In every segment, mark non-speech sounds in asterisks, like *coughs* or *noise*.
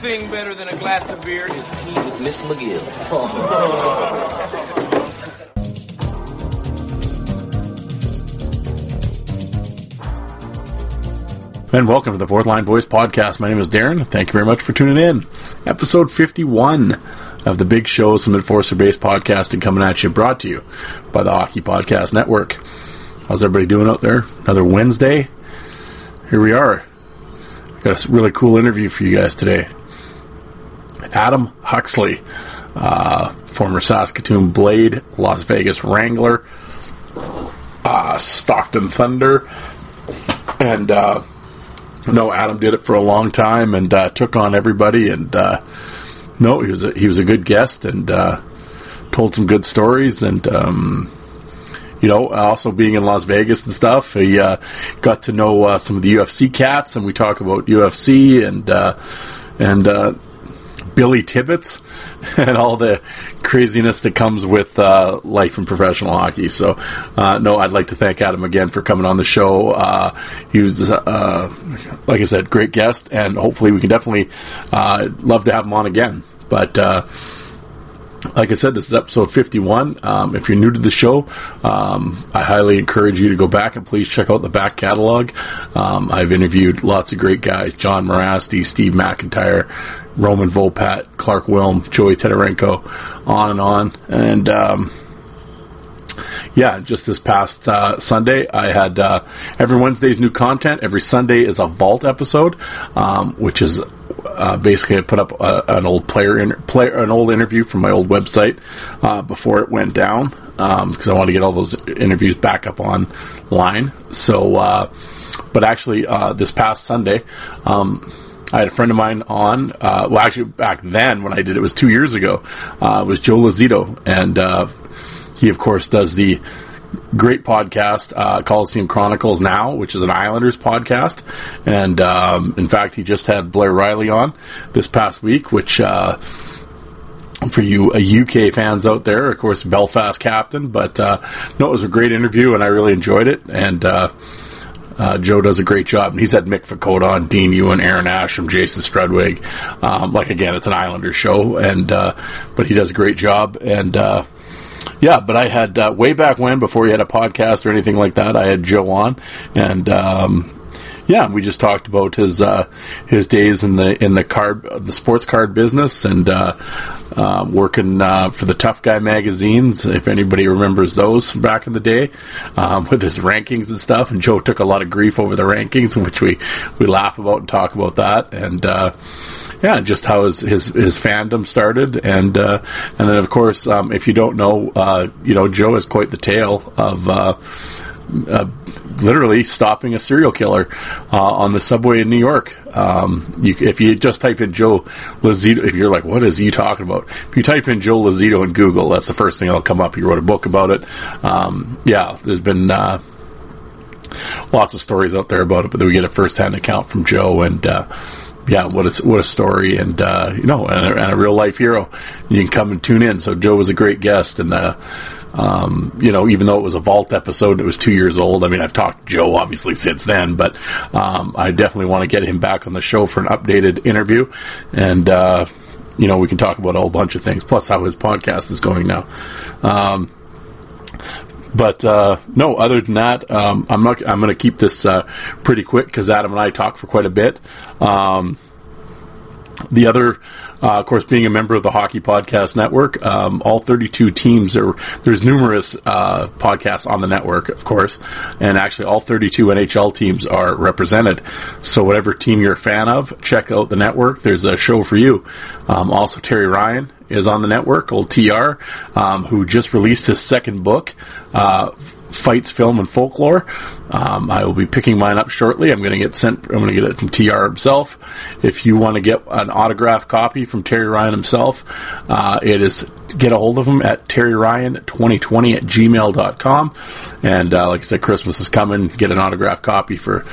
Thing better than a glass of beer is tea with Miss McGill. *laughs* And welcome to the Fourth Line Voice Podcast. My name is Darren. Thank you very much for tuning in. Episode 51 of the Big Show, some Enforcer based podcasting coming at you, brought to you by the Hockey Podcast Network. How's everybody doing out there? Another Wednesday. Here we are. Got a really cool interview for you guys today. Adam Huxley, uh, former Saskatoon Blade, Las Vegas Wrangler, uh, Stockton Thunder, and uh, no, Adam did it for a long time and uh, took on everybody. And uh, no, he was a, he was a good guest and uh, told some good stories. And um, you know, also being in Las Vegas and stuff, he uh, got to know uh, some of the UFC cats, and we talk about UFC and uh, and uh, Billy Tibbets *laughs* and all the craziness that comes with uh, life in professional hockey. So, uh, no, I'd like to thank Adam again for coming on the show. Uh, he was, uh, like I said, great guest, and hopefully we can definitely uh, love to have him on again. But uh, like I said, this is episode 51. Um, if you're new to the show, um, I highly encourage you to go back and please check out the back catalog. Um, I've interviewed lots of great guys Jon Mirasty, Steve McIntyre, Roman Vopat, Clark Wilm, Joey Tetarenko, on and on. And, um, yeah, just this past uh, Sunday, I had uh, every Wednesday's new content. Every Sunday is a Vault episode, um, which is uh, basically I put up a, an old player, player, an old interview from my old website uh, before it went down because I want to get all those interviews back up online. So, uh, but actually, uh, this past Sunday. Um, I had a friend of mine on. Uh, well, actually, back then when I did it was two years ago. Uh, was Joe Lozito, and uh, he of course does the great podcast uh, Coliseum Chronicles now, which is an Islanders podcast. And um, in fact, he just had Blair Riley on this past week, which. Uh, for you uh, UK fans out there, of course, Belfast captain, but uh, no, it was a great interview and I really enjoyed it. And uh, uh, Joe does a great job. And he's had Mick Vukota on, Dean Ewen, Aaron Asham, Jason Strudwick. Um, like again, it's an Islander show, and uh, but he does a great job. And uh, yeah, but I had uh, way back when, before he had a podcast or anything like that, I had Joe on, and um, yeah, we just talked about his uh, his days in the in the card the sports card business and uh, uh, working uh, for the Tough Guy magazines. If anybody remembers those back in the day, um, *laughs* with his rankings and stuff. And Joe took a lot of grief over the rankings, which we we laugh about and talk about that. And uh, yeah, just how his his, his fandom started, and uh, and then of course, um, if you don't know, uh, you know, Joe is quite the tale of. Uh, uh, literally stopping a serial killer uh, on the subway in New York. Um, you, if you just type in Joe Lozito, if you're like, what is he talking about? If you type in Joe Lozito in Google, that's the first thing that'll come up. He wrote a book about it. Um, yeah, there's been uh, lots of stories out there about it, but we get a first-hand account from Joe and. Yeah, what a what a story, and uh, you know, and a, and a, real life hero. You can come and tune in. So Joe was a great guest, and uh, um, you know, even though it was a vault episode, it was two years old. I mean, I've talked to Joe obviously since then, but um, I definitely want to get him back on the show for an updated interview, and uh, you know, we can talk about a whole bunch of things, plus how his podcast is going now. Um, but uh, no, other than that, um, I'm not. I'm going to keep this uh, pretty quick because Adam and I talk for quite a bit. Um, the other, uh, of course, being a member of the Hockey Podcast Network, um, all 32 teams are. There's numerous uh, podcasts on the network, of course, and actually all 32 NHL teams are represented. So whatever team you're a fan of, check out the network. There's a show for you. Um, also, Terry Ryan is on the network, old TR, um, who just released his second book. Uh, fights, film, and folklore. Um, I will be picking mine up shortly. I'm going to get sent. I'm going to get it from TR himself. If you want to get an autographed copy from Terry Ryan himself, uh, it is get a hold of him at terryryan2020 at gmail.com. And uh, like I said, Christmas is coming. Get an autographed copy for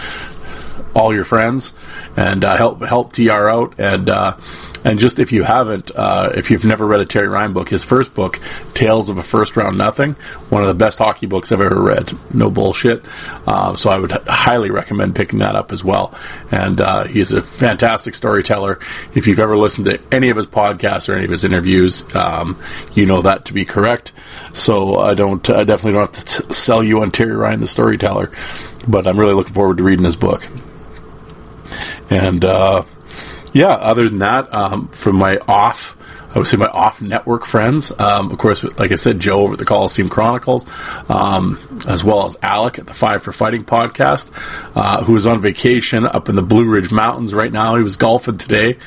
all your friends and uh, help help TR out and uh, and just if you haven't, uh, if you've never read a Terry Ryan book, his first book, Tales of a First Round Nothing, one of the best hockey books I've ever read. No bullshit. Um, so I would highly recommend picking that up as well. And uh, he's a fantastic storyteller. If you've ever listened to any of his podcasts or any of his interviews, um, you know that to be correct. So I don't, I definitely don't have to t- sell you on Terry Ryan, the storyteller. But I'm really looking forward to reading his book. And uh, yeah, other than that, um, from my off, I would say my off network friends, um, of course, like I said, Joe over at the Coliseum Chronicles, um, as well as Alec at the Five for Fighting podcast, uh, who is on vacation up in the Blue Ridge Mountains right now. He was golfing today.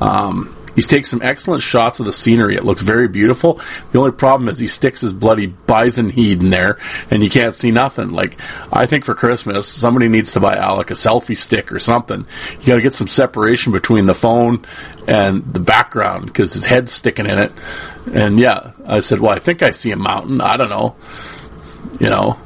Um, he takes some excellent shots of the scenery. It looks very beautiful. The only problem is he sticks his bloody bison heat in there, and you can't see nothing. Like I think for Christmas, somebody needs to buy uh, Alec a selfie stick or something. You got to get some separation between the phone and the background because his head's sticking in it. And yeah, I said, well, I think I see a mountain. I don't know. You know,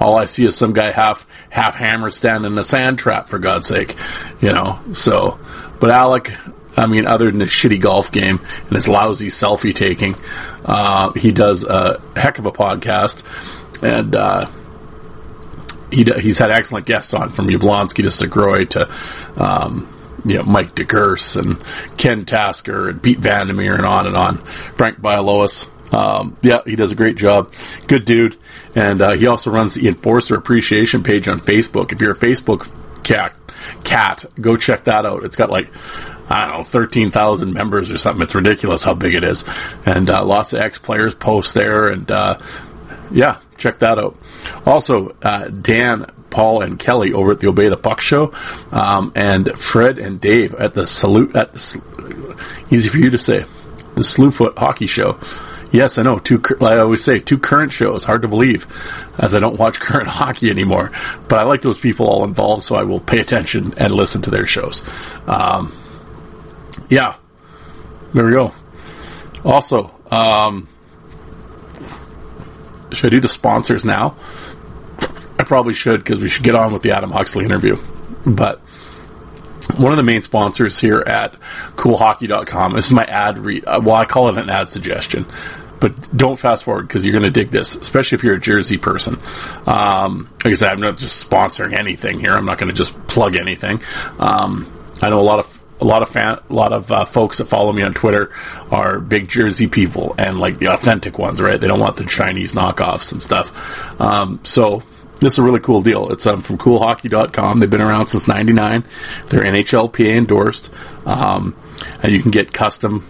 all I see is some guy half half hammered standing in a sand trap for God's sake, you know. So, but Alec, I mean, other than his shitty golf game and his lousy selfie taking, uh, he does a heck of a podcast, and uh, he he's had excellent guests on from Yablonski to Segroy to. Um, you know, Mike DeGurse and Ken Tasker and Pete Vandermeer and on and on. Frank Bialowas. Um, yeah, he does a great job. Good dude. And uh, he also runs the Enforcer Appreciation page on Facebook. If you're a Facebook cat, cat, go check that out. It's got like I don't know, 13,000 members or something. It's ridiculous how big it is. And uh, lots of ex players post there. And uh, yeah, check that out. Also, uh, Dan, Paul, and Kelly over at the Obey the Puck show, um, and Fred and Dave at the Salute, at the, easy for you to say, the Slewfoot Hockey Show. Yes, I know. Two, I always say two current shows. Hard to believe, as I don't watch *laughs* current hockey anymore. But I like those people all involved, so I will pay attention and listen to their shows. Um, yeah, there we go. Also, um, should I do the sponsors now? I probably should because we should get on with the Adam Huxley interview. But one of the main sponsors here at coolhockey.com, this is my ad read. Uh, well, I call it an ad suggestion, but don't fast forward because you're going to dig this, especially if you're a Jersey person. Um, like I said, I'm not just sponsoring anything here. I'm not going to just plug anything. Um, I know a lot of a lot of fan, a lot of uh, folks that follow me on Twitter are big Jersey people and like the authentic ones, right? They don't want the Chinese knockoffs and stuff. Um, so this is a really cool deal. It's um, from CoolHockey.com. They've been around since '99. They're NHLPA endorsed, um, and you can get custom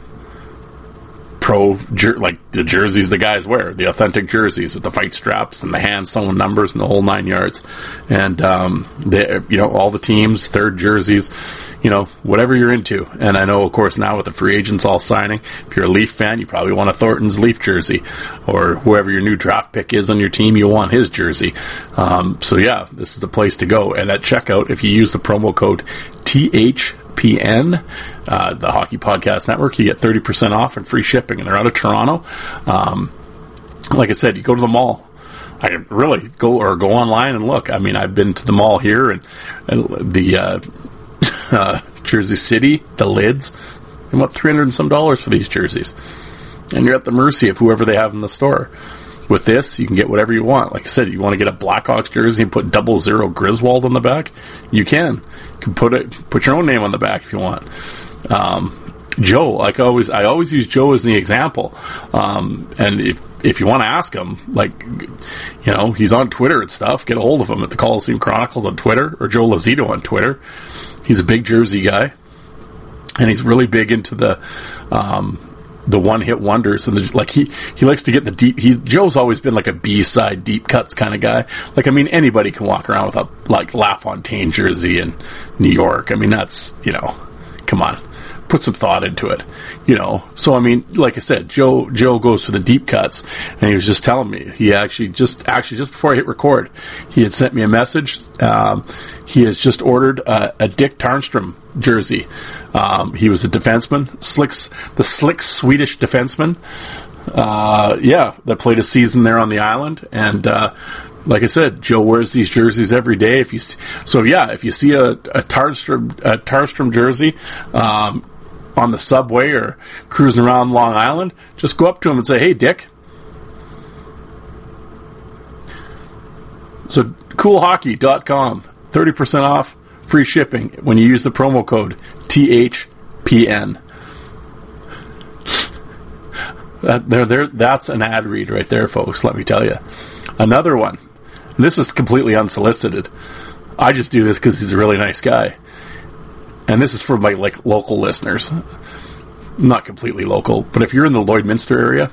pro jer- like the jerseys the guys wear, the authentic jerseys with the fight straps and the hand sewn numbers and the whole nine yards. And um, they, you know, all the teams, third jerseys, you know, whatever you're into. And I know, of course, now with the free agents all signing, if you're a Leaf fan, you probably want a Thornton's Leaf jersey, or whoever your new draft pick is on your team, you want his jersey. Um, so yeah, this is the place to go. And at checkout, if you use the promo code TH PN, uh, the Hockey Podcast Network. You get 30% off and free shipping, and they're out of Toronto. Um, like I said, you go to the mall. I really go or go online and look. I mean, I've been to the mall here and, and the uh, *laughs* uh, Jersey City, the lids. And what three hundred and some dollars for these jerseys, and you're at the mercy of whoever they have in the store. With this, you can get whatever you want. Like I said, you want to get a Blackhawks jersey and put double zero Griswold on the back, you can. You can put it, put your own name on the back if you want. Um, Joe, like I always, I always use Joe as the example. Um, and if if you want to ask him, like, you know, he's on Twitter and stuff. Get a hold of him at the Coliseum Chronicles on Twitter or Joe Lozito on Twitter. He's a big Jersey guy, and he's really big into the um, the one hit wonders and the, like he he likes to get the deep. He Joe's always been like a B side deep cuts kind of guy. Like I mean, anybody can walk around with a like LaFontaine jersey in New York. I mean, that's you know, come on. put some thought into it, you know. So I mean, like I said, Joe Joe goes for the deep cuts, and he was just telling me he actually just actually just before I hit record, he had sent me a message. Um, he has just ordered a, a Dick Tarnstrom jersey. Um, he was a defenseman, slicks the slick Swedish defenseman. Uh, yeah, that played a season there on the island, and uh, like I said, Joe wears these jerseys every day. If you see, so, yeah, if you see a, a Tarnstrom a Tarnstrom jersey um, on the subway or cruising around Long Island, just go up to him and say, "Hey, Dick." So, coolhockey.com, 30% off, free shipping when you use the promo code THPN. That, uh, there, there, that's an ad read right there, folks. Let me tell you. Another one. This is completely unsolicited. I just do this because he's a really nice guy, and this is for my like local listeners. Not completely local, but if you're in the Lloydminster area,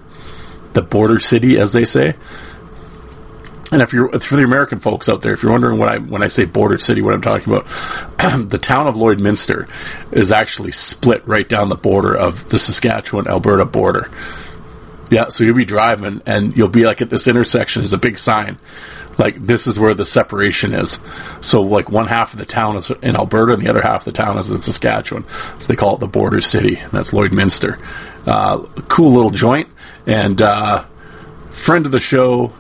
the border city, as they say, and if you're for the American folks out there, if you're wondering what I when I say border city, what I'm talking about, *clears throat* the town of Lloydminster is actually split right down the border of the Saskatchewan Alberta border. Yeah, so you'll be driving and you'll be like at this intersection. There's a big sign, like this is where the separation is. So like one half of the town is in Alberta and the other half of the town is in Saskatchewan. So they call it the border city. And that's Lloydminster. Uh, cool little joint and uh, friend of the show,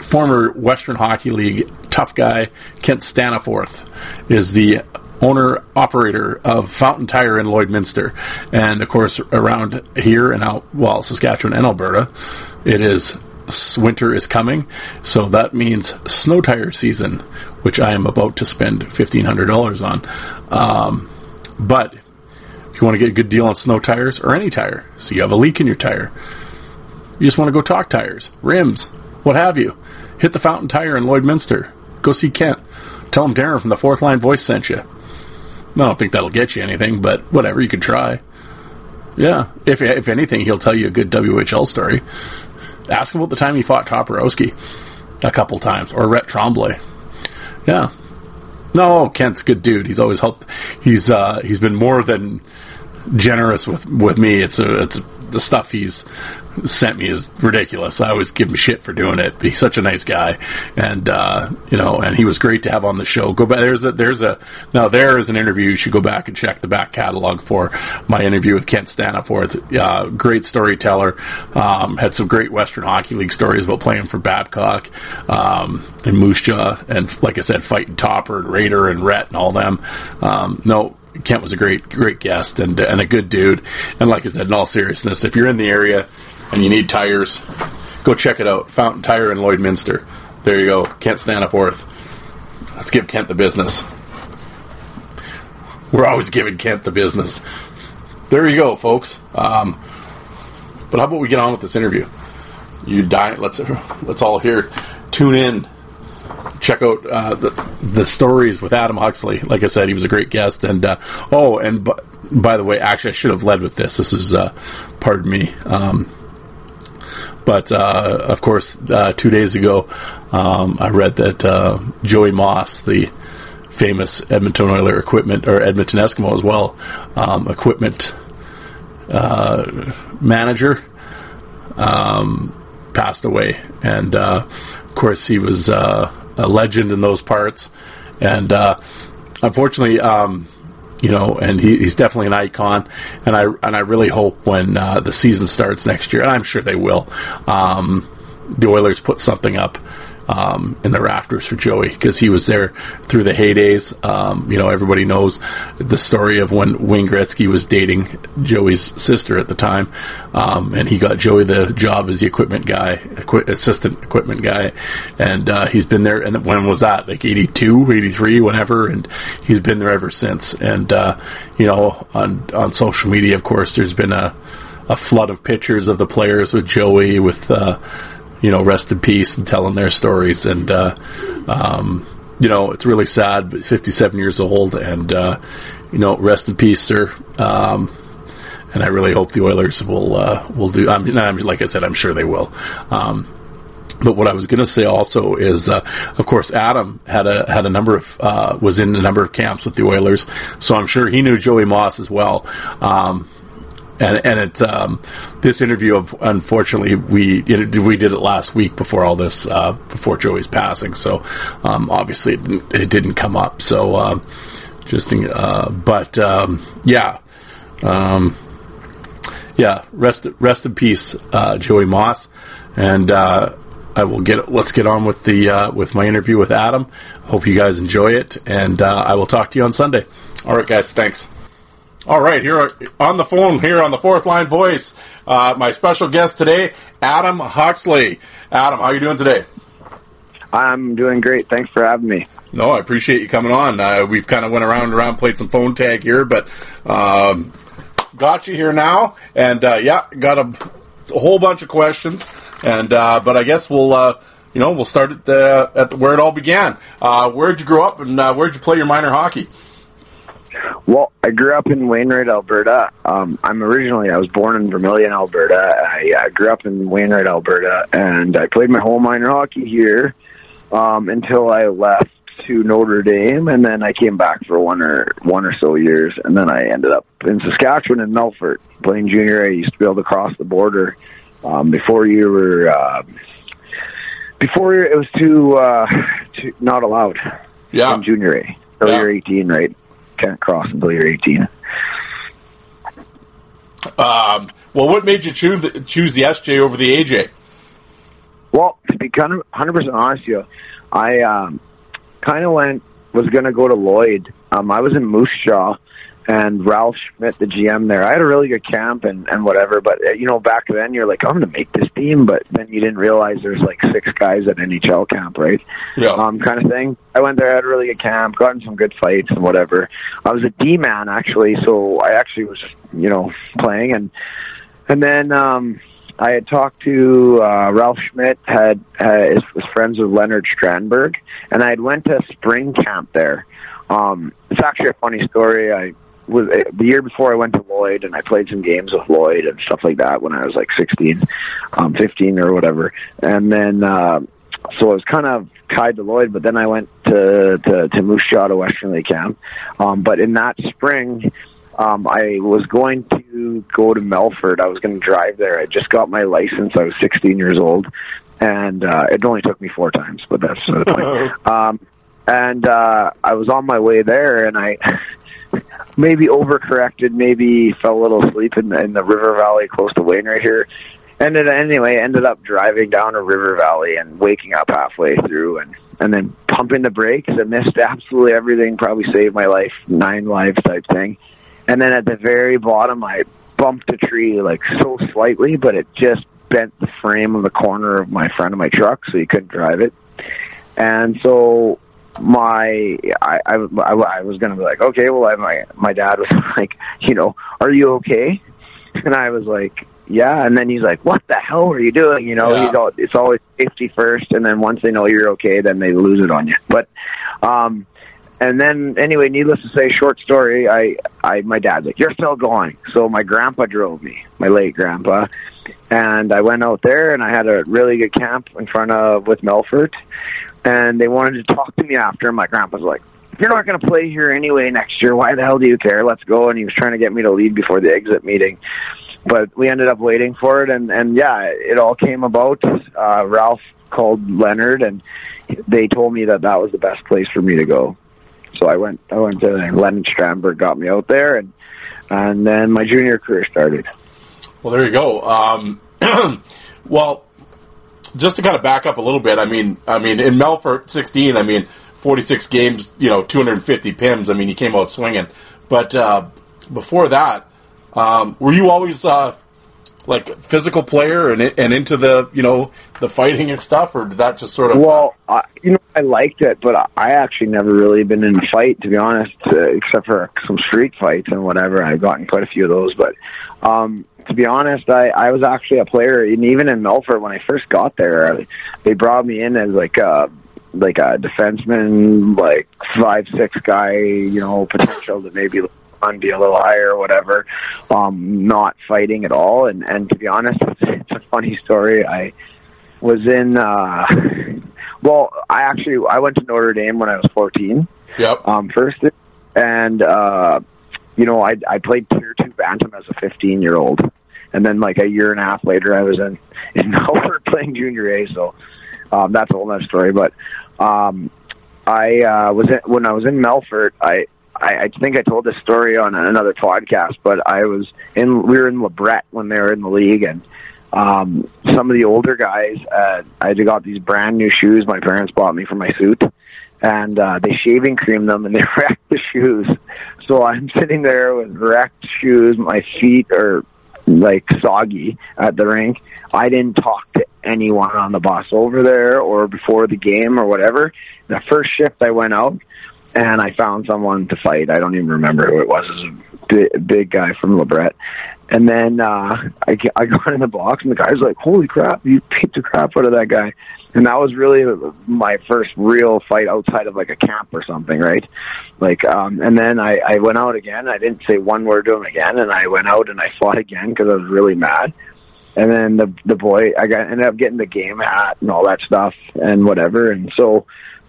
former Western Hockey League tough guy Kent Staniforth is the owner operator of Fountain Tire in Lloydminster, and of course around here and out well Saskatchewan and Alberta, it is winter is coming, so that means snow tire season, which I am about to spend fifteen hundred dollars on. Um, but if you want to get a good deal on snow tires or any tire, so you have a leak in your tire, you just want to go talk tires, rims, what have you, hit the Fountain Tire in Lloydminster. Go see Kent. Tell him Darren from the Fourth Line Voice sent you. I don't think that'll get you anything, but whatever, you can try. Yeah, if if anything, he'll tell you a good WHL story. Ask him about the time he fought Toporowski a couple times, or Rhett Trombley. Yeah, no, Kent's a good dude. He's always helped. He's uh, he's been more than generous with with me. It's a it's the stuff he's sent me is ridiculous. I always give him shit for doing it. He's such a nice guy, and uh, you know, and he was great to have on the show. Go back. There's a there's a now there is an interview. You should go back and check the back catalog for my interview with Kent Staniforth. Uh, great storyteller. Um, had some great Western Hockey League stories about playing for Babcock um, and Moose and like I said, fighting Topper and Raider and Rhett and all them. Um, no, Kent was a great, great guest and and a good dude. And like I said, in all seriousness, if you're in the area and you need tires, go check it out. Fountain Tire in Lloydminster. There you go. Kent Staniforth. Let's give Kent the business. We're always giving Kent the business. There you go, folks. Um, but how about we get on with this interview? You die. Let's let's all here tune in. Check out uh, the the stories with Adam Huxley. Like I said, he was a great guest. And uh, oh, and b- by the way, actually, I should have led with this. This is, uh, pardon me. Um, but uh, of course, uh, two days ago, um, I read that uh, Joey Moss, the famous Edmonton Oiler equipment or Edmonton Eskimo as well, um, equipment uh, manager, um, passed away, and uh, of course he was uh, a legend in those parts, and unfortunately. You know, and he, he's definitely an icon. And I and I really hope when uh, the season starts next year, and I'm sure they will, um, the Oilers put something up um, in the rafters for Joey because he was there through the heydays. Um, you know, everybody knows the story of when Wayne Gretzky was dating Joey's sister at the time, um, and he got Joey the job as the equipment guy, equi- assistant equipment guy, and uh, he's been there. And when was that? Like 82, 83, whenever, and he's been there ever since. And uh, you know, on on social media, of course, there's been a a flood of pictures of the players with Joey with. Uh, you know, rest in peace and telling their stories. And, uh, um, you know, it's really sad, but 57 years old and, uh, you know, rest in peace, sir. Um, and I really hope the Oilers will, uh, will do, I'm, I'm, like I said, I'm sure they will. Um, but what I was going to say also is, uh, of course, Adam had a had a number of uh, was in a number of camps with the Oilers, so I'm sure he knew Joey Moss as well. Um, and and it um, this interview of unfortunately we we did it last week before all this uh, before Joey's passing, so um, obviously it didn't, it didn't, come up. So uh, just uh, but um, yeah, um, yeah. Rest rest in peace, uh, Joey Moss, and uh, I will get let's get on with the uh, with my interview with Adam. Hope you guys enjoy it, and I will talk to you on Sunday. All right, guys. Thanks. All right, here on the phone, here on the fourth line voice, uh, my special guest today, Adam Huxley. Adam, how are you doing today? I'm doing great. Thanks for having me. No, I appreciate you coming on. Uh, we've kind of went around and around, played some phone tag here, but um, got you here now, and uh, yeah, got a, a, whole bunch of questions, and uh, but I guess we'll. Uh, you know, we'll start at the, at the, where it all began. Uh, where'd you grow up, and where'd you play your minor hockey? Well, I grew up in Wainwright, Alberta. Um, I'm originally, I was born in Vermilion, Alberta. I, I grew up in Wainwright, Alberta, and I played my whole minor hockey here um, until I left to Notre Dame, and then I came back for one or one or so years, and then I ended up in Saskatchewan in Melfort playing junior. I used to be able to cross the border um, before you were uh, before it was too, uh, too not allowed. Yeah, in junior A. So yeah. you're 18, right? Can't cross until you're 18. Um, well, what made you choose the, choose the SJ over the AJ? Well, to be kind of 100% honest with you, I um, kind of went was going to go to Lloyd. Um, I was in Moose Jaw and Ralph Schmidt, the GM there. I had a really good camp and and whatever, but uh, you know, back then you're like, I'm going to make this team, but then you didn't realize there's like six guys at NHL camp, right? Yeah. Um, kind of thing. I went there, had a really good camp, got in some good fights and whatever. I was a D man actually, so I actually was, you know, playing and and then um I had talked to uh, Ralph Schmidt, had uh, is, was friends with Leonard Strandberg, and I had went to spring camp there. Um, it's actually a funny story. I was uh, the year before I went to Lloyd and I played some games with Lloyd and stuff like that when I was like 16, um, 15 or whatever. And then, uh, so I was kind of tied to Lloyd, but then I went to, to, to Moose Jaw to Western Lake Camp. Um, but in that spring, um, I was going to go to Melfort. I was going to drive there. I just got my license. I was 16 years old and, uh, it only took me four times, but that's the *laughs* point. um, and, uh, I was on my way there and I, *laughs* maybe overcorrected, maybe fell a little asleep in the, in the river valley close to Wainwright here. And then anyway, ended up driving down a river valley and waking up halfway through and and then pumping the brakes. I missed absolutely everything. Probably saved my life, nine lives type thing. And then at the very bottom, I bumped a tree like so slightly, but it just bent the frame of the corner of my front of my truck, so you couldn't drive it. And so my I I, I was going to be like, okay, well, I, my my dad was *laughs* like, you know, are you okay? *laughs* And I was like, yeah. And then he's like, what the hell are you doing? You know, yeah. he's all, it's always safety first, and then once they know you're okay, then they lose it on you. But um, and then anyway, needless to say, short story. I I my dad's like, you're still going. So my grandpa drove me, my late grandpa, and I went out there and I had a really good camp in front of with Melfort and they wanted to talk to me after. My grandpa's like, you're not going to play here anyway next year, why the hell do you care? Let's go. And he was trying to get me to leave before the exit meeting. But we ended up waiting for it, and and yeah, it all came about. Uh, Ralph called Leonard, and they told me that that was the best place for me to go. So I went. I went to Leonard Strandberg, got me out there, and and then my junior career started. Well, there you go. Um, *clears throat* well, just to kind of back up a little bit, I mean, I mean, in Melfort 16, I mean, 46 games, you know, 250 pims. I mean, he came out swinging. But uh, before that, um, were you always uh, like physical player and and into the you know the fighting and stuff, or did that just sort of? Well, uh, you know, I liked it, but I actually never really been in a fight to be honest, uh, except for some street fights and whatever. I've gotten quite a few of those, but um, to be honest, I, I was actually a player, and even in Melfort when I first got there, they brought me in as like a like a defenseman, like five six guy, you know, potential to maybe be a little higher or whatever. Um, not fighting at all, and and to be honest, it's, it's a funny story. I was in. uh *laughs* Well, I actually I went to Notre Dame when I was 14. Yep. Um, first, and uh, you know, I I played tier two bantam as a 15 year old, and then like a year and a half later, I was in *laughs* in Melfort playing junior A. So um, that's a whole other story. But um, I uh, was in, when I was in Melfort, I. I, I think I told this story on another podcast, but I was in. We were in Lebret when they were in the league, and um, some of the older guys, uh, I got these brand new shoes my parents bought me for my suit, and uh, they shaving creamed them and they *laughs* wrecked the shoes. So I'm *laughs* sitting there with wrecked shoes. My feet are like soggy at the rink. I didn't talk to anyone on the bus over there or before the game or whatever. The first shift I went out and I found someone to fight. I don't even remember who it was. It was a big, guy from Lebret. And then uh, I, I got *laughs* in the box, and the guy's like, "Holy crap! You beat the crap out of that guy!" And that was really my first real fight outside of like a camp or something, right? Like, um, and then I, I went out again. I didn't say one word to him again, and I went out and I fought again because I was really mad. And then the the boy, I got ended up getting the game hat and all that stuff and whatever. And so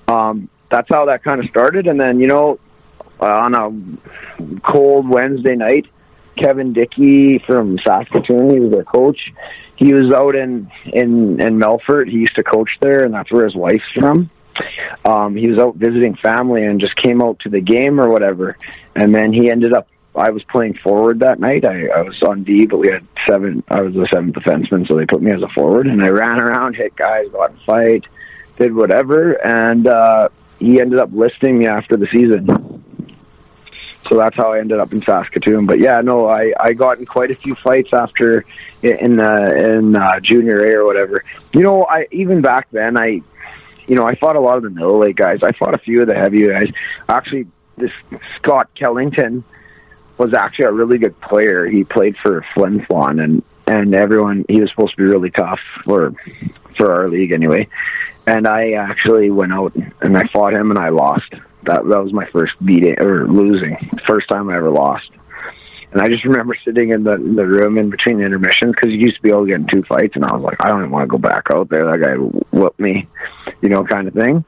um, that's how that kind of started. And then you know, uh, on a cold Wednesday night, Kevin Dickie from Saskatoon, he was their coach. He was out in in in Melfort. He used to coach there, and that's where his wife's from. Um, he was out visiting family and just came out to the game or whatever. And then he ended up. I was playing forward that night. I, I was on D, but we had seven. I was the seventh defenseman, so they put me as a forward, and I ran around, hit guys, got in a fight, did whatever, and uh, he ended up listing me after the season. So that's how I ended up in Saskatoon. But yeah, no, I I got in quite a few fights after in uh, in uh, junior A or whatever. You know, I even back then I, you know, I fought a lot of the middle middleweight guys. I fought a few of the heavy guys. Actually, this Scott Kellington was actually a really good player. He played for Flin Flon and and everyone he was supposed to be really tough for for our league anyway. And I actually went out and I fought him and I lost. That that was my first beating or losing. First time I ever lost. And I just remember sitting in the the room in between the intermissions because you used to be able to get in two fights, and I was like, I don't even want to go back out there. That guy whooped me, you know, kind of thing.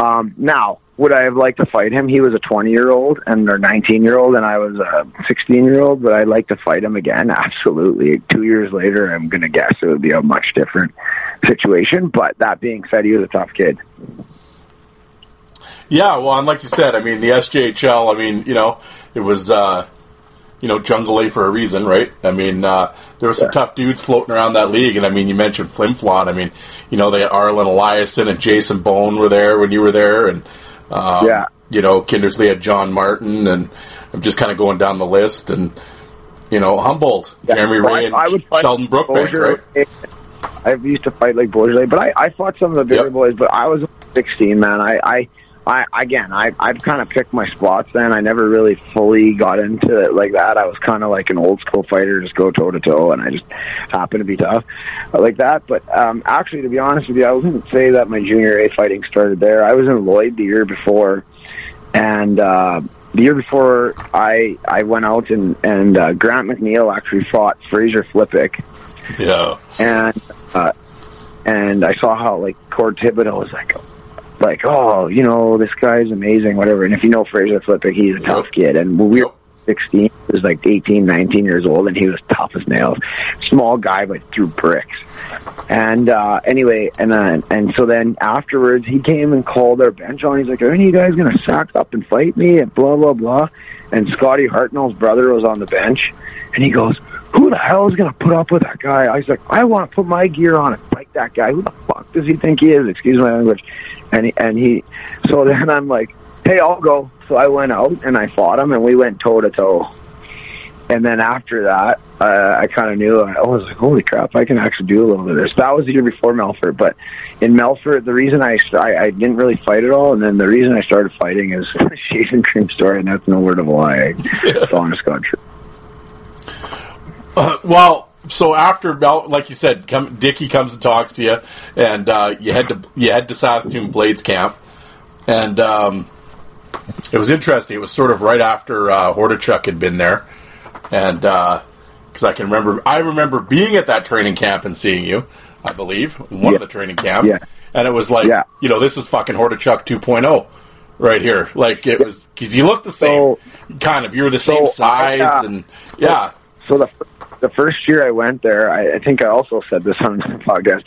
Um, now, would I have liked to fight him? He was a 20 year old and or 19 year old, and I was a 16 year old. But I'd like to fight him again. *laughs* Absolutely. Two years later, I'm going to guess it would be a much different situation. But that being said, he was a tough kid. Yeah, well, and like you said, I mean, the SJHL, I mean, you know, it was, uh, you know, Jungle A for a reason, right? I mean, uh, there were some Yeah. tough dudes floating around that league, and I mean, you mentioned Flin Flon. I mean, you know, they Arlen Eliason and Jason Bone were there when you were there, and um, Yeah. you know, Kindersley had John Martin, and I'm just kind of going down the list, and you know, Humboldt, Jeremy Well, Ray, I- and I would fight Sheldon Brookbank, right? I used to fight like Beaujolais, but I, I fought some of the bigger Yep. boys. But I was 16, man. I, I, I again, I, I've kind of picked my spots. Then I never really fully got into it like that. I was kind of like an old school fighter, just go toe to toe, and I just happened to be tough like that. But um, actually, to be honest with you, I wouldn't say that my junior A fighting started there. I was in Lloyd the year before, and. uh the year before I I went out and and uh, Grant McNeil actually fought Fraser Flippick Yeah, and uh, and I saw how like Cord Thibodeau was like, like oh, you know, this guy's amazing, whatever. And if you know Fraser Flippick, he's a tough kid. And when we were 16, he was like 18, 19 years old, and he was tough as nails. Small guy, but threw bricks. And uh anyway, and then and so then afterwards, he came and called our bench on. He's like, "Are any of you guys gonna sack up and fight me?" And blah blah blah. And Scotty Hartnell's brother was on the bench, and he goes, "Who the hell is gonna put up with that guy?" I was like, "I want to put my gear on and fight that guy. Who the fuck does he think he is?" Excuse my language. And he, and he, so *laughs* then I'm like, "Hey, I'll go." So I went out and I fought him, and we went toe to toe. And then after that, uh, I kind of knew. I was like, "Holy crap! I can actually do a little bit of this." That was the year before Melfort, but in Melfort, the reason I, I I didn't really fight at all, and then the reason I started fighting is *laughs* shaving cream story, and that's no word of a lie. *laughs* It's honest God. Uh, *laughs* well, so after like you said, come, Dickie comes and talks to you, and uh, you head to you head to Saskatoon Blades Camp, and um, it was interesting. It was sort of right after uh, Hordichuk had been there, and because I can remember, I remember being at that training camp and seeing you. I believe, one Yeah. of the training camps, Yeah. and it was like, Yeah. you know, this is fucking Hordichuk 2.0 right here. Like it was because you look the same, kind of. You're the same so I, size, uh, and yeah, So the the first year I went there, I, I think I also said this *laughs* on the podcast.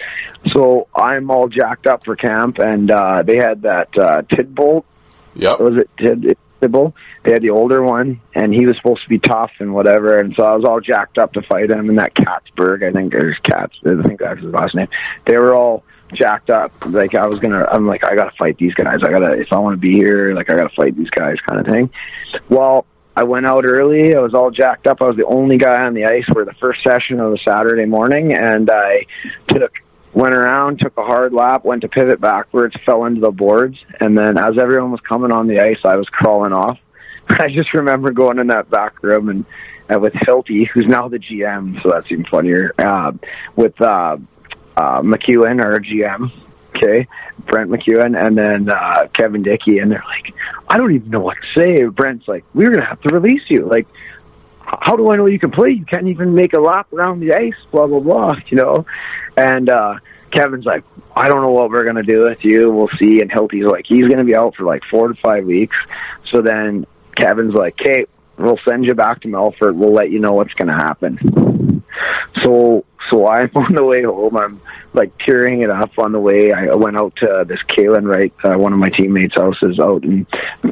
So I'm all jacked up for camp, and uh, they had that uh, Tidbolt. yep, Was it Tid Tidbolt? They had the older one, and he was supposed to be tough and whatever. And so I was all jacked up to fight him. And that Katzberg, I think there's Katz. I think that's his last name. They were all jacked up. Like I was gonna. I'm like I gotta fight these guys. I gotta if I want to be here. Like I gotta fight these guys, kind of thing. Well, I went out early. I was all jacked up. I was the only guy on the ice for the first session of the Saturday morning, and I took went around, took a hard lap, went to pivot backwards, fell into the boards, and then as everyone was coming on the ice, I was crawling off. *laughs* I just remember going in that back room and uh, with Hilty, who's now the GM, so that's even funnier. Uh, with uh, uh, McEwen, our GM, Brent McEwen, and then uh, Kevin Dickie, and they're like, I don't even know what to say. Brent's like, we're gonna have to release you. Like, how do I know you can play? You can't even make a lap around the ice. Blah blah blah. *laughs* You know, and uh, Kevin's like, I don't know what we're gonna do with you. We'll see. And Hilty's like, he's gonna be out for like four to five weeks. So then Kevin's like, okay, we'll send you back to Melfort. We'll let you know what's gonna happen. So so I'm *laughs* on the way home. I'm like tearing it up on the way. I went out to this Kalen Wright, uh, one of my teammates' houses out in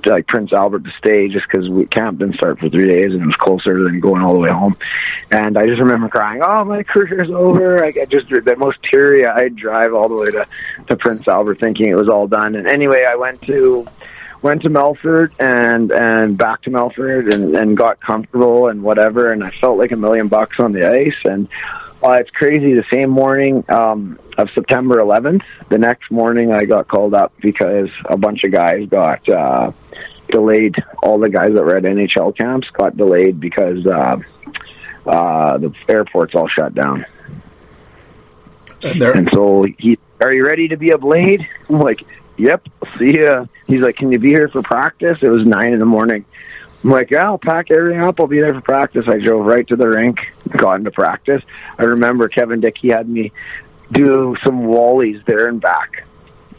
like Prince Albert to stay just because we camp didn't start for three days and it was closer than going all the way home. And I just remember crying, "Oh, my career's over!" I just the most teary eyed drive all the way to to Prince Albert, thinking it was all done. And anyway, I went to went to Melfort and and back to Melfort and and got comfortable and whatever and I felt like a million bucks on the ice and uh, it's crazy the same morning um of September 11th the next morning I got called up because a bunch of guys got uh delayed all the guys that were at NHL camps got delayed because uh uh the airports all shut down and there, and so he, are you ready to be a blade? I'm like, yep. See ya. He's like, can you be here for practice? It was nine in the morning. I'm like, yeah, I'll pack everything up. I'll be there for practice. I drove right to the rink, got into practice. I remember Kevin Dickie had me do some wallies there and back,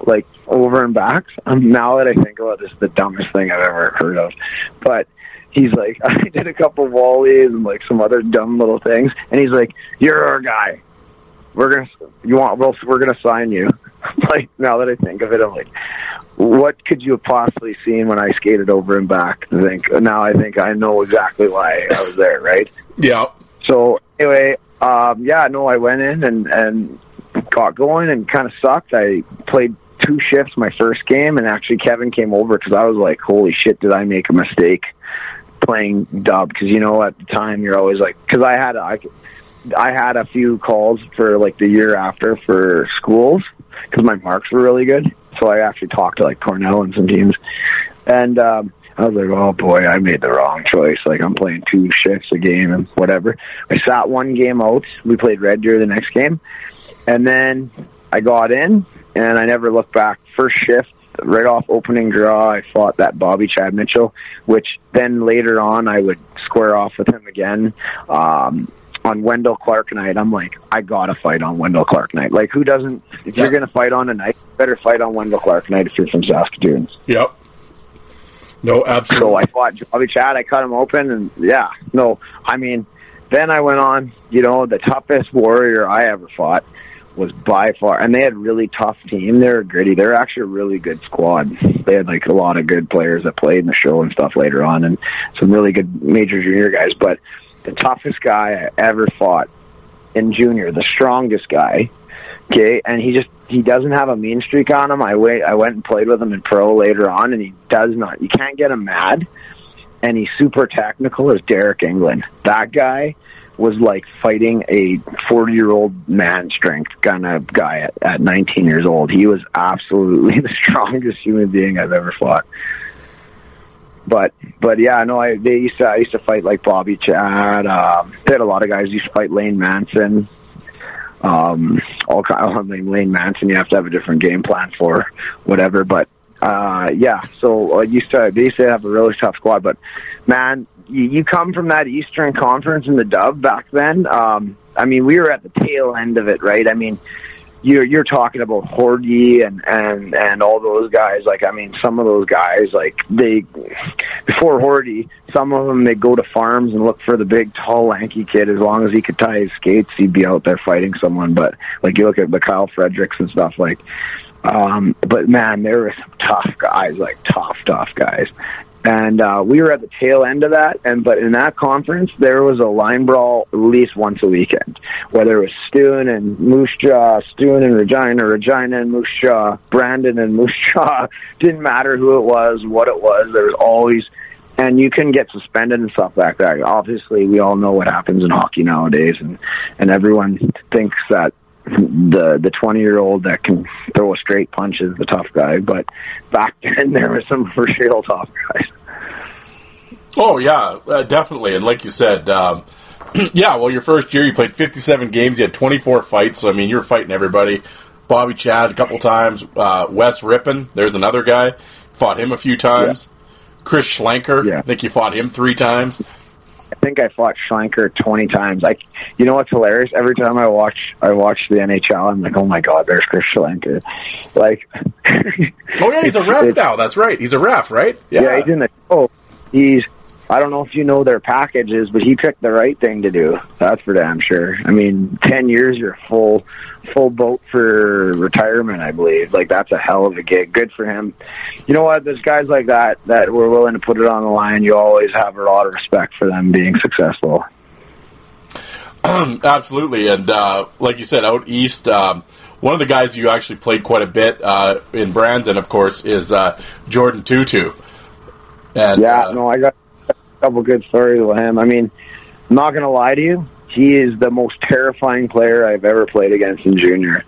like over and back. Um, now that I think about it's the dumbest thing I've ever heard of. But he's like, *laughs* I did a couple wallies and like some other dumb little things. And he's like, you're our guy we're gonna you want well we're gonna sign you *laughs* like now that i think of it i'm like what could you have possibly seen when i skated over and back? I think now i think i know exactly why i was there right? Yeah, so anyway um yeah no i went in and and got going and kind of sucked. I played two shifts my first game and actually kevin came over because i was like holy shit did i make a mistake playing dub? Because you know at the time you're always like because i had I, I had a few calls for like the year after for schools because my marks were really good. So I actually talked to like Cornell and some teams, and um, I was like, oh boy, I made the wrong choice. Like I'm playing two shifts a game and whatever. I sat one game out. We played Red Deer the next game, and then I got in and I never looked back. First shift, right off opening draw, I fought that Bobby Chad Mitchell, which then later on I would square off with him again. Um, on Wendel Clark night, I'm like, I gotta fight on Wendel Clark night. Like, who doesn't? If you're gonna fight on a night, you better fight on Wendel Clark night if you're from Saskatoon. yep. No, So absolutely. I fought Bobby Chad. I cut him open, and yeah, no, I mean, then I went on. You know, the toughest warrior I ever fought was by far, and they had really tough team. They were gritty. They're actually a really good squad. They had like a lot of good players that played in the show and stuff later on, and some really good major junior guys. But the toughest guy I ever fought in junior, the strongest guy. Okay, and he just he doesn't have a mean streak on him. I wait I went and played with him in pro later on and he does not you can't get him mad and he's super technical is Deryk Engelland. That guy was like fighting a 40 year old man strength kind of guy at, at 19 years old. He was absolutely *laughs* the strongest human being I've ever fought. But but yeah, no, I they used to I used to fight like Bobby Chad. Um, they had a lot of guys used to fight Lane Manson. Um, all kind. I mean, Lane Manson, you have to have a different game plan for whatever. But uh, yeah, so I used to they used to have a really tough squad. But man, you, you come from that Eastern Conference in the Dub back then. Um, I mean, we were at the tail end of it, right? I mean, you're you're talking about Hordy and and and all those guys. Like I mean, some of those guys, like they before Hordy, some of them they go to farms and look for the big, tall, lanky kid. As long as he could tie his skates, he'd be out there fighting someone. But like you look at the Kyle Fredericks and stuff, like. Um, but man, there were some tough guys, like tough, tough guys and uh, we were at the tail end of that. And but in that conference, there was a line brawl at least once a weekend, whether it was Stewin and Moose Jaw, Stewin and Regina, Regina and Moose Jaw, Brandon and Moose *laughs* Jaw. Didn't matter who it was, what it was. There was always. And you can get suspended and stuff like that. Obviously, we all know what happens in hockey nowadays, and and everyone thinks that the the twenty year old that can throw a straight punch is the tough guy. But back *laughs* then there were some for real tough guys. Oh yeah, uh, definitely. And like you said, um, *clears throat* yeah. Well, your first year you played fifty seven games. You had twenty four fights. So I mean, you're fighting everybody. Bobby Chad a couple times. Uh, Wes Rypien, there's another guy. Fought him a few times. Yeah. Chris Schlenker, yeah. I think you fought him three times. I think I fought Schlenker twenty times. I, you know what's hilarious? Every time I watch, I watch the NHL. I'm like, oh my god, there's Chris Schlenker. Like, *laughs* oh yeah, he's a ref now. That's right. He's a ref, right? Yeah, yeah he's in the Oh, He's. I don't know if you know their packages, but he picked the right thing to do. That's for damn sure. I mean, ten years, you're full, full boat for retirement. I believe. Like that's a hell of a gig. Good for him you know what? There's guys like that that were willing to put it on the line. You always have a lot of respect for them being successful. *clears throat* Absolutely, and uh, like you said, out east, um, one of the guys you actually played quite a bit uh, in Brandon, of course, is uh, Jordan Tootoo. And yeah, uh, no, I got couple good stories with him. I mean, I'm not going to lie to you, he is the most terrifying player I've ever played against in junior.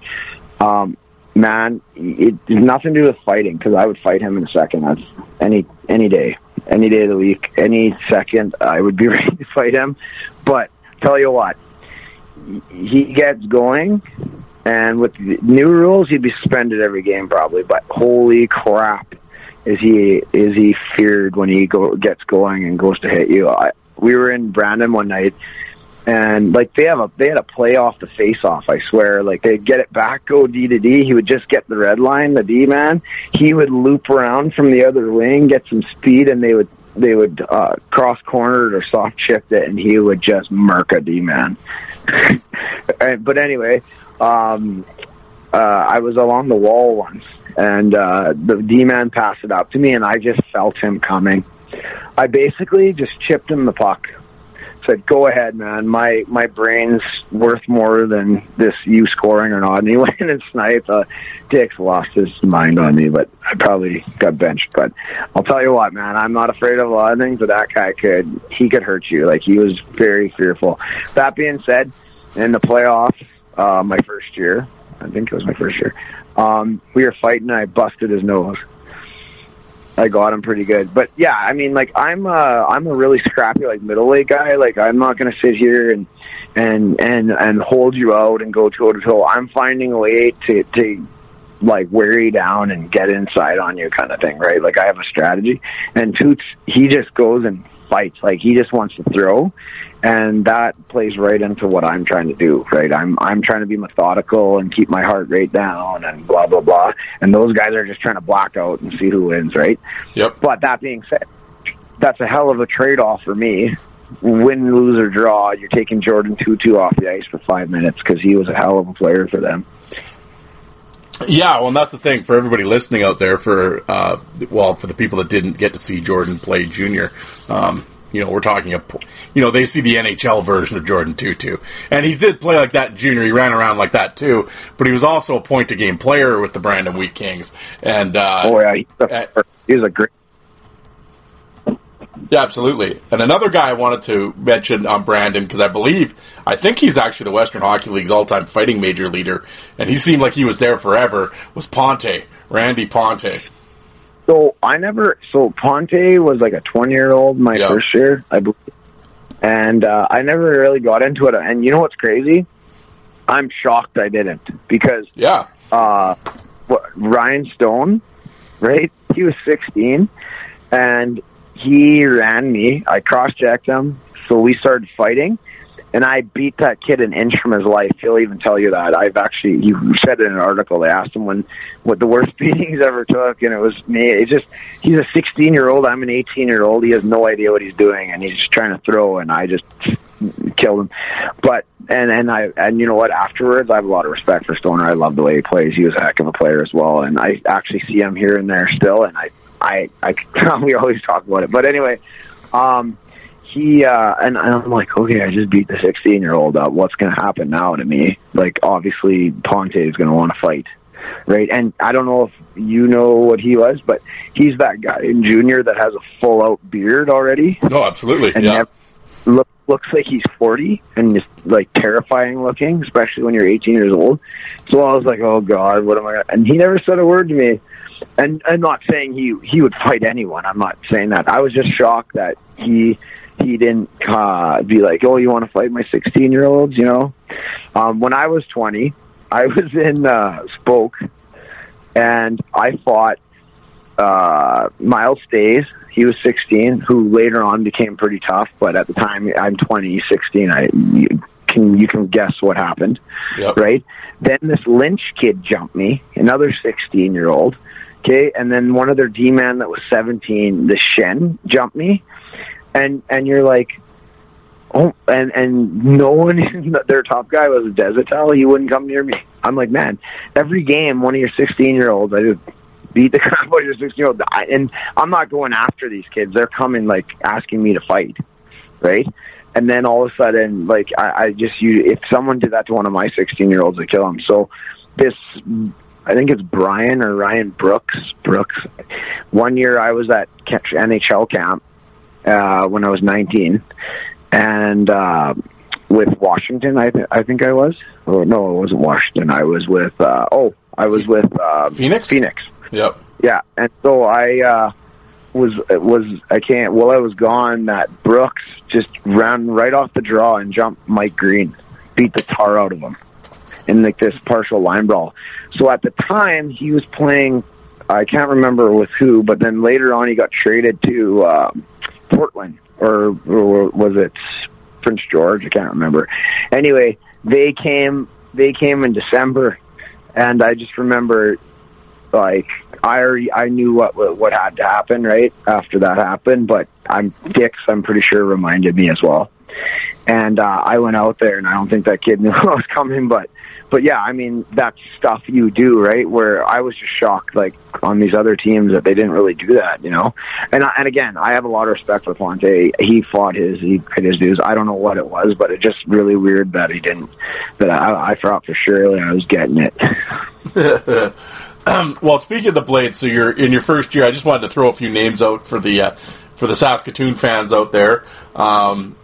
Um, man, it has nothing to do with fighting because I would fight him in a second. That's any any day, any day of the week, any second. I would be *laughs* ready to fight him. But tell you what, he gets going, and with the new rules, he'd be suspended every game probably. But holy crap, is he is he feared when he go gets going and goes to hit you? I, we were in Brandon one night and like they have a they had a play off the face off i swear. Like they'd get it back go d to d. He would just get the red line the d man. He would loop around from the other wing get some speed and they would they would uh cross cornered or soft shift it and he would just murk a d man. *laughs* But anyway um uh i was along the wall once and uh the d man passed it up to me and i just felt him coming i basically just chipped him the puck said, "Go ahead, man. My my brain's worth more than this you scoring or not." And he *laughs* went and sniped. Uh, Dick's lost his mind on me, but I probably got benched. But I'll tell you what, man, I'm not afraid of a lot of things, but that guy could he could hurt you. Like he was very fearful. That being said, in the playoffs, uh, my first year, I think it was my first year, um, we were fighting. and I busted his nose. I got him pretty good. But yeah, I mean, like I'm a I'm a really scrappy like middleweight guy. Like I'm not gonna sit here and and and and hold you out and go toe to toe. I'm finding a way to to like wear you down and get inside on you kind of thing, right? Like I have a strategy. And Toots, he just goes and fights. Like he just wants to throw and that plays right into what I'm trying to do, right? I'm I'm trying to be methodical and keep my heart rate down and blah blah blah. And those guys are just trying to block out and see who wins, right? Yep. But that being said, that's a hell of a trade off for me. Win, lose or draw, you're taking Jordan Tootoo off the ice for five minutes because he was a hell of a player for them. Yeah, well, and that's the thing for everybody listening out there. For uh, well, for the people that didn't get to see Jordan play junior, um, you know, we're talking a, you know, they see the NHL version of Jordan Tootoo, and he did play like that in junior. He ran around like that too, but he was also a point to game player with the Brandon Wheat Kings. And uh, oh yeah, he's a, he's a great. Yeah, absolutely. And another guy I wanted to mention on Brandon because I believe I think he's actually the Western Hockey League's all-time fighting major leader, and he seemed like he was there forever. Was Ponte Randy Ponte? So I never. So Ponte was like a twenty-year-old my yeah. first year, I believe, and uh, I never really got into it. And you know what's crazy? I'm shocked I didn't because yeah, uh, what, Ryan Stone, right? He was 16, and he ran me. I cross-checked him, so we started fighting. And I beat that kid an inch from his life. He'll even tell you that. I've actually, you said in an article, they asked him when, what the worst *laughs* beating he's ever took, and it was me. It's just, he's a 16 year old, I'm an 18 year old. He has no idea what he's doing, and he's just trying to throw, and I just killed him. But, and, and I, and you know what, afterwards, I have a lot of respect for Stoner. I love the way he plays. He was a heck of a player as well, and I actually see him here and there still, and I, I, I, *laughs* we always talk about it. But anyway, um, he uh and I'm like, okay, I just beat the 16 year old up. What's going to happen now to me? Like, obviously, Ponte is going to want to fight, right? And I don't know if you know what he was, but he's that guy in junior that has a full out beard already. No, absolutely, and yeah. look, looks like he's 40 and just like terrifying looking, especially when you're 18 years old. So I was like, oh god, what am I? Gonna? And he never said a word to me. And I'm not saying he he would fight anyone. I'm not saying that. I was just shocked that he he didn't uh, be like, "Oh, you want to fight my 16 year olds?" You know. Um, when I was 20, I *laughs* was in uh, Spoke, and I fought uh, Miles Stays. He was 16, who later on became pretty tough, but at the time I'm 20, 16. I you can you can guess what happened, Yep. right? Then this Lynch kid jumped me, another 16 year old. Okay, and then one of their D man that was 17, the Shen, jumped me, and and you're like, oh, and and no one, *laughs* their top guy was Desatel. He wouldn't come near me. I'm like, man, every game, one of your 16 year olds, I just beat the *laughs* crap out of your 16 year old, and I'm not going after these kids. They're coming like asking me to fight, right? And then all of a sudden, like I, I just you, if someone did that to one of my 16 year olds, I'd kill him. So this I think it's Brian or Ryan Brooks. Brooks. One year I was at NHL camp uh, when I was 19, and uh, with Washington, I, th- I think I was. Or no, it wasn't Washington. I was with. Uh, oh, I was with uh, Phoenix? Phoenix. Yep. Yeah, and so I uh, was was I can't. While I was gone, that Brooks just ran right off the draw and jumped Mike Green, beat the tar out of him in like this partial line brawl. So at the time, he was playing. I can't remember with who, but then later on, he got traded to uh, Portland, or, or was it Prince George? I can't remember. Anyway, they came. They came in December, and I just remember, like I already I knew what what had to happen right after that happened, but I'm Dix. I'm pretty sure reminded me as well. And uh, I went out there, and I don't think that kid knew *laughs* I was coming, but but yeah, I mean that's stuff you do, right? Where I was just shocked, like on these other teams, that they didn't really do that, you know. And and again, I have a lot of respect for Ponte. He fought his, he paid his dues. I don't know what it was, but it just really weird that he didn't. That I, I thought for sure I was getting it. um, *laughs* well, speaking of the Blades, so you're in your first year. I just wanted to throw a few names out for the uh, for the Saskatoon fans out there. Um,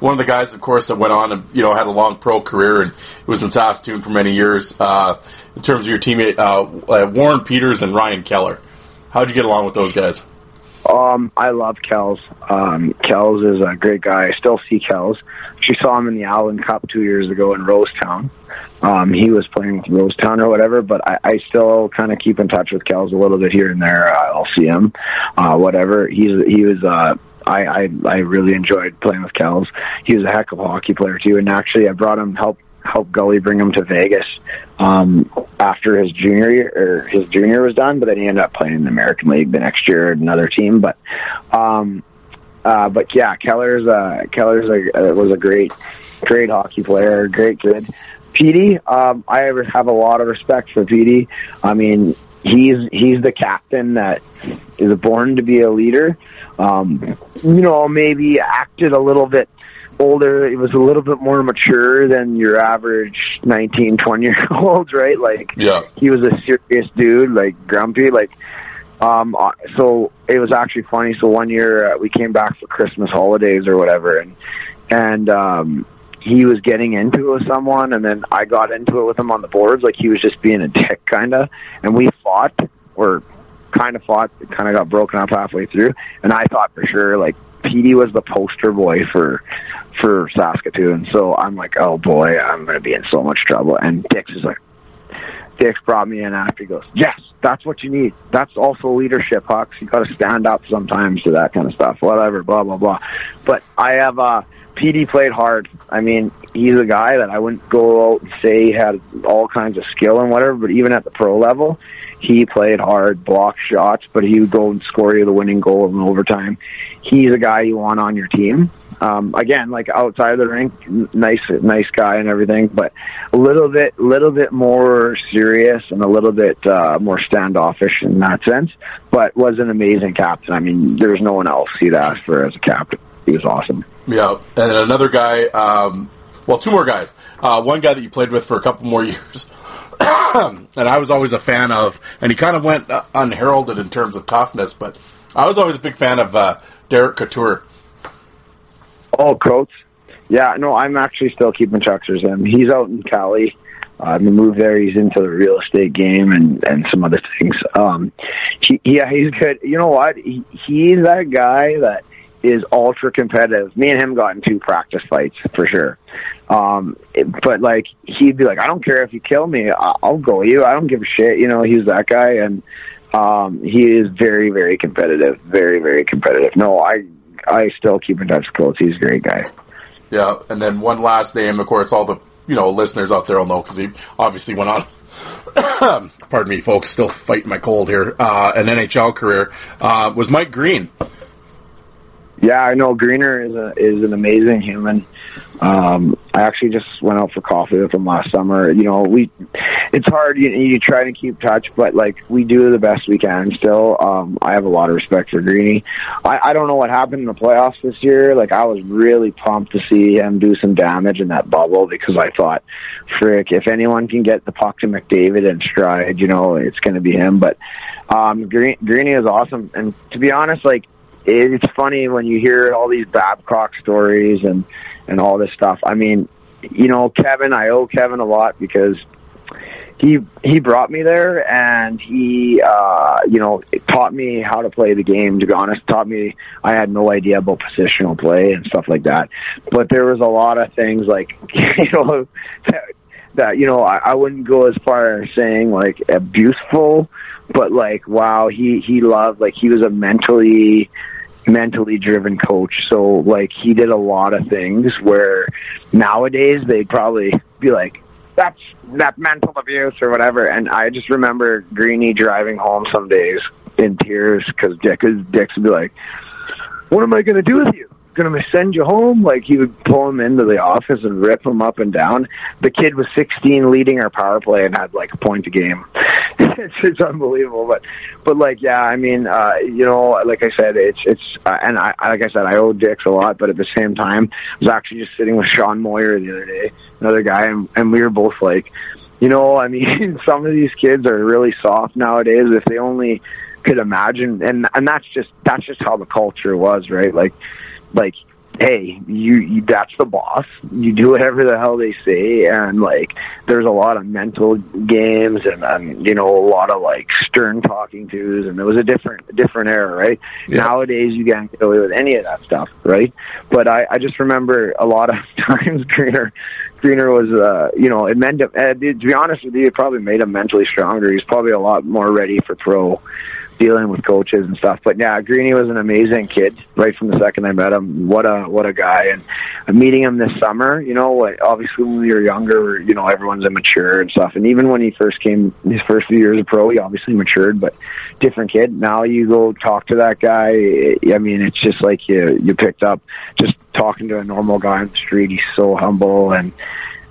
one of the guys, of course, that went on and you know had a long pro career and was in Saskatoon for many years. Uh, in terms of your teammate, uh, uh, Warren Peters and Ryan Keller, how'd you get along with those guys? Um, I love Kells. Um, Kells is a great guy. I still see Kells. She saw him in the Allen Cup two years ago in Rosetown. Um, he was playing with Rosetown or whatever, but I, I still kind of keep in touch with Kells a little bit here and there. I'll see him, uh, whatever. He's he was. Uh, I, I I really enjoyed playing with Kells. He was a heck of a hockey player too, and actually I brought him help help Gully bring him to Vegas um, after his junior year or his junior was done, but then he ended up playing in the American League the next year at another team. But um, uh, but yeah, Keller's uh, Keller's a, uh, was a great great hockey player, great kid. Petey, um, I have a lot of respect for Petey. I mean, he's he's the captain that is born to be a leader. Um, you know, maybe acted a little bit older. He was a little bit more mature than your average 19, 20 year olds, right? Like, Yeah. he was a serious dude, like grumpy, like. Um, uh, so it was actually funny. So one year uh, we came back for Christmas holidays or whatever, and and um, he was getting into it with someone, and then I got into it with him on the boards. Like he was just being a dick, kind of, and we fought or kind of fought. It kind of got broken up halfway through, and I thought for sure like Petey was the poster boy for for Saskatoon. So I'm like, oh boy, I'm to be in so much trouble. And Dix is like, Dick brought me in after. He goes, "Yes, that's what you need. That's also leadership, Hucks. You got to stand up sometimes to that kind of stuff. Whatever, blah blah blah." But I have uh, PD played hard. I mean, he's a guy that I wouldn't go out and say he had all kinds of skill and whatever. But even at the pro level, he played hard, blocked shots, but he would go and score you the winning goal in overtime. He's a guy you want on your team um, again, like outside of the rink, nice, nice guy and everything, but a little bit, little bit more serious and a little bit uh, more standoffish in that sense. But was an amazing captain. I mean, there's no one else he'd ask for as a captain. He was awesome. Yeah, and another guy. Um, well, two more guys. Uh, one guy that you played with for a couple more *laughs* years. *coughs* and I was always a fan of, and he kind of went uh, unheralded in terms of toughness, but I was always a big fan of uh, Derek Couture. Oh, Coates. Yeah, no, I'm actually still keeping touch with him. He's out in Cali. Uh, he moved there. He's into the real estate game and and some other things. Um, he, yeah, he's good. You know what? He, he's that guy that is ultra competitive. Me and him got in two practice fights for sure. Um, but like he'd be like, I don't care if you kill me, I'll go you. I don't give a shit. You know, he's that guy, and um, he is very, very competitive. Very, very competitive. No, I I still keep in touch with. He's a great guy. Yeah, and then one last name, of course, all the you know listeners out there will know because he obviously went on. *coughs* pardon me, folks, still fighting my cold here. Uh, an NHL career uh, was Mike Green. Yeah, I know Greener is a is an amazing human. Um, I actually just went out for coffee with him last summer. You know, we it's hard. You, you try to keep touch, but like we do the best we can. Still, um, I have a lot of respect for Greeny. I, I don't know what happened in the playoffs this year. Like I was really pumped to see him do some damage in that bubble because I thought, frick, if anyone can get the puck to McDavid and stride, you know, it's going to be him. But um, Green, Greeny is awesome, and to be honest, like it's funny when you hear all these Babcock stories and and all this stuff. I mean, you know, Kevin, I owe Kevin a lot because he he brought me there and he uh you know taught me how to play the game to be honest taught me i had no idea about positional play and stuff like that but there was a lot of things like *laughs* you know that, that you know I, I wouldn't go as far as saying like abuseful but like wow he he loved like he was a mentally mentally driven coach. So like he did a lot of things where nowadays they'd probably be like, that's that mental abuse or whatever. And I just remember Greeny driving home some days in tears because Dick, Dick would be like, "What am I to do with you? To send you home?" Like he would pull him into the office and rip him up and down. The kid was 16, leading our power play, and had like a point a game. *laughs* it's, it's unbelievable, but but like yeah, I mean, uh, you know, like I said, it's it's uh, and I like I said, I owe Dix a lot, but at the same time, I was actually just sitting with Sean Moyer the other day, another guy, and, and we were both like, you know, I *laughs* mean, some of these kids are really soft nowadays. If they only could imagine, and and that's just that's just how the culture was, right? Like, like hey, you, you that's the boss. You do whatever the hell they say, and like there's a lot of mental games and um, you know a lot of like stern talking tos, and it was a different different era, right? Yeah. Nowadays you can't get away with any of that stuff, right? But I, I just remember a lot of *laughs* times Greener Greener was, uh, you know, it meant uh, to be honest with you, it probably made him mentally stronger. He's probably a lot more ready for pro dealing with coaches and stuff. But yeah, Greeny was an amazing kid right from the second I met him. What a what a guy! And uh, meeting him this summer, you know, obviously when were younger, you know, everyone's immature and stuff. And even when he first came, his first few years of pro, he obviously matured, but different kid. Now you go talk to that guy. Eh, I mean, it's just like you you picked up just talking to a normal guy on the street. He's so humble and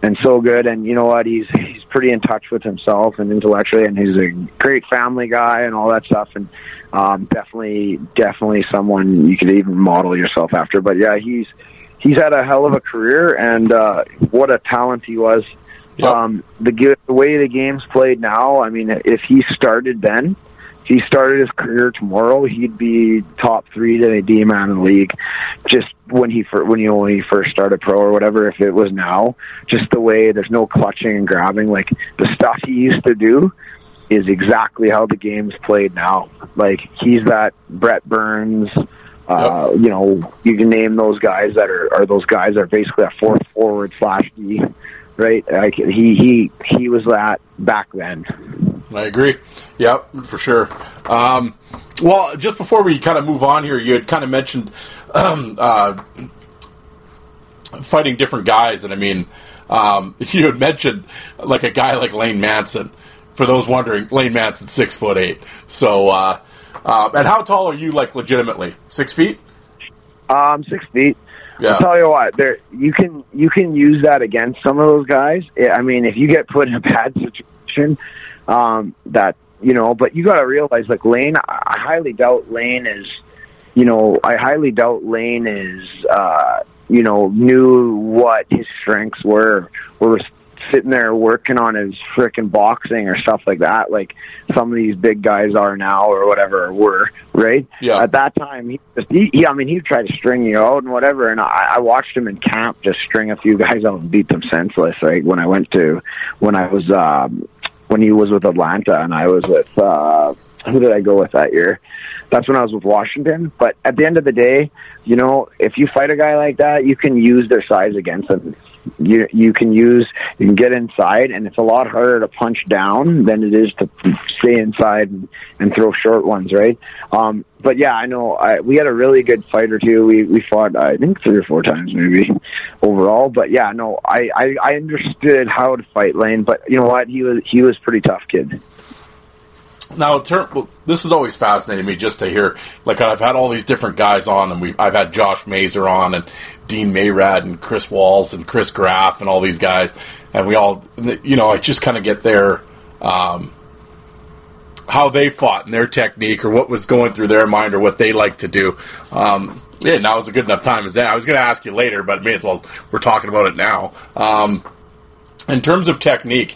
and so good. And you know what? He's he's pretty in touch with himself and intellectually, and he's a great family guy and all that stuff. And um, definitely, definitely someone you could even model yourself after. But yeah, he's he's had a hell of a career, and uh, what a talent he was. Yep. Um, the, the way the game's played now, I mean, if he started then, he started his career tomorrow, he'd be top three to a D man in the league. Just when he first, when you know, when he first started pro or whatever, if it was now, just the way there's no clutching and grabbing, like the stuff he used to do is exactly how the game's played now. Like he's that Brent Burns. Uh, yep. You know, you can name those guys that are, are those guys that are basically a fourth forward slash D right? Like he he he was that back then. I agree. Yep, for sure. Um, well, just before we kind of move on here, you had kind of mentioned um, uh, fighting different guys, and I mean, um, *laughs* you had mentioned like a guy like Lane Manson. For those wondering, Lane Manson's six foot eight. So, uh, uh, and how tall are you? Like legitimately, six feet? Um, six feet. Yeah. I'll tell you what, there you can you can use that against some of those guys. I mean, if you get put in a *laughs* bad situation, um, that you know, but you got to realize, like Lane, I highly doubt Lane is, you know, I highly doubt Lane is, uh, you know, knew what his strengths were, was sitting there working on his frickin' boxing or stuff like that, like some of these big guys are now or whatever were, right? Yeah. At that time, he, just, he, he I mean, he tried to string you out and whatever, and I, I watched him in camp just string a few guys out and beat them senseless. Right when I went to, when I was, um, when he was with Atlanta and I was with, uh, who did I go with that year? That's when I was with Washington. But at the end of the day, you know, if you fight a guy like that, you can use their size against them. You you can use you can get inside, and it's a lot harder to punch down than it is to stay inside and, and throw short ones, right? Um, but yeah, I know I, we had a really good fight or two. We we fought I think three or four times maybe overall. But yeah, no, I I, I understood how to fight Lane, but you know what? He was he was pretty tough kid. Now, this has always fascinated me just to hear. Like, I've had all these different guys on, and we I've had Josh Mazer on, and Dean Mayrad, and Chris Walls, and Chris Graff, and all these guys, and we all, you know, I just kind of get their um, how they fought and their technique, or what was going through their mind, or what they like to do. Um, yeah, now is a good enough time as that. I was going to ask you later, but may as well we're talking about it now. Um, in terms of technique,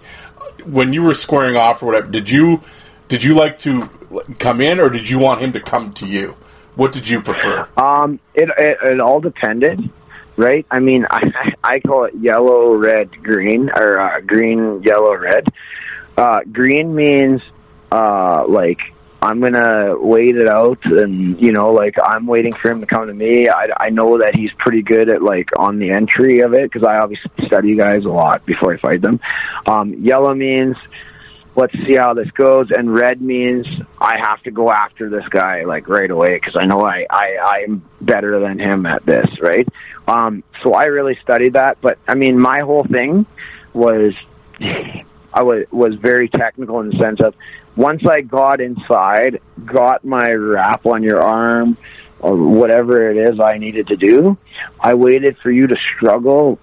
when you were squaring off or whatever, did you did you like to come in or did you want him to come to you? What did you prefer? Um, it, it it all depended, right? I mean, *laughs* I I call it yellow, red, green, or uh, green, yellow, red. Uh, green means uh, like I'm gonna wait it out, and you know, like I'm waiting for him to come to me. I I know that he's pretty good at like on the entry of it because I obviously study guys a lot before I fight them. Um, yellow means let's see how this goes. And red means I have to go after this guy like right away because I know I, I I'm better than him at this, right? Um, so I really studied that. But I mean, my whole thing was *sighs* I was was very technical in the sense of once I got inside, got my wrap on your arm or whatever it is I needed to do, I waited for you to struggle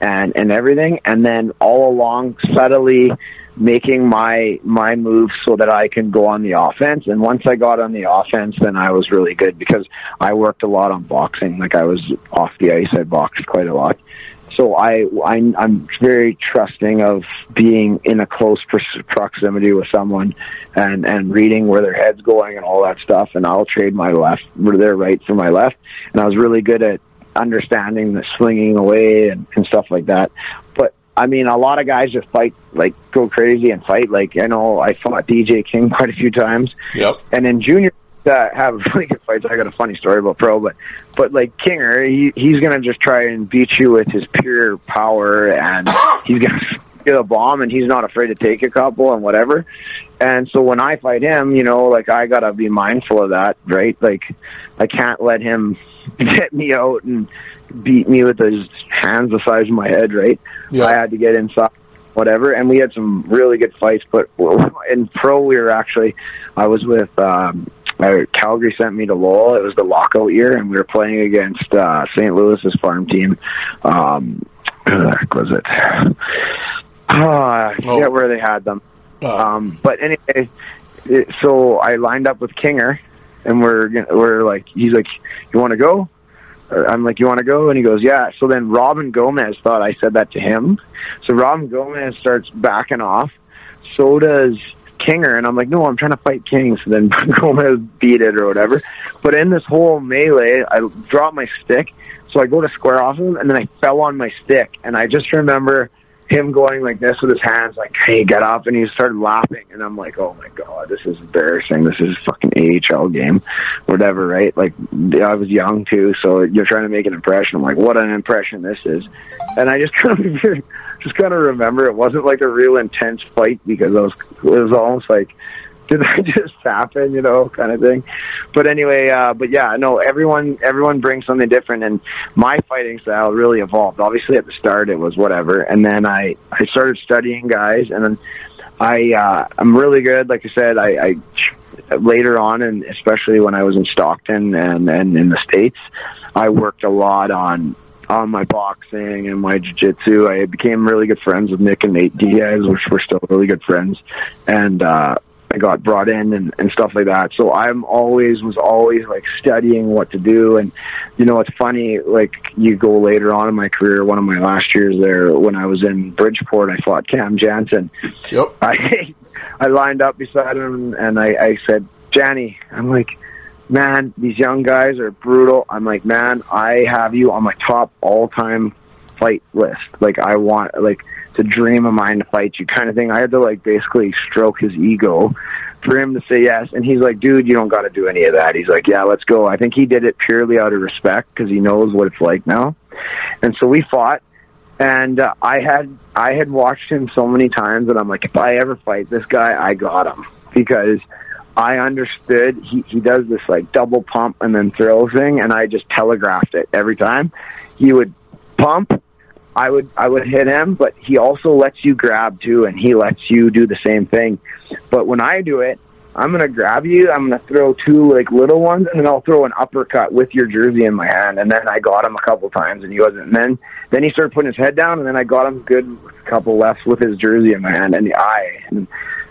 and and everything, and then all along subtly making my my moves so that I can go on the offense. And once I got on the offense, then I was really good because I worked a lot on boxing. Like I was off the ice, I boxed quite a lot. So I, I I'm very trusting of being in a close proximity with someone and and reading where their head's going and all that stuff. And I'll trade my left, their right for my left. And I was really good at understanding the slinging away and, and stuff like that. I mean, a lot of guys just fight, like, go crazy and fight. Like, I know I fought DJ King *laughs* quite a few times. Yep. And in junior, uh, have *laughs* really good fights. I got a funny story about pro, but but like Kinger, he he's gonna just try and beat you with his pure power, and *coughs* he's gonna *laughs* get a bomb, and he's not afraid to take a couple and whatever. And so when I fight him, you know, like I gotta be mindful of that, right? Like I can't let him get me out and beat me with his hands the size of my head, right? Yeah. I had to get inside, whatever. And we had some really good fights. But in pro, we were actually, I was with um, Calgary sent me to Lowell. It was the lockout year, and we were playing against uh, St. Louis's farm team. Um, who the heck was it? *sighs* Ah, I forget Oh. where they had them. Uh, Um, but anyway, it, so I lined up with Kinger, and we're we're like, he's like, you want to go? I'm like, you want to go? And he goes, yeah. So then Robin Gomez thought I said that to him. So Robin Gomez starts backing off. So does Kinger, and I'm like, no, I'm trying to fight King. So then *laughs* Gomez beat it or whatever. But in this whole melee, I dropped my stick. So I go to square off him, and then I fell on my stick. And I just remember him going like this with his hands, like, "Hey, get up!" And he started laughing, and I'm like, "Oh my god, this is embarrassing. This is a fucking AHL game, whatever." Right? Like, I was young too, so you're trying to make an impression. I'm like, "What an impression this is!" And I just *laughs* kind of just kind of remember it wasn't like a real intense fight because I was it was almost like did *laughs* that just happen, you know, kind of thing. But anyway, uh, but yeah, no, everyone everyone brings something different, and my fighting style really evolved. Obviously, at the start it was whatever, and then I I started studying guys, and then I uh, I'm really good. Like I said, I, I later on, and especially when I was in Stockton and and in the states, I worked a lot on on my boxing and my jiu-jitsu. I became really good friends with Nick and Nate Diaz, which we're still really good friends. And, uh, I got brought in and, and stuff like that. So I'm always, was always like studying what to do. And, you know, it's funny, like you go later on in my career, one of my last years there, when I was in Bridgeport, I fought Cam Janssen. Yep. *laughs* I, I lined up beside him and I, I said, Janny, I'm like, man, these young guys are brutal. I'm like, man, I have you on my top all time fight list. Like, I want, like, to dream of mine to fight you kind of thing. I had to, like, basically stroke his ego for him to say yes. And he's like, dude, you don't got to do any of that. He's like, yeah, let's go. I think he did it purely out of respect because he knows what it's like now. And so we fought. And uh, I had I had watched him so many times that I'm like, if I ever fight this guy, I got him because I understood he, he does this like double pump and then throw thing and I just telegraphed it every time. He would pump, I would I would hit him, but he also lets you grab too and he lets you do the same thing. But when I do it, I'm gonna grab you, I'm gonna throw two like little ones and then I'll throw an uppercut with your jersey in my hand and then I got him a couple times and he wasn't and then then he started putting his head down and then I got him good couple lefts with his jersey in my hand and the eye and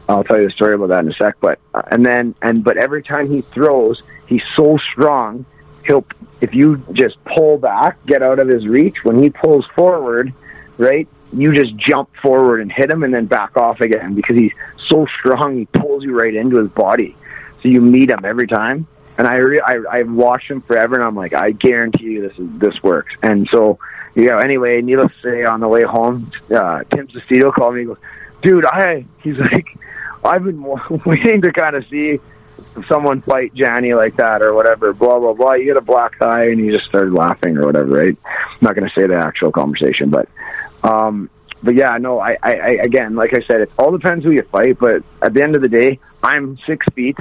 I'll tell you a story about that in a sec. But uh, and then and but every time he throws, he's so strong. He'll if you just pull back, get out of his reach. When he pulls forward, right, you just jump forward and hit him, and then back off again because he's so strong. He pulls you right into his body, so you meet him every time. And I re- I I've watched him forever, and I'm like, I guarantee you this is this works. And so, you know, anyway, needless to say, on the way home, uh, Tim Sestito called me. He goes, dude, I he's *laughs* like I've been *laughs* waiting to kind of see someone fight Johnny like that or whatever, blah, blah, blah. You get a black eye and you just started laughing or whatever, right? I'm not going to say the actual conversation, but, um, but yeah, no, I, I, I, again, like I said, it all depends who you fight, but at the end of the day, I'm six feet.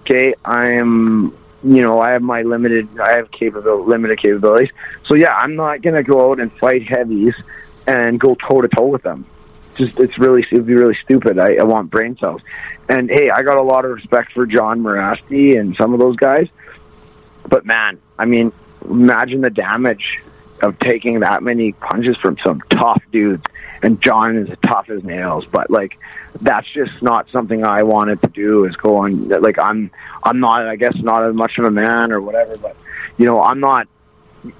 Okay. I am, you know, I have my limited, I have capable, limited capabilities. So yeah, I'm not going to go out and fight heavies and go toe to toe with them just it's really it'd be really stupid. I, I want brain cells. And hey, I got a lot of respect for Jon Mirasty and some of those guys. But man, I mean, imagine the damage of taking that many punches from some tough dudes. And John is tough as nails, but like that's just not something I wanted to do. Is go on like I'm I'm not I guess not as much of a man or whatever, but you know I'm not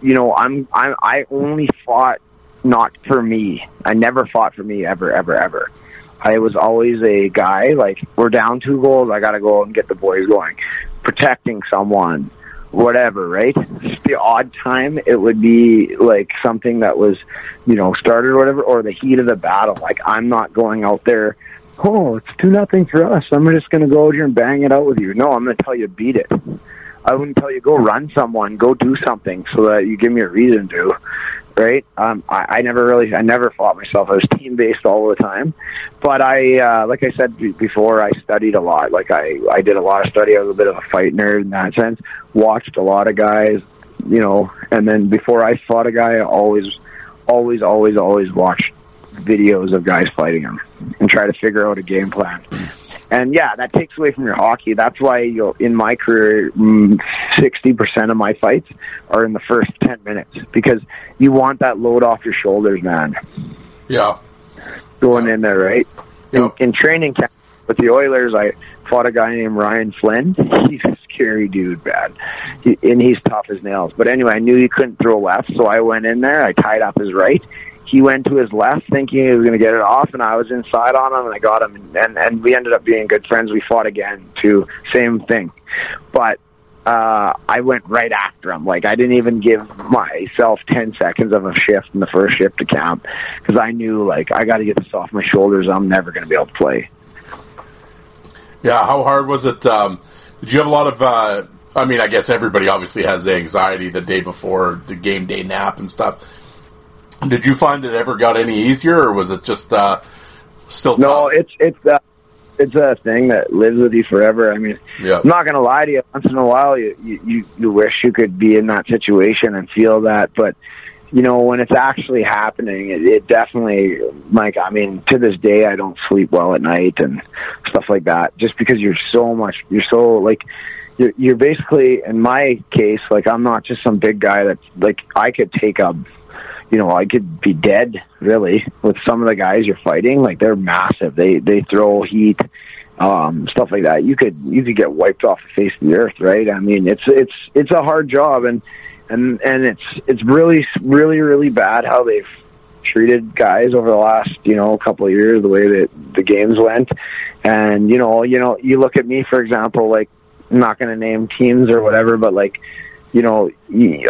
you know I'm I I only fought not for me. I never fought for me ever, ever, ever. I was always a guy like we're down two goals. I got to go and get the boys going, protecting someone, whatever. Right? The odd time it would be like something that was, you know, started or whatever, or the heat of the battle. Like I'm not going out there. Oh, it's two nothing for us. I'm just to go out here and bang it out with you. No, I'm to tell you beat it. I wouldn't tell you go run someone, go do something so that you give me a reason to right? Um, I, I never really, I never fought myself. I was team based all the time, but I, uh, like I said before, I studied a lot. Like I, I did a lot of study. I was a bit of a fight nerd in that sense. Watched a lot of guys, you know, and then before I fought a guy, I always, always, always, always watched videos of guys fighting them and try to figure out a game plan. And yeah, that takes away from your hockey. That's why you know, in my career, mm, sixty percent of my fights are in the first ten minutes because you want that load off your shoulders, man. Yeah, going in there, right? Yep. In, in training camp with the Oilers, I fought a guy named Ryan Flynn. He's a scary dude, man, he, and he's tough as nails. But anyway, I knew he couldn't throw left, so I went in there. I tied up his right he went to his left thinking he was going to get it off, and I was inside on him, and I got him, and, and and we ended up being good friends. We fought again, too, same thing, but uh, I went right after him. Like I didn't even give myself ten seconds of a shift in the first shift to count because I knew like I got to get this off my shoulders. I'm never going to be able to play. Yeah, how hard was it? Um, did you have a lot of? Uh, I mean, I guess everybody obviously has the anxiety the day before the game day nap and stuff Did you find it ever got any easier, or was it just uh, still No, tough? it's it's uh, it's a thing that lives with you forever. I mean, Yeah. I'm not gonna lie to you. Once in a while, you you you, you wish you could be in that situation and feel that, but you know when it's actually happening, it, it definitely like I mean to this day I don't sleep well at night and stuff like that, just because you're so much you're so like. You're, you're basically, in my case, like I'm not just some big guy that's like I could take a you know, I could be dead really with some of the guys you're fighting. Like they're massive. They they throw heat, um, stuff like that. You could you could get wiped off the face of the earth, right? I mean, it's it's it's a hard job, and and and it's it's really really really bad how they've treated guys over the last you know couple of years, the way that the games went, and you know you know you look at me for example, like I'm not going to name teams or whatever, but like you know,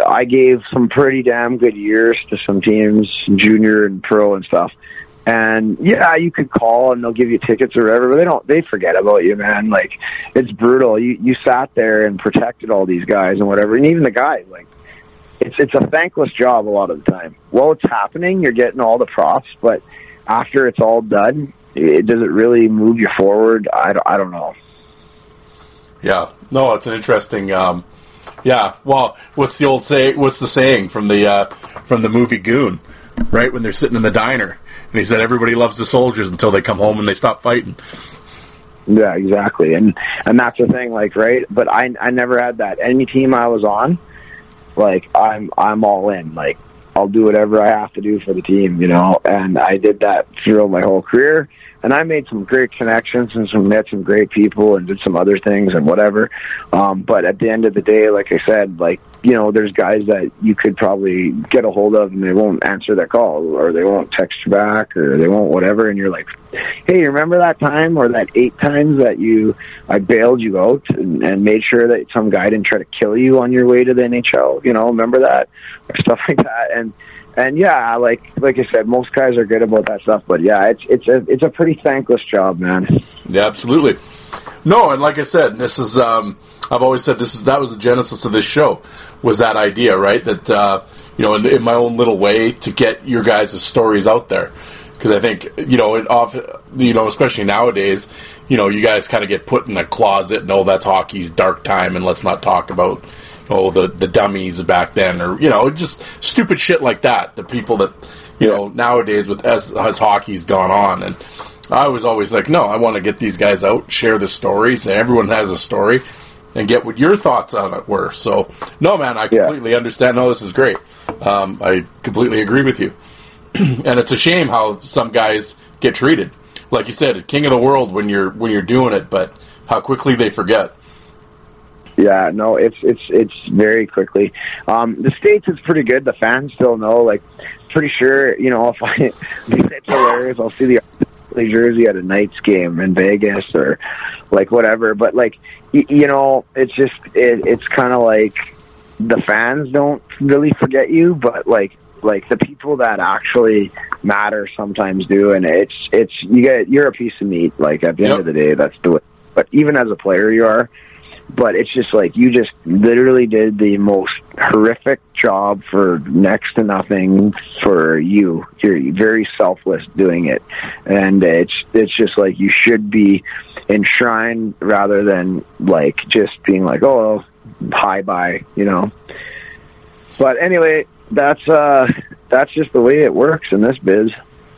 I gave some pretty damn good years to some teams, junior and pro and stuff. And yeah, you could call and they'll give you tickets or whatever, but they don't. They forget about you, man. Like it's brutal. You you sat there and protected all these guys and whatever, and even the guys. Like it's it's a thankless job a lot of the time. While it's happening, you're getting all the props, but after it's all done, it, does it really move you forward? I don't, I don't know. Yeah, no, it's an interesting. Um, yeah, well, what's the old say? What's the saying from the uh, from the movie Goon? Right when they're sitting in the diner, and he said everybody loves the soldiers until they come home and they stop fighting. Yeah, exactly. And and that's the thing, like, right? But I I never had that. Any team I was on, like I'm I'm all in. Like I'll do whatever I have to do for the team, you know. And I did that throughout my whole career. And I made some great connections and some met some great people and did some other things and whatever. Um, but at the end of the day, like I said, like you know, there's guys that you could probably get a hold of and they won't answer their call or they won't text you back or they won't whatever. And you're like, hey, remember that time or that eight times that you I bailed you out and, and made sure that some guy didn't try to kill you on your way to the NHL? You know, remember that or stuff like that. And and yeah, like like I said, most guys are good about that stuff. But yeah, it's it's a it's a pretty thankless job, man. Yeah, absolutely. No, and like I said, this is um, I've always said this is that was the genesis of this show was that idea, right? That uh, you know, in, in my own little way to get your guys' stories out there because I think you know, it off, you know, especially nowadays, you know, you guys kind of get put in a closet. and No, that's hockey's dark time, and let's not talk about oh the the dummies back then, or you know, just stupid shit like that. The people that you know nowadays with as as hockey's gone on, and I was always like, no, I want to get these guys out, share the stories, everyone has a story. And get what your thoughts on it were. So, no, man, I Yeah. completely understand. No, this is great. Um, I completely agree with you *clears throat* and it's a shame how some guys get treated. Like you said, king of the world when you're when you're doing it, but how quickly they forget. Yeah, no, it's it's it's very quickly. Um, the states is pretty good. The fans still know. Like, pretty sure you know if I *laughs* it's hilarious. I'll see the New Jersey at a Knights game in Vegas or like whatever. But like y- you know, it's just it, it's kind of like the fans don't really forget you, but like like the people that actually matter sometimes do, and it's it's you get you're a piece of meat. Like at the Yep. end of the day, that's the way. But even as a player, you are but it's just like you just literally did the most horrific job for next to nothing for you. You're very selfless doing it, and it's it's just like you should be enshrined rather than like just being like oh hi bye you know. But anyway, that's uh that's just the way it works in this biz.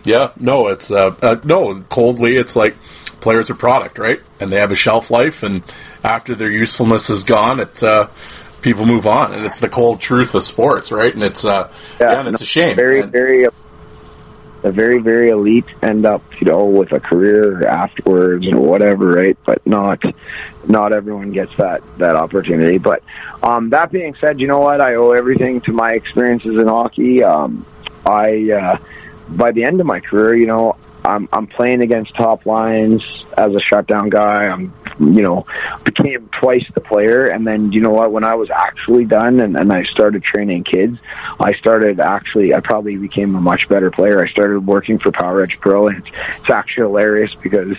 Yeah, no, it's uh, uh, no coldly. It's like players are product, right? And they have a shelf life, and after their usefulness is gone, it's uh, people move on, and it's the cold truth of sports, right? And it's uh, yeah, and it's a shame. Very, And- very, the very, very elite end up, you know, with a career afterwards or whatever, right? But not, not everyone gets that that opportunity. But um, that being said, you know what? I owe everything to my experiences in hockey. Um, I, uh, by the end of my career, you know, I'm I'm playing against top lines as a shutdown guy. I'm you know became twice the player, and then you know what? When I was actually done and, and I started training kids, I started actually I probably became a much better player. I started working for Power Edge Pro, and it's, it's actually hilarious because.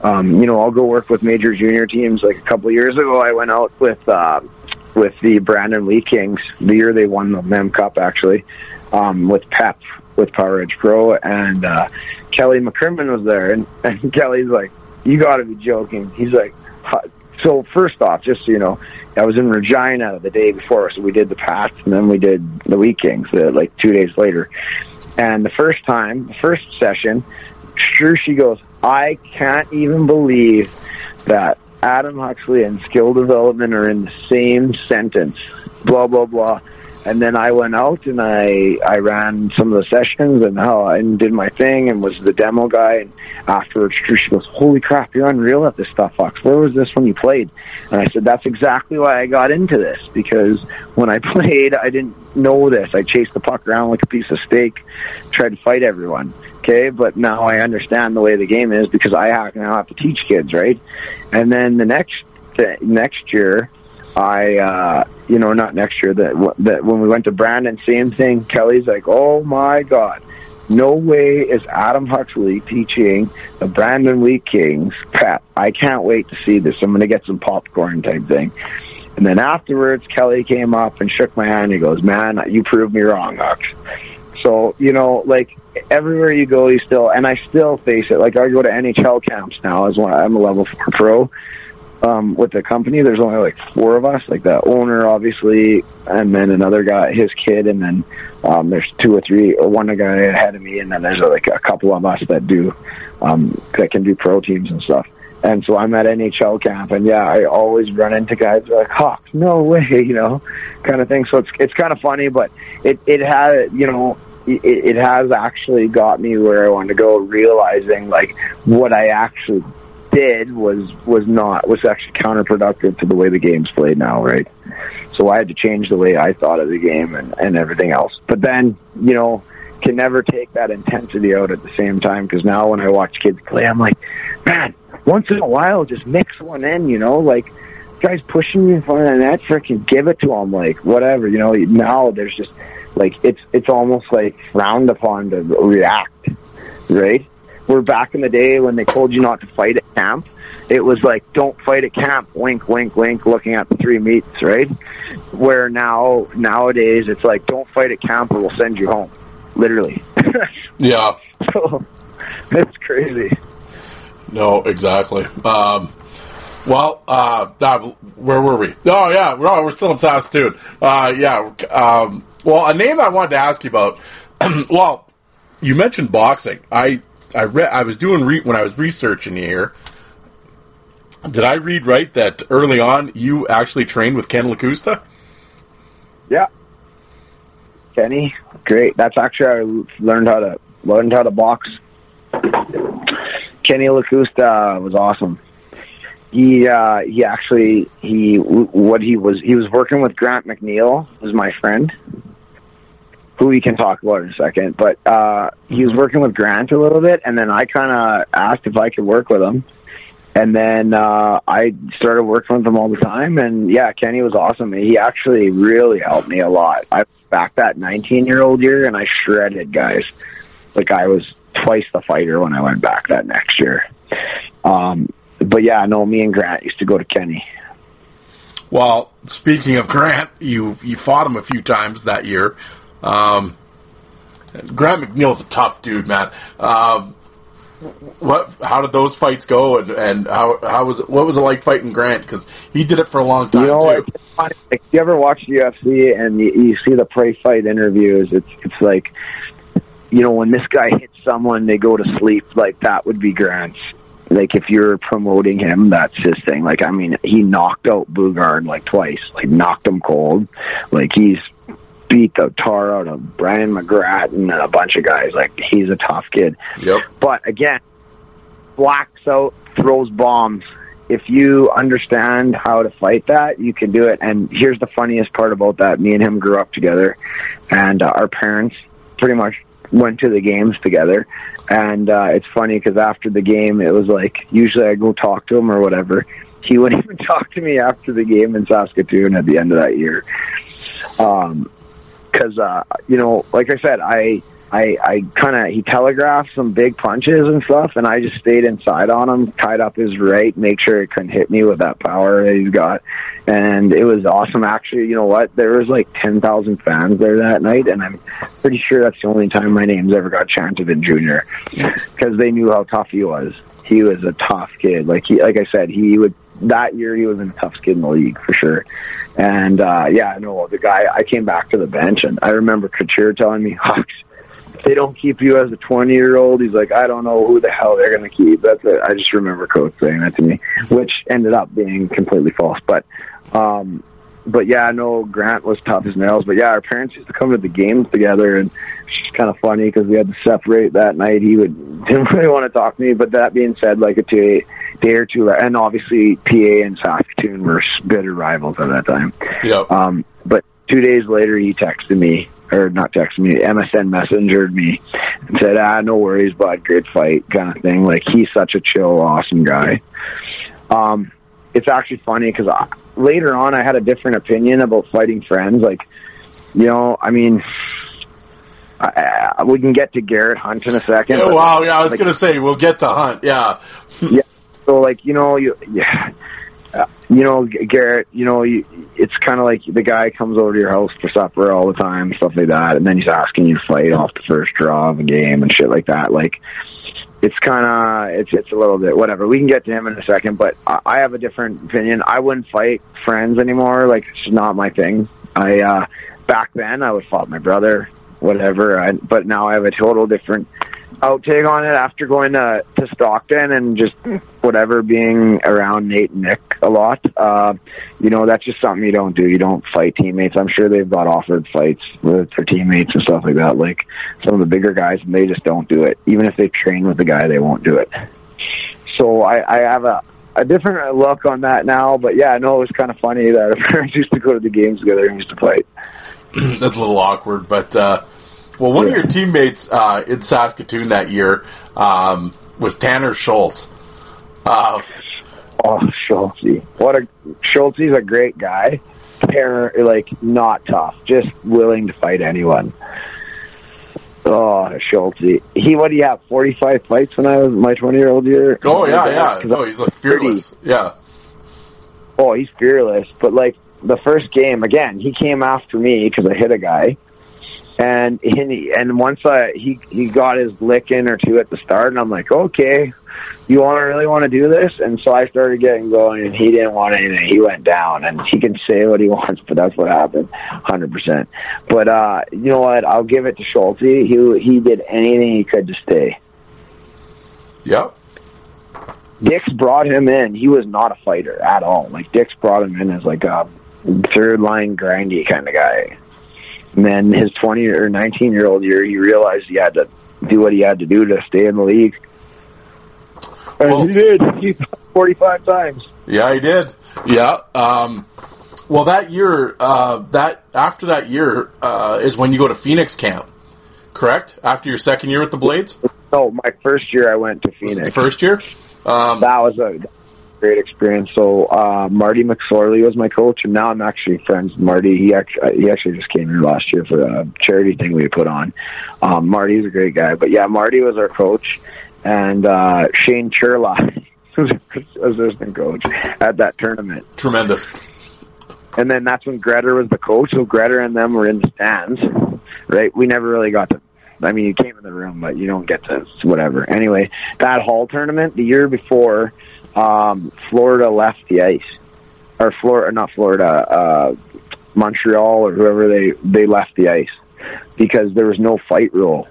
Um, you know, I'll go work with major junior teams. Like a couple of years ago, I went out with uh, with the Brandon Wheat Kings the year they won the Mem Cup, actually, um, with Pep with Power Edge Pro, and uh, Kelly McCrimmon was there, and, *laughs* and Kelly's like, "You got to be joking." He's like, "So first off, just so you know, I was in Regina the day before, so we did the Pats, and then we did the Wheat Kings uh, like two days later. And the first time, the first session, sure she goes, I can't even believe that Adam Huxley and skill development are in the same sentence. Blah blah blah. And then I went out and I I ran some of the sessions and how and did my thing and was the demo guy. And afterwards, she goes, "Holy crap, you're unreal at this stuff, Fox. Where was this when you played?" And I said, "That's exactly why I got into this because when I *laughs* played, I didn't know this. I chased the puck around like a piece of steak, tried to fight everyone." Okay, but now I understand the way the game is because I now have to teach kids, right? And then the next the next year, I, uh, you know, not next year. That that when we went to Brandon, same thing. Kelly's like, "Oh my god, no way is Adam Huxley teaching the Brandon Wheat Kings prep. I can't wait to see this. I'm going to get some popcorn type thing." And then afterwards, Kelly came up and shook my hand. He goes, "Man, you proved me wrong, Hux." So you know, like everywhere you go, you still and I still face it. Like I go to NHL camps now as one. I'm a level four pro um, with the company. There's only like four of us, like the owner, obviously, and then another guy, his kid, and then um, there's two or three, or one guy ahead of me, and then there's like a couple of us that do um, that can do pro teams and stuff. And so I'm at NHL camp, and yeah, I always run into guys like, "Hawk, no way," *laughs* you know, kind of thing. So it's it's kind of funny, but it it had you know it, it has actually got me where I want to go, realizing like what I actually did was was not was actually counterproductive to the way the game's played now, right? So I had to change the way I thought of the game and and everything else. But then you know can never take that intensity out at the same time because now when I watch kids play, I'm like, man, once in a while, just mix one in, you know, like guys pushing you in front of the net, freaking give it to them, like whatever, you know. Now there's just like it's it's almost like frowned upon to react, right? Where back in the day when they told you not to fight at camp, it was like don't fight at camp, wink, wink, wink, looking at the three meets, right? Where now nowadays it's like don't fight at camp or we'll send you home, literally. *laughs* Yeah. so it's crazy. No, exactly. Um, well, uh, uh, where were we? Oh, yeah, we're, oh, we're still in Saskatoon. Uh, yeah. Um, well, a name I wanted to ask you about. *clears throat* well, you mentioned boxing. I I read. I was doing re- when I was researching here. Did I read right that early on you actually trained with Ken Lakusta? Yeah. Kenny, great. That's actually I learned how to learned how to box. Kenny Lakusta was awesome. He uh, he actually he what he was he was working with Grant McNeill, who's my friend, who we can talk about in a second. But uh, he was working with Grant a little bit, and then I kind of asked if I could work with him. And then uh, I started working with him all the time, and yeah, Kenny was awesome. He actually really helped me a lot. I back that 19 year old year, and I shredded guys. Like I was twice the fighter when I went back that next year. Um, but yeah, no, me and Grant used to go to Kenny. Well, speaking of Grant, you you fought him a few times that year. Um, Grant McNeill's a tough dude, man. Um, what? How did those fights go, and, and how how was it, what was it like fighting Grant? Because he did it for a long time you know, too. Like, if you ever watch UFC and you, you see the pre-fight interviews, it's it's like you know when this guy hits someone, they go to sleep. Like that would be Grant's. Like if you're promoting him, that's his thing. Like I mean, he knocked out Boogaard like twice. Like knocked him cold. Like he's beat the tar out of Brian McGrattan and a bunch of guys. Like he's a tough kid. Yep. But again, blacks out, throws bombs. If you understand how to fight that, you can do it. And here's the funniest part about that: me and him grew up together, and uh, our parents pretty much went to the games together. And uh, it's funny because after the game, it was like usually I go talk to him or whatever. He *laughs* wouldn't even talk to me after the game in Saskatoon at the end of that year. Um, because uh, you know, like I said, I I I kind of he telegraphed some big punches and stuff, and I just stayed inside on him, tied up his right, make sure it couldn't hit me with that power that he's got, and it was awesome. Actually, you know what? There was like ten thousand fans there that night, and I'm pretty sure that's the only time my name's ever got chanted in junior because they knew how tough he was. He was a tough kid. Like he, like I said, he would that year he was in the toughest kid in the league for sure. And uh yeah, no, the guy I came back to the bench and I remember Couture telling me, *laughs* Hux, if they don't keep you as a twenty year old, he's like, I don't know who the hell they're gonna keep. That's it. I just remember coach saying that to me, which ended up being completely false. But um but yeah, I know Grant was tough as nails. But yeah, our parents used to come to the games together, and it's just kind of funny because we had to separate that night. He would *laughs* didn't really want to talk to me. But that being said, like a day, day or two, and obviously PA and Saskatoon were bitter rivals at that time. Yep. Um, but two days later, he texted me, or not texted me, MSN messengered me and said, "Ah, no worries, bud, great fight," kind of thing. Like he's such a chill, awesome guy. Um, it's actually funny because later on, I had a different opinion about fighting friends. Like, you know, I mean. I, I, we can get to Garrett Hunt in a second. Yeah, wow, yeah, I was like, gonna say we'll get to Hunt. Yeah, yeah. So like you know you *laughs* yeah. Uh, you know, Garrett, you know, you, it's kind of like the guy comes over to your house for supper all the time, stuff like that, and then he's asking you to fight off the first draw of a game and shit like that. Like, it's kind of, it's it's a little bit whatever. We can get to him in a second, but I, I have a different opinion. I wouldn't fight friends anymore. Like, it's not my thing. I uh back then I would fight my brother, whatever. I, but now I have a total different outtake on it after going to, to Stockton and just whatever being around Nate and Nick a lot. Uh, you know, that's just something you don't do. You don't fight teammates. I'm sure they've got offered fights with their teammates and stuff like that. Like some of the bigger guys, and they just don't do it. Even if they train with the guy, they won't do it. So I, I have a, a different look on that now. But yeah, I know it was kind of funny that *laughs* our parents used to go to the games together and used to fight. *clears throat* that's a little awkward, but uh, well, one of your teammates uh, in Saskatoon that year um, was Tanner Schultz. Uh, Oh, Schulte. What a Schulte's a great guy. Terror, like not tough, just willing to fight anyone. Oh, Schulte. He what do you have? Forty five fights when I was my twenty year old year. oh yeah, yeah. No, I'm he's like 30. fearless. Yeah, Oh, he's fearless. But like the first game, again, he came after me because I hit a guy, and and, he, and once I he he got his lick in or two at the start, and I'm like, okay, you want to really want to do this? And so I started getting going, and he didn't want anything. He went down, and he can say what he *laughs* wants, but that's what happened, hundred percent. But uh, you know what? I'll give it to Schulte. He he did anything he could to stay. yep. Dix brought him in. He was not a fighter at all. Like Dix brought him in as like a third line grindy kind of guy. And then his twenty or nineteen year old year, he realized he had to do what he had to do to stay in the league. And Well- he did. He *laughs* forty five times. Yeah, he did. Yeah. Um, well, that year, uh, that after that year uh, is when you go to Phoenix camp, correct? After your second year with the Blades, No, my first year I went to Phoenix. the first year. Um, that was a great experience. So uh, Marty McSorley was my coach, and now I'm actually friends with Marty. He actually he actually just came here last year for a charity thing we put on. Um, Marty's a great guy, but yeah, Marty was our coach, and uh, Shane Churla *laughs* was our assistant coach at that tournament. tremendous. And then that's when Greta was the coach. So Greta and them were in the stands, right? We never really got to. I mean, you came in the room, but you don't get to whatever. Anyway, that hall tournament the year before, um, Florida left the ice, or Florida, not Florida, uh, Montreal or whoever they they left the ice because there was no fight rule.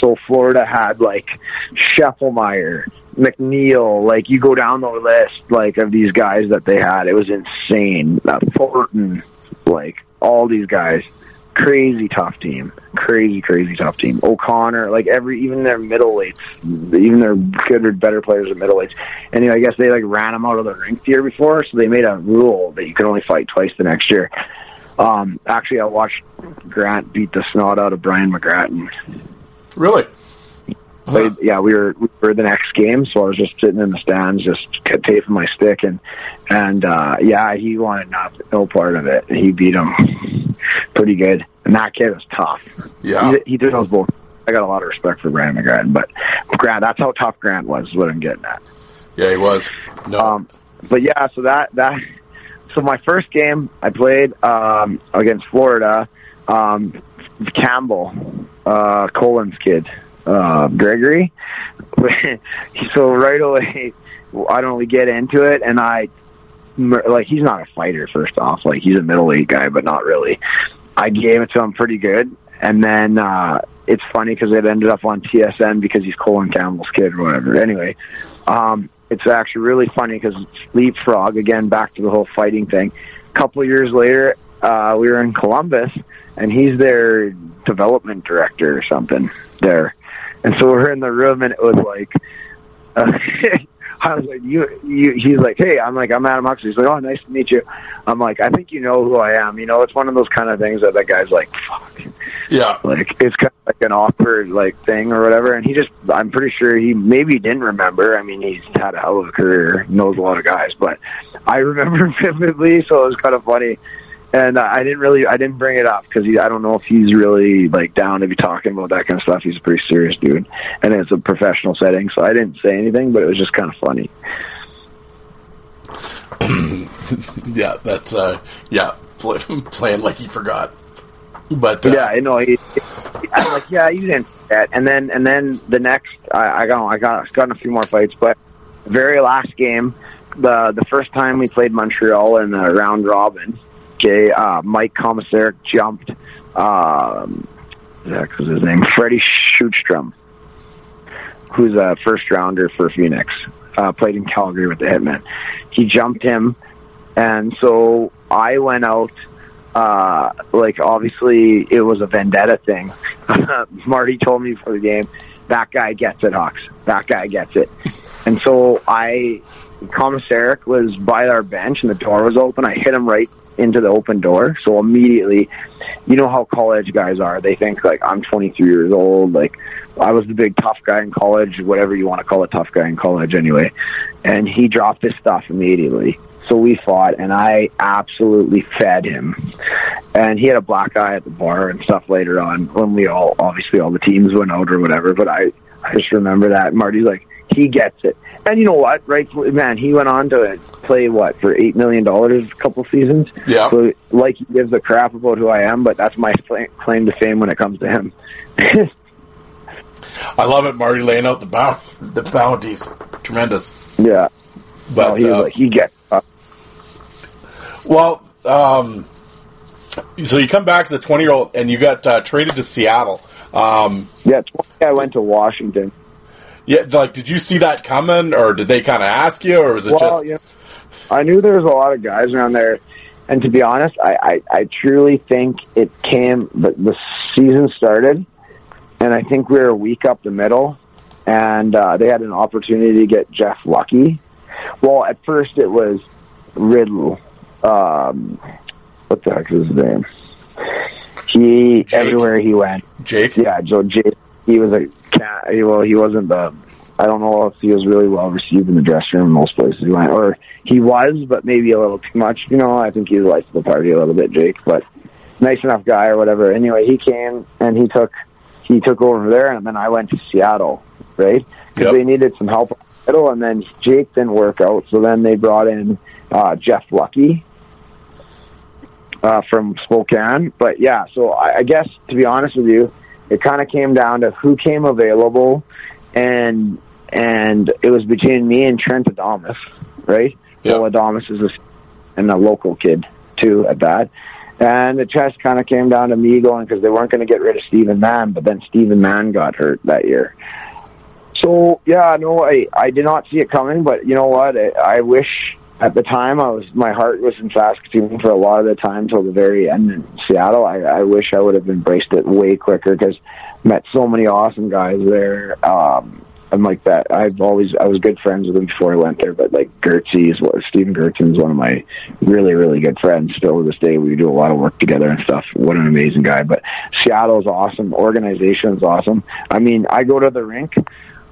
So Florida had like Scheffelmaier, McNeill, like you go down the list like of these guys that they had. It was insane. Uh, Thornton, like all these guys. Crazy tough team. Crazy, crazy tough team. O'Connor, like every even their middleweights, even their good or better players are middleweights. Anyway, I guess they like ran them out of the rink the year before, so they made a rule that you could only fight twice the next year. Um, actually, I watched Grant beat the snot out of Brian McGrattan. Really? Played, yeah, we were we were the next game, so I was just sitting in the stands, just taping my stick, and and uh, yeah, he wanted not no part of it. He beat him *laughs* pretty good, and that kid was tough. Yeah. he, he throws both. I got a lot of respect for Brandon McGrattan, but Grant, that's how tough Grant was. Is what I'm getting at. Yeah, he was. No. Um, but yeah, so that that so my first game I played um, against Florida, um, Campbell, uh, Colin's kid, uh, Gregory. *laughs* so right away, I don't really get into it, and I like he's not a fighter. First off, like he's a middleweight guy, but not really. I gave it to him pretty good, and then uh, it's funny because it ended up on TSN because he's Colin Campbell's kid or whatever. Anyway, um, it's actually really funny because leapfrog again back to the whole fighting thing. A couple years later, uh, we were in Columbus, and he's their development director or something there. And so we're in the room, and it was like, uh, *laughs* I was like, you, you. He's like, hey, I'm like, I'm Adam Huxley. He's like, oh, nice to meet you. I'm like, I think you know who I am. You know, it's one of those kind of things that that guy's like, fuck. yeah. Like it's kind of like an awkward like thing or whatever. And he just, I'm pretty sure he maybe didn't remember. I mean, he's had a hell of a career, knows a lot of guys, but I remember *laughs* vividly, so it was kind of funny. And I didn't really, I didn't bring it up because I don't know if he's really like down to be talking about that kind of stuff. He's a pretty serious dude, and it's a professional setting, so I didn't say anything. But it was just kind of funny. *clears throat* Yeah, that's uh, yeah, play, *laughs* playing like he forgot. But uh, Yeah, I know. He, I'm like, yeah, you didn't forget. And then, and then the next, I, I got, I got, gotten a few more fights, but very last game, the the first time we played Montreal in the round robin, okay, uh, Mike Komisarek jumped, um, was his name, Freddie Sjostrom, who's a first rounder for Phoenix, uh, played in Calgary with the Hitmen. He jumped him, and so I went out uh, like obviously it was a vendetta thing. *laughs* Marty told me for the game, that guy gets it, Hux. That guy gets it. And so I, Komisarek was by our bench and the door was open. I hit him right into the open door. So immediately, you know how college guys are. They think like I'm 23 years old. Like I was the big tough guy in college, whatever you want to call a tough guy in college anyway. And he dropped his stuff immediately. So we fought, and I absolutely fed him. And he had a black eye at the bar and stuff later on when we all, obviously, all the teams went out or whatever. But I, I just remember that Marty's like, he gets it. And you know what? Right, man, he went on to play what for eight million dollars a couple seasons. Yeah. So like he gives a crap about who I am, but that's my claim to fame when it comes to him. *laughs* I love it, Marty laying out the bound the bounties. Tremendous. yeah. But no, he uh, like he gets. Well, um, so you come back as a twenty year old and you got uh, traded to Seattle. Um, yeah, I went to Washington. Yeah, like did you see that coming, or did they kind of ask you, or was it Well, just? you know, I knew there was a lot of guys around there, and to be honest, I, I, I truly think it came. The, the season started, and I think we were a week up the middle, and uh, they had an opportunity to get Jeff Lucky. Well, at first it was Riddle. Um, what the heck is his name? He Jake? everywhere he went. Jake? Yeah, Joe J. He was a cat. Well, he wasn't the. I don't know if he was really well received in the dressing room in most places he went, or he was, but maybe a little too much. You know, I think he was liked the party a little bit, Jake. But nice enough guy or whatever. Anyway, he came and he took he took over there, and then I went to Seattle, right? Because Yep. they needed some help in the middle, and then Jake didn't work out, so then they brought in uh, Jeff Lucky, uh, from Spokane. But yeah, so I, I guess to be honest with you, it kind of came down to who came available, and and it was between me and Trent Adamus, right? Yeah. Well, Adamus is a, and a local kid too at that. And the chess kind of came down to me going because they weren't going to get rid of Stephen Mann, but then Stephen Mann got hurt that year. So yeah, no, I I did not see it coming, but you know what? I, I wish at the time I was my heart was in Saskatoon for a lot of the time till the very end in Seattle. I, I wish I would have embraced it way quicker because met so many awesome guys there. Um, I'm like that, I've always I was good friends with him before I went there. But like Gertzy is what Stephen is one of my really really good friends. Still to this day, we do a lot of work together and stuff. What an amazing guy! But Seattle is awesome. Organization is awesome. I mean, I go to the rink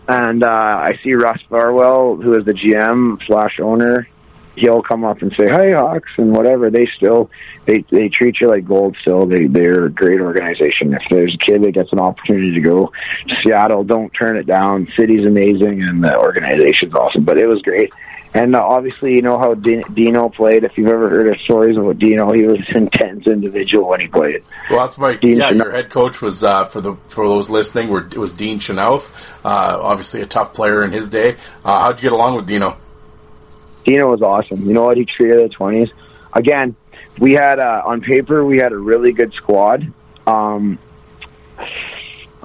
and uh, I see Russ Farwell, who is the GM slash owner, he'll come up and say, "Hey, Hux," and whatever. They still they they treat you like gold. Still, they they're a great organization. If there's a kid that gets an opportunity to go to Seattle, don't turn it down. City's amazing, and the organization's awesome. But it was great. And uh, obviously, you know how Dino played. If you've ever heard of stories about Dino, he was an *laughs* intense individual when he played. Well, that's my Dean yeah. Chynoweth. Your head coach was uh, for the for those listening. Were it was Dean Chynoweth, uh, obviously a tough player in his day. Uh, how'd you get along with Dino? Dino was awesome. You know what? He treated the twenties. Again, we had uh, on paper we had a really good squad. Um,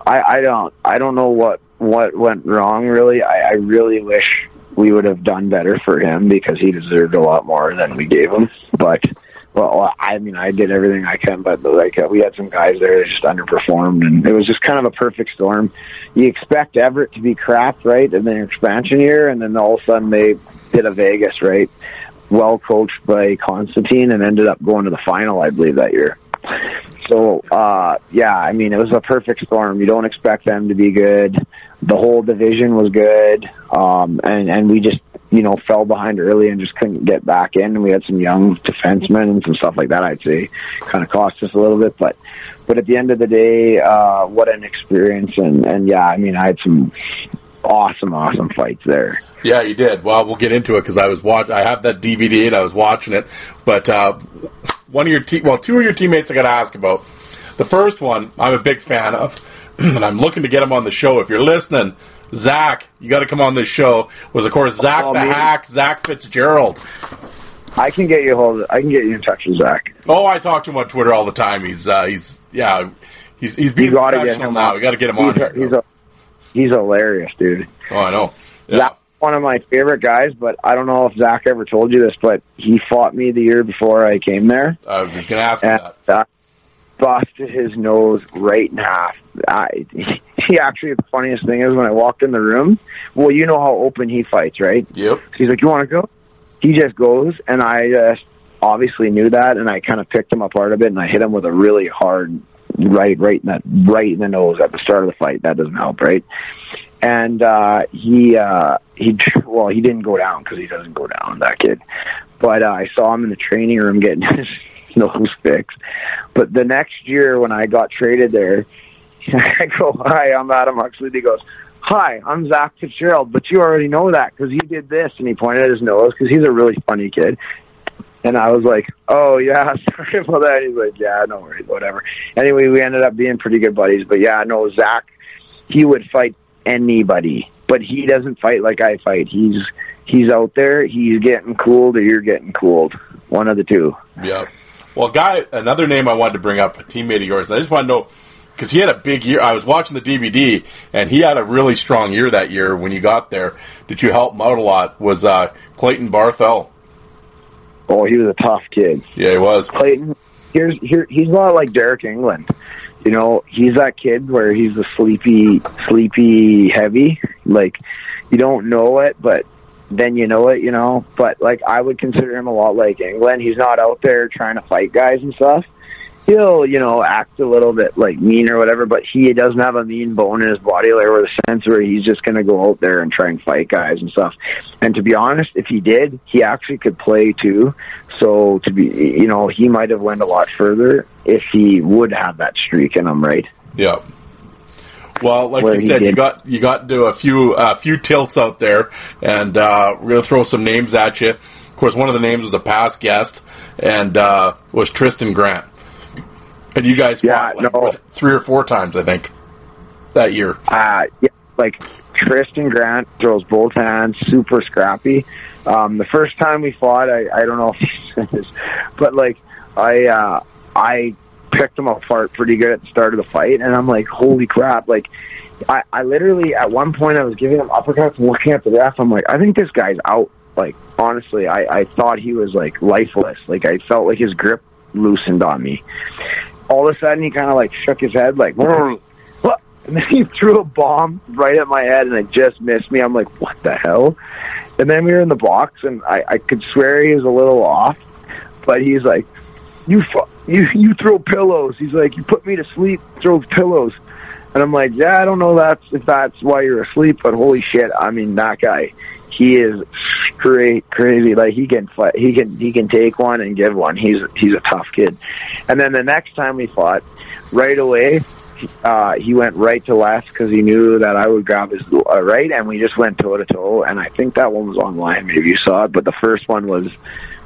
I, I don't I don't know what what went wrong. Really, I, I really wish we would have done better for him because he deserved a lot more than we gave him. But well, I mean, I did everything I can, but like we had some guys there that just underperformed, and it was just kind of a perfect storm. You expect Everett to be crap, right, in their expansion year, and then all of a sudden they did a Vegas, right? Well coached by Constantine, and ended up going to the final, I believe, that year. So, uh, yeah, I mean, it was a perfect storm. You don't expect them to be good. The whole division was good, um, and and we just you know fell behind early and just couldn't get back in. And we had some young defensemen and some stuff like that. I'd say kind of cost us a little bit, but but at the end of the day, uh, what an experience! And and yeah, I mean, I had some awesome, awesome fights there. Yeah, you did. Well, we'll get into it because I was watch. I have that DVD and I was watching it. But uh, one of your te- well, two of your teammates I got to ask about. The first one I'm a big fan of, *clears throat* and I'm looking to get him on the show. If you're listening, Zach, you got to come on this show. Was of course Zach Oh, the man. Hack, Zach Fitzgerald. I can get you hold. Of, I can get you in touch with Zach. Oh, I talk to him on Twitter all the time. He's uh, he's yeah, he's he's being You gotta get professional now. on. We got to get him on a, here. he's a he's hilarious, dude. oh, I know. Yeah. One of my favorite guys, but I don't know if Zach ever told you this, but he fought me the year before I came there, I was going to ask and that. uh, busted his nose right in half. I, *laughs* he actually, the funniest thing is when I walked in the room, well, you know how open he fights, right? Yep. He's like, "You want to go?" He just goes, and I just obviously knew that, and I kind of picked him apart a bit, and I hit him with a really hard right, right in that, right in the nose at the start of the fight. That doesn't help, right? And uh, he, uh, he, *laughs* well, he didn't go down because he doesn't go down. That kid, but uh, I saw him in the training room getting *laughs* his nose fixed. But the next year when I got traded there, *laughs* I go, "Hi, I'm Adam Huxley." He goes, "Hi, I'm Zach Fitzgerald, but you already know that because you did this." And he pointed at his nose because he's a really funny kid. And I was like, "Oh yeah, *laughs* sorry about that." He's like, "Yeah, no worries, whatever." Anyway, we ended up being pretty good buddies. But yeah, no, Zach, he would fight anybody, but he doesn't fight like I fight. He's he's out there. He's getting cooled, or you're getting cooled. One of the two. Yeah. Well, guy, another name I wanted to bring up, a teammate of yours. I just want to know because he had a big year. I was watching the DVD, and he had a really strong year that year when you got there. Did you help him out a lot? Was uh, Clayton Barthel? Oh, he was a tough kid. Yeah, he was. Clayton, here's here he's not like Deryk Engelland. You know, he's that kid where he's a sleepy, sleepy heavy. Like you don't know it, but then you know it. You know, but like I would consider him a lot like Engelland. He's not out there trying to fight guys and stuff. He'll, you know, act a little bit like mean or whatever, but he doesn't have a mean bone in his body like with a sense where he's just going to go out there and try and fight guys and stuff. And to be honest, if he did, he actually could play too. So to be, you know, he might have went a lot further if he would have that streak in him, right? Yeah. Well, like you said, you got you got into a few a few tilts out there, and uh, we're gonna throw some names at you. Of course, one of the names was a past guest, and uh, was Tristan Grant. And you guys Yeah, fought like, no. what, three or four times, I think, that year. Uh, yeah, like Tristan Grant throws both hands, super scrappy. Um, the first time we fought, I, I don't know *laughs* if he said this, but like I, uh, I picked him apart pretty good at the start of the fight, and I'm like, holy crap! Like, I, I literally at one point I was giving him uppercuts and looking at the ref. I'm like, I think this guy's out. Like, honestly, I, I thought he was like lifeless. Like, I felt like his grip loosened on me. All of a sudden, he kind of like shook his head, like, "What?" *laughs* and then he threw a bomb right at my head, and it just missed me. I'm like, what the hell? And then we were in the box, and I, I could swear he was a little off, but he's like, you fu- you you throw pillows. He's like, you put me to sleep, throw pillows. And I'm like, yeah, I don't know that's if that's why you're asleep, but holy shit, I mean that guy, he is straight crazy. Like he can fight, he can he can take one and give one. He's he's a tough kid. And then the next time we fought, right away, uh, he went right to left because he knew that I would grab his uh, right, and we just went toe to toe. And I think that one was online. Maybe you saw it, but the first one was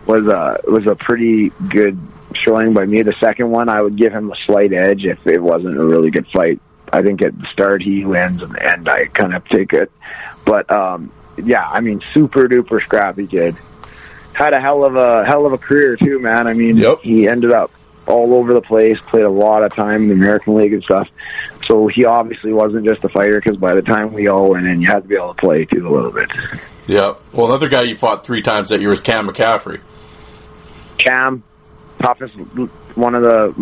was a was a pretty good showing by me. The second one, I would give him a slight edge if it wasn't a really good fight. I think at the start he wins, and, and I kind of take it. But um, yeah, I mean, super duper scrappy kid. Had a hell of a hell of a career too, man. I mean, Yep. he ended up all over the place, played a lot of time in the American League and stuff. So he obviously wasn't just a fighter because by the time we all went in, you had to be able to play too a little bit. Yeah. Well, another guy you fought three times that year was Cam McCaffrey. Cam, toughest, one of the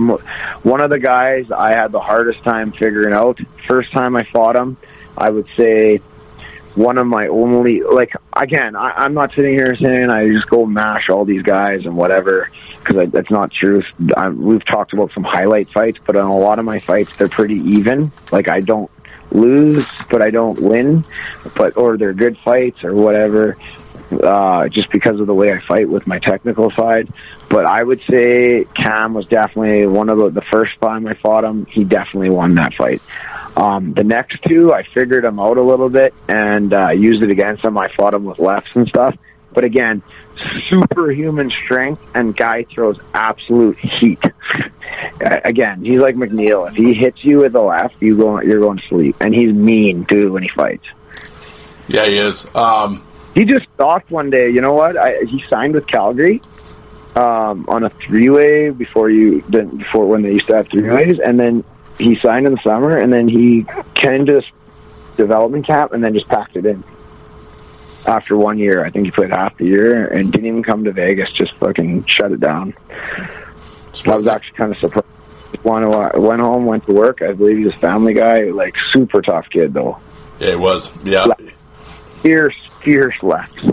one of the guys I had the hardest time figuring out. First time I fought him, I would say one of my only like again. I, I'm not sitting here saying I just go mash all these guys and whatever because that's not true. I, we've talked about some highlight fights, but in a lot of my fights, they're pretty even. Like I don't lose, but I don't win, but or they're good fights or whatever. Uh, just because of the way I fight with my technical side, but I would say Cam was definitely one of the, the first time I fought him. He definitely won that fight. Um, the next two, I figured him out a little bit and uh, used it against him. I fought him with lefts and stuff. But again, superhuman strength and guy throws absolute heat. *laughs* Again, he's like McNeill. If he hits you with a left, you go you're going to sleep. And he's mean too when he fights. Yeah, he is. Um, He just stalked one day. You know what? I, he signed with Calgary um, on a three way before you then before when they used to have three ways, and then he signed in the summer, and then he came to this development camp, and then just packed it in. After one year, I think he played half the year and didn't even come to Vegas. Just fucking shut it down. I was actually kind of surprised. Went, went home, went to work. I believe he's a family guy. Like super tough kid though. yeah, it was. Yeah. Fierce, fierce left.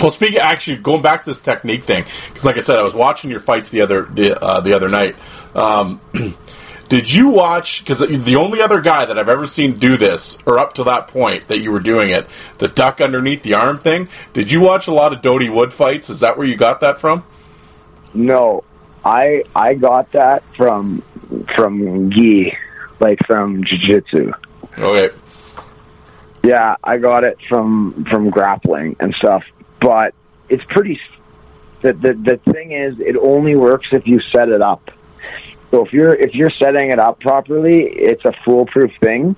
Well, speaking actually going back to this technique thing, because like I said, I was watching your fights the other the uh, the other night. Um, *clears throat* did you watch? Because the only other guy that I've ever seen do this, or up to that point that you were doing it, the duck underneath the arm thing. Did you watch a lot of Dody Wood fights? Is that where you got that from? No, I I got that from from gi, like from jiu-jitsu. Okay. Yeah, I got it from from grappling and stuff. But it's pretty. The the the thing is, it only works if you set it up. So if you're if you're setting it up properly, it's a foolproof thing.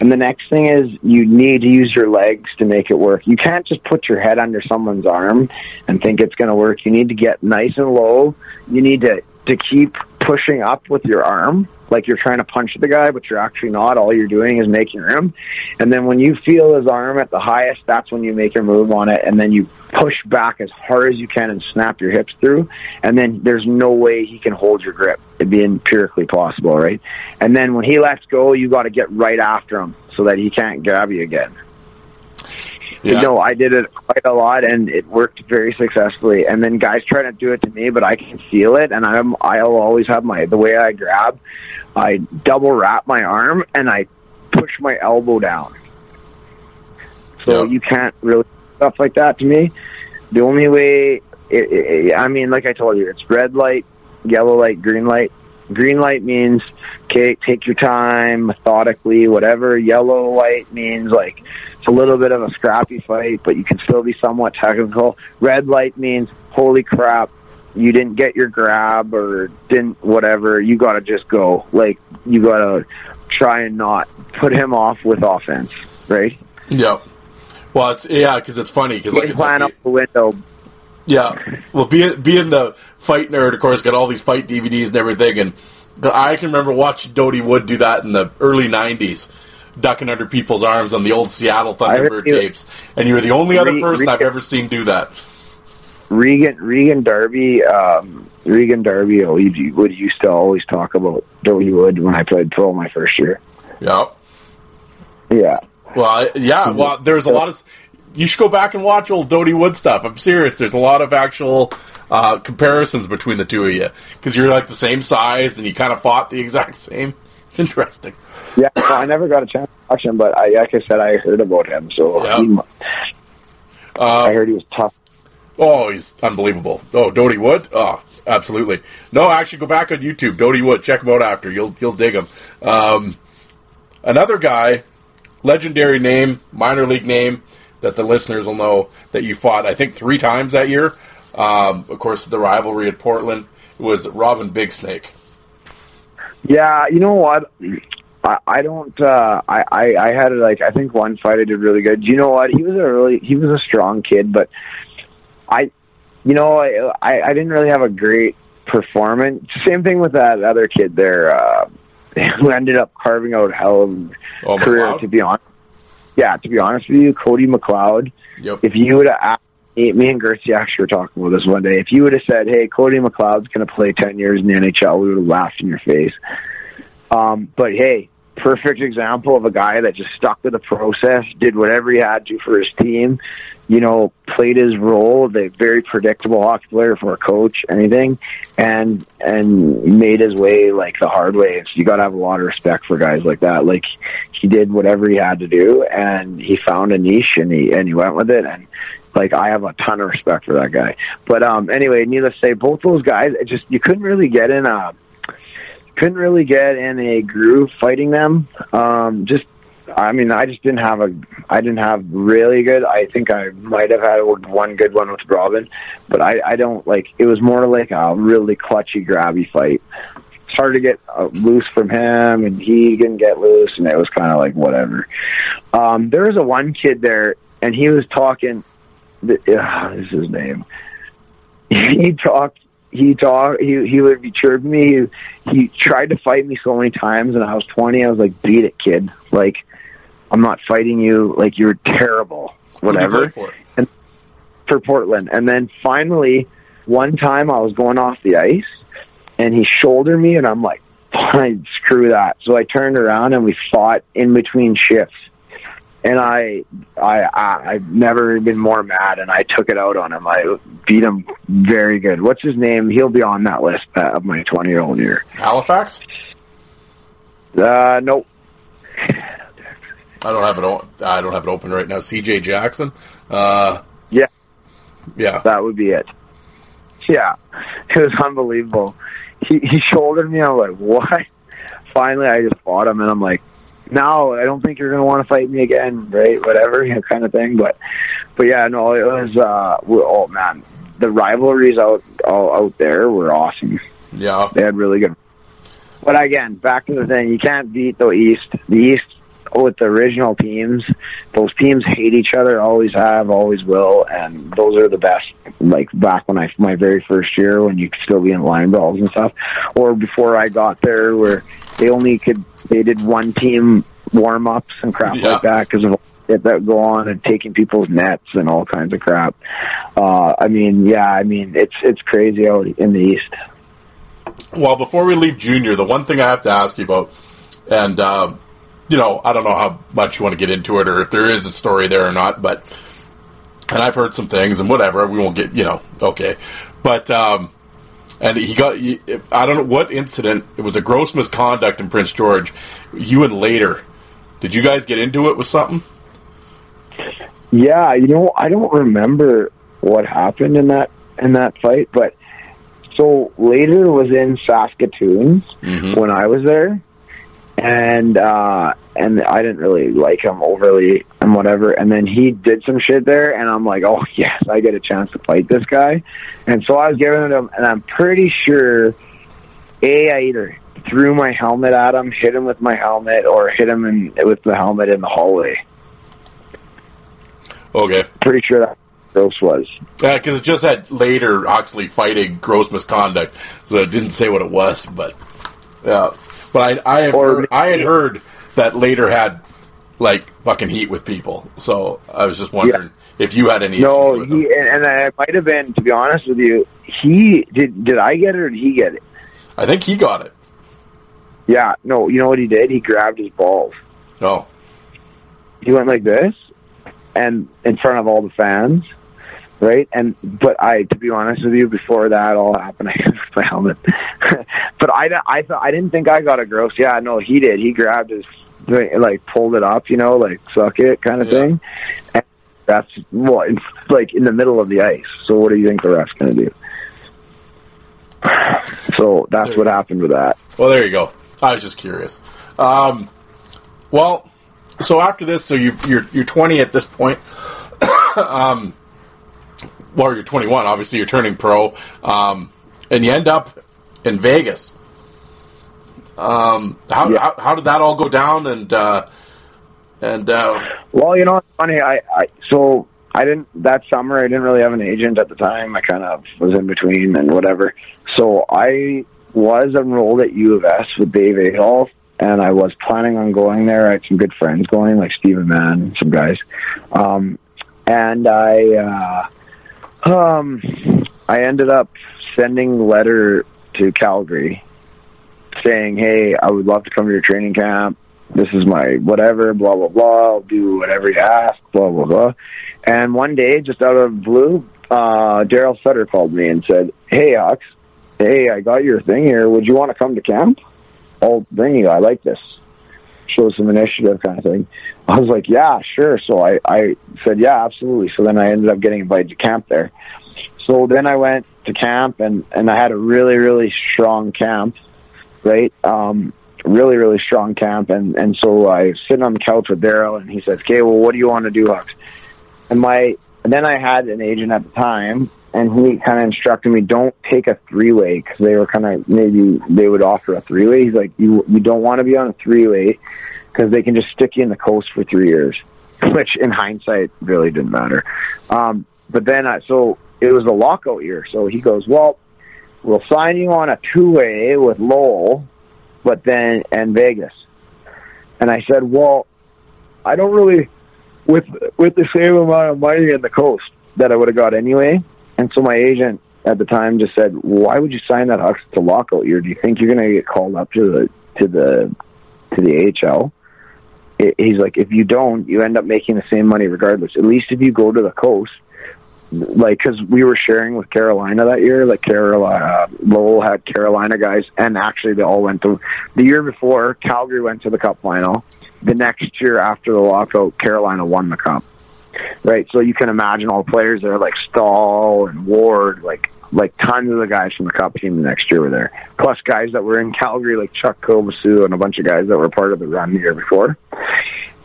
And the next thing is you need to use your legs to make it work. You can't just put your head under someone's arm and think it's going to work. You need to get nice and low. You need to to keep pushing up with your arm like you're trying to punch the guy, but you're actually not. All you're doing is making room. And then when you feel his arm at the highest, that's when you make your move on it. And then you push back as hard as you can and snap your hips through. And then there's no way he can hold your grip. It'd be empirically possible, right? And then when he lets go, you got to get right after him so that he can't grab you again. Yeah. No, I did it quite a lot, and it worked very successfully. And then guys try to do it to me, but I can feel it, and I'm I'll always have my the way I grab. I double wrap my arm and I push my elbow down. So you can't really stuff like that to me. The only way, it, it, I mean, like I told you, it's red light, yellow light, green light. Green light means okay, take your time, methodically, whatever. Yellow light means like it's a little bit of a scrappy fight, but you can still be somewhat technical. Red light means holy crap, you didn't get your grab or didn't whatever. You got to just go. Like you got to try and not put him off with offense, right? Yep. Well, it's yeah, because it's funny because like I Game said, plan out the window. Yeah. Well, being being the fight nerd, of course, got all these fight DVDs and everything, and I can remember watching Dody Wood do that in the early '90s, ducking under people's arms on the old Seattle Thunderbird tapes, and you were the only other person re- I've ever seen do that. Regan Regan Darby, um, Regan Darby oh, would used to always talk about Dody Wood when I played pro my first year. Yeah. Yeah, Well, yeah. Well, there's a lot of. You should go back and watch old Dody Wood stuff. I'm serious. There's a lot of actual uh, comparisons between the two of you because you're like the same size and you kind of fought the *laughs* exact same. It's *laughs* interesting. yeah. Well, I never got a chance to watch him, but I, like I said, I heard about him. So Yeah. he, I heard he was tough. Oh, he's unbelievable. Oh, Dody Wood. Oh, absolutely. No, actually, go back on YouTube, Dody Wood. Check him out after. You'll you'll dig him. Um, another guy, legendary name, minor league name that the listeners will know that you fought. I think three times that year. Um, of course, the rivalry at Portland was Robin Big Snake. Yeah, you know what? I, I don't. Uh, I, I I had like I think one fight I did really good. You know what? He was a really he was a strong kid, but I, you know, I I, didn't really have a great performance. Same thing with that other kid there, uh, *laughs* who ended up carving out hell of a Oh, career. McLeod? To be honest, yeah, to be honest with you, Cody McLeod. Yep. If you would have asked me, and Gertie actually were talking about this one day. If you would have said, "Hey, Cody McLeod's going to play ten years in the NHL," we would have laughed in your face. Um, but hey, perfect example of a guy that just stuck to the process, did whatever he had to for his team. You know, played his role. The very predictable hockey player for a coach, anything, and and made his way like the hard way. So you got to have a lot of respect for guys like that. Like he did whatever he had to do, and he found a niche, and he and he went with it, and like I have a ton of respect for that guy. But um anyway, needless to say, both those guys, it just you couldn't really get in a couldn't really get in a groove fighting them. Um just I mean, I just didn't have a I didn't have really good. I think I might have had one good one with Robin, but I I don't like it was more like a really clutchy grabby fight. It's hard to get uh, loose from him, and he didn't get loose, and it was kind of like whatever. Um, there was a one kid there, and he was talking. The, uh, this is his name. He talked. He talked. He he would be chirping me. He, he tried to fight me so many times, and I was twenty. I was like, "Beat it, kid! Like, I'm not fighting you. Like, you're terrible. Whatever." for? for Portland. And then finally, one time I was going off the ice and he shouldered me and I'm like, fine, screw that. So I turned around and we fought in between shifts. And I, I, I, I've never been more mad, and I took it out on him. I beat him very good. What's his name? He'll be on that list uh, of my twenty-year-old year. Halifax. Uh, nope. I don't have it. O- I don't have it open right now. C.J. Jackson. Uh, Yeah, yeah. that would be it. Yeah, it was unbelievable. He he shouldered me. I'm like, what? Finally, I just fought him, and I'm like, no, I don't think you're gonna want to fight me again, right? Whatever, you know, kind of thing. But but yeah, no, it was. uh Oh man, the rivalries out all out there were awesome. Yeah. They had really good. But again, back to the thing, you can't beat the East. The East with the original teams, those teams hate each other, always have, always will, and those are the best. Like back when I my very first year, when you could still be in line brawls and stuff, or before I got there, where they only could they did one team warm ups and crap Yeah. like that because of it that go on and taking people's nets and all kinds of crap. Uh, I mean, yeah, I mean it's it's crazy out in the East. Well, before we leave Junior, the one thing I have to ask you about, and um, you know, I don't know how much you want to get into it, or if there is a story there or not, but and I've heard some things, and whatever, we won't get, you know, okay, but um, and he got, he- I don't know what incident, it was a gross misconduct in Prince George. You and later, did you guys get into it with something? Yeah, you know, I don't remember what happened in that in that fight, but so later was in Saskatoon when I was there, and uh and I didn't really like him overly and whatever. And then he did some shit there, and I'm like, oh *laughs* yes, I get a chance to fight this guy. And so I was giving it him, and I'm pretty sure, a I either threw my helmet at him, hit him with my helmet, or hit him in, with the helmet in the hallway. Okay. Pretty sure that gross was. Yeah, because it just had later Huxley fighting gross misconduct, so it didn't say what it was. But yeah, but I I have heard, I had heard that later had like fucking heat with people. So I was just wondering if you had any No, issues with he him. and, and it might have been. To be honest with you, he did. Did I get it or did he get it? I think he got it. Yeah. No. You know what he did? He grabbed his balls. Oh, He went like this, and in front of all the fans, right? And but I, to be honest with you, before that all happened, *laughs* I had my helmet. *laughs* but I, I thought I didn't think I got a gross. Yeah, no, he did. He grabbed his like pulled it up, you know, like suck it kind of Yeah. thing. And That's what it's like in the middle of the ice. So what do you think the ref's going to do? *sighs* So that's what happened with that. Well, there you go. I was just curious. Um, well, so after this, so you, you're you're 20 at this point. *coughs* um, well, you're 21. Obviously, you're turning pro, um, and you end up in Vegas. Um, how, Yeah. how how did that all go down? And uh, and uh, Well, you know, it's funny. I, I so I didn't that summer. I didn't really have an agent at the time. I kind of was in between and whatever. So I was enrolled at U of S with Dave Adolph, and I was planning on going there. I had some good friends going, like Stephen Mann, some guys. Um, and I, uh, um, I ended up sending a letter to Calgary saying, "Hey, I would love to come to your training camp. This is my whatever, blah blah blah. I'll do whatever you ask, blah blah blah." And one day, just out of blue, uh, Daryl Sutter called me and said, "Hey, Ox, hey, I got your thing here. Would you want to come to camp? I'll bring you. I like this. Show some initiative, kind of thing." I was like, "Yeah, sure." So I I said, "Yeah, absolutely." So then I ended up getting invited to camp there. So then I went to camp and and I had a really really strong camp right? Um, really, really strong camp. And, and so I was sitting on the couch with Daryl and he says, okay, well, what do you want to do, Hux? And my, and then I had an agent at the time and he kind of instructed me, don't take a three way because they were kind of, maybe they would offer a three way. He's like, you, you don't want to be on a three way because they can just stick you in the coast for three years, *laughs* which in hindsight really didn't matter. Um, but then, I, so it was a lockout year. So he goes, well, we'll sign you on a two way with Lowell, but then and Vegas. And I said, well, I don't really with with the same amount of money in the coast that I would have got anyway. And so my agent at the time just said, why would you sign that Hux to lockout year? Do you think you're going to get called up to the to the to the AHL? It- He's like, if you don't, you end up making the same money regardless. At least if you go to the coast, like because we were sharing with Carolina that year. Like Carolina, Lowell had Carolina guys, and actually they all went to the year before. Calgary went to the Cup final. The next year after the lockout, Carolina won the Cup. Right, so you can imagine all the players there, like Staal and Ward, like like tons of the guys from the Cup team the next year were there. Plus guys that were in Calgary, like Chuck Kobasew and a bunch of guys that were part of the run the year before.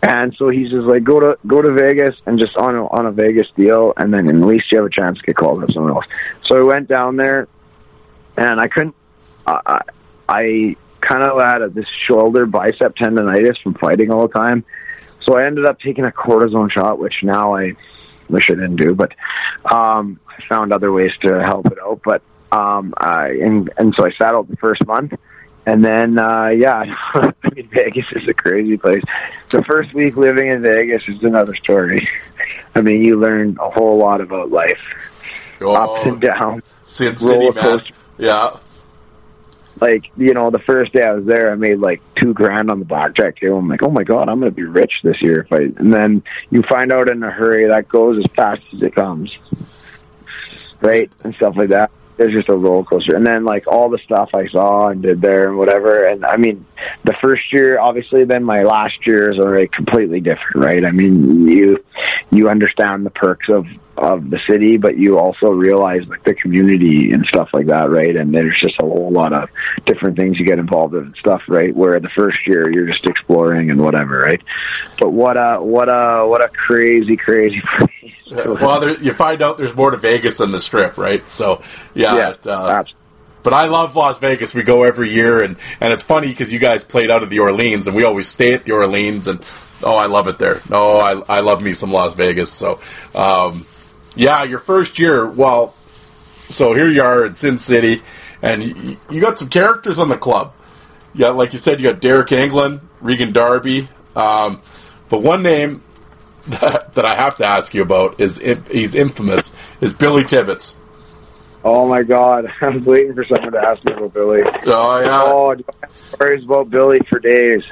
And so he's just like, go to go to Vegas and just on a, on a Vegas deal, and then at least you have a chance to get called up somewhere else. So I went down there, and I couldn't. I I, kind of had a, this shoulder bicep tendonitis from fighting all the time, so I ended up taking a cortisone shot, which now I wish I didn't do, but um, I found other ways to help it out. But um, I and and so I sat out the first month. And then, uh, yeah, *laughs* I mean, Vegas is a crazy place. The first week living in Vegas is another story. *laughs* I mean, you learn a whole lot about life, ups and downs. Sin City, roller man. coaster. Yeah. Like, you know, the first day I was there, I made like two grand on the blackjack table. I'm like, oh my god, I'm going to be rich this year if I. And then you find out in a hurry that goes as fast as it comes, right, and stuff like that. There's just a roller coaster, and then like all the stuff I saw and did there and whatever. And I mean, the first year, obviously, then my last years are like completely different, right? I mean, you you understand the perks of of the city, but you also realize like the community and stuff like that, right? And there's just a whole lot of different things you get involved in and stuff, right? Where the first year you're just exploring and whatever, right? But what a what a what a crazy crazy *laughs* place. Well, there, you find out there's more to Vegas than the Strip, right? So, yeah. yeah, it, uh, but I love Las Vegas. We go every year, and, and it's funny because you guys played out of the Orleans, and we always stay at the Orleans, and oh, I love it there. No, I, I love me some Las Vegas. So, um, yeah, your first year, well, so here you are in Sin City, and you, you got some characters on the club. Yeah, like you said, you got Deryk Engelland, Regan Darby, um, but one name that, *laughs* that I have to ask you about is he's infamous is Billy Tibbetts. Oh my god, *laughs* I was waiting for someone to ask me about Billy. Oh yeah, Oh, do I have stories about Billy for days.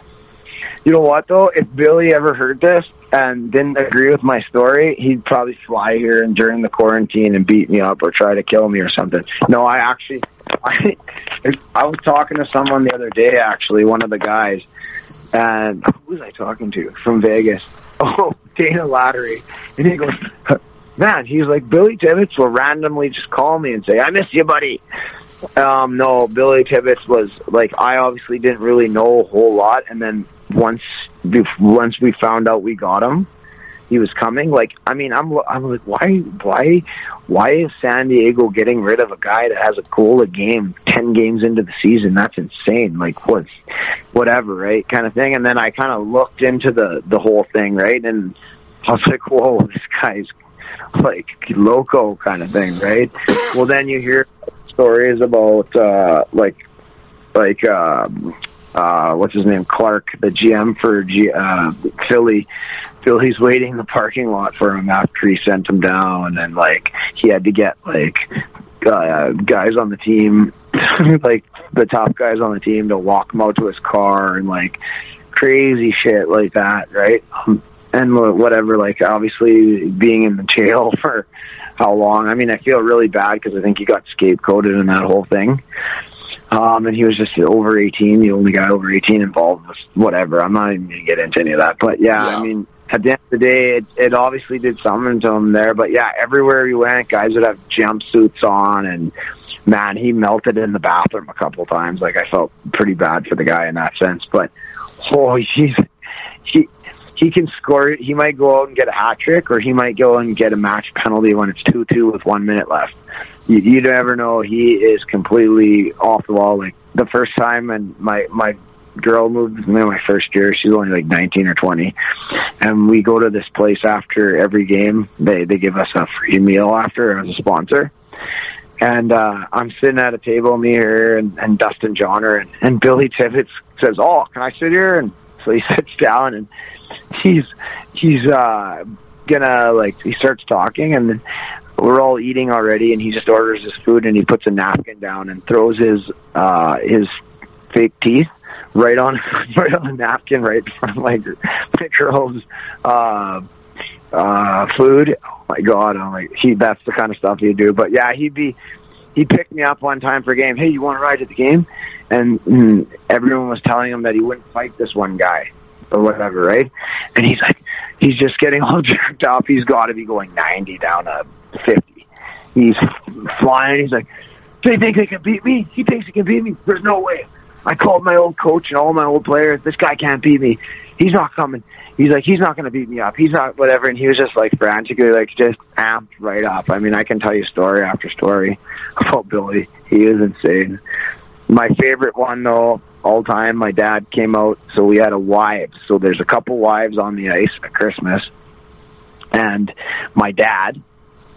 You know what though? If Billy ever heard this and didn't agree with my story, he'd probably fly here and during the quarantine and beat me up or try to kill me or something. No, I actually, *laughs* I, I was talking to someone the other day. Actually, one of the guys, and who was I talking to from Vegas? *laughs* Oh, Dana Lattery, and he goes, "Man, he's like Billy Tibbetts will randomly just call me and say, "I miss you, buddy." Um, no, Billy Tibbetts was like I obviously didn't really know a whole lot, and then once once we found out we got him, he was coming. Like, I mean, I'm I'm like, why why why is San Diego getting rid of a guy that has a goal a game ten games into the season? That's insane. Like, what's whatever, right? Kind of thing. And then I kind of looked into the the whole thing, right? And I was like, whoa, *laughs* this guy's like loco kind of thing, right? well, then you hear stories about uh, like like um, uh, what's his name, Clarke, the GM for G- uh, Philly. Philly's waiting in the parking lot for him after he sent him down, and like he had to get like uh, guys on the team, *laughs* like the top guys on the team, to walk him out to his car and like crazy shit like that, right? Um, and whatever, like obviously being in the jail *laughs* for how long. I mean, I feel really bad because I think he got scapegoated in that whole thing. Um, and he was just over 18, the only guy over 18 involved with whatever. I'm not even going to get into any of that. But yeah, yeah, I mean, at the end of the day, it, it obviously did something to him there. But yeah, everywhere he went, guys would have jumpsuits on and man, he melted in the bathroom a couple times. Like I felt pretty bad for the guy in that sense, but oh, *laughs* he's, he, he can score. He might go out and get a hat trick, or he might go and get a match penalty when it's two two with one minute left. You, you never know. He is completely off the wall. Like the first time, and my my girl moved with me my first year. She's only like nineteen or twenty, and we go to this place after every game. They they give us a free meal after as a sponsor. And uh I'm sitting at a table, me, her, and, and Dustin Johner, and, and Billy Tibbetts says, "Oh, can I sit here?" And so he *laughs* sits down, and he's he's uh gonna like he starts talking and we're all eating already and he just orders his food and he puts a napkin down and throws his uh his fake teeth right on *laughs* right on the napkin right from my my girl's uh uh food oh my god i'm like he that's the kind of stuff he'd do but yeah he'd be he picked me up one time for a game hey you want to ride at the game and, and everyone was telling him that he wouldn't fight this one guy or whatever, right? And he's like, he's just getting all *laughs* jerked off. He's got to be going 90 down to 50. He's flying. He's like, they think they can beat me. He thinks he can beat me. There's no way. I called my old coach and all my old players. This guy can't beat me. He's not coming. He's like, he's not going to beat me up. He's not whatever. And he was just like frantically, like just amped right up. I mean, I can tell you story after story about Billy. He is insane. My favorite one though all time. My dad came out, so we had a wives. So there's a couple wives on the ice at Christmas, and my dad,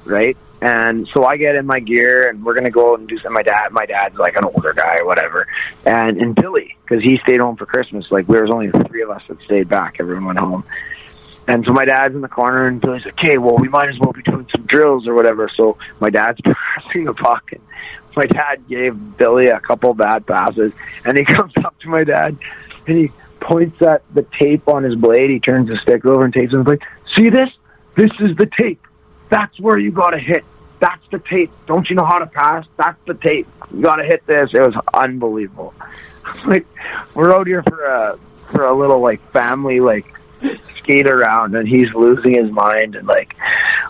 right? And so I get in my gear, and we're gonna go and do some. My dad, my dad's like an older guy, or whatever, and and Billy, because he stayed home for Christmas. Like there was only three of us that stayed back. Everyone went home. And so my dad's in the corner, and Billy's like, "Okay, well, we might as well be doing some drills or whatever." So my dad's *laughs* passing the puck, and my dad gave Billy a couple bad passes, and he *laughs* comes up to my dad and he points at the tape on his blade. He turns the stick over and takes it and like, "See this? This is the tape. That's where you got to hit. That's the tape. Don't you know how to pass? That's the tape. You got to hit this." It was unbelievable. *laughs* like we're out here for a for a little like family like skate around and he's losing his mind and like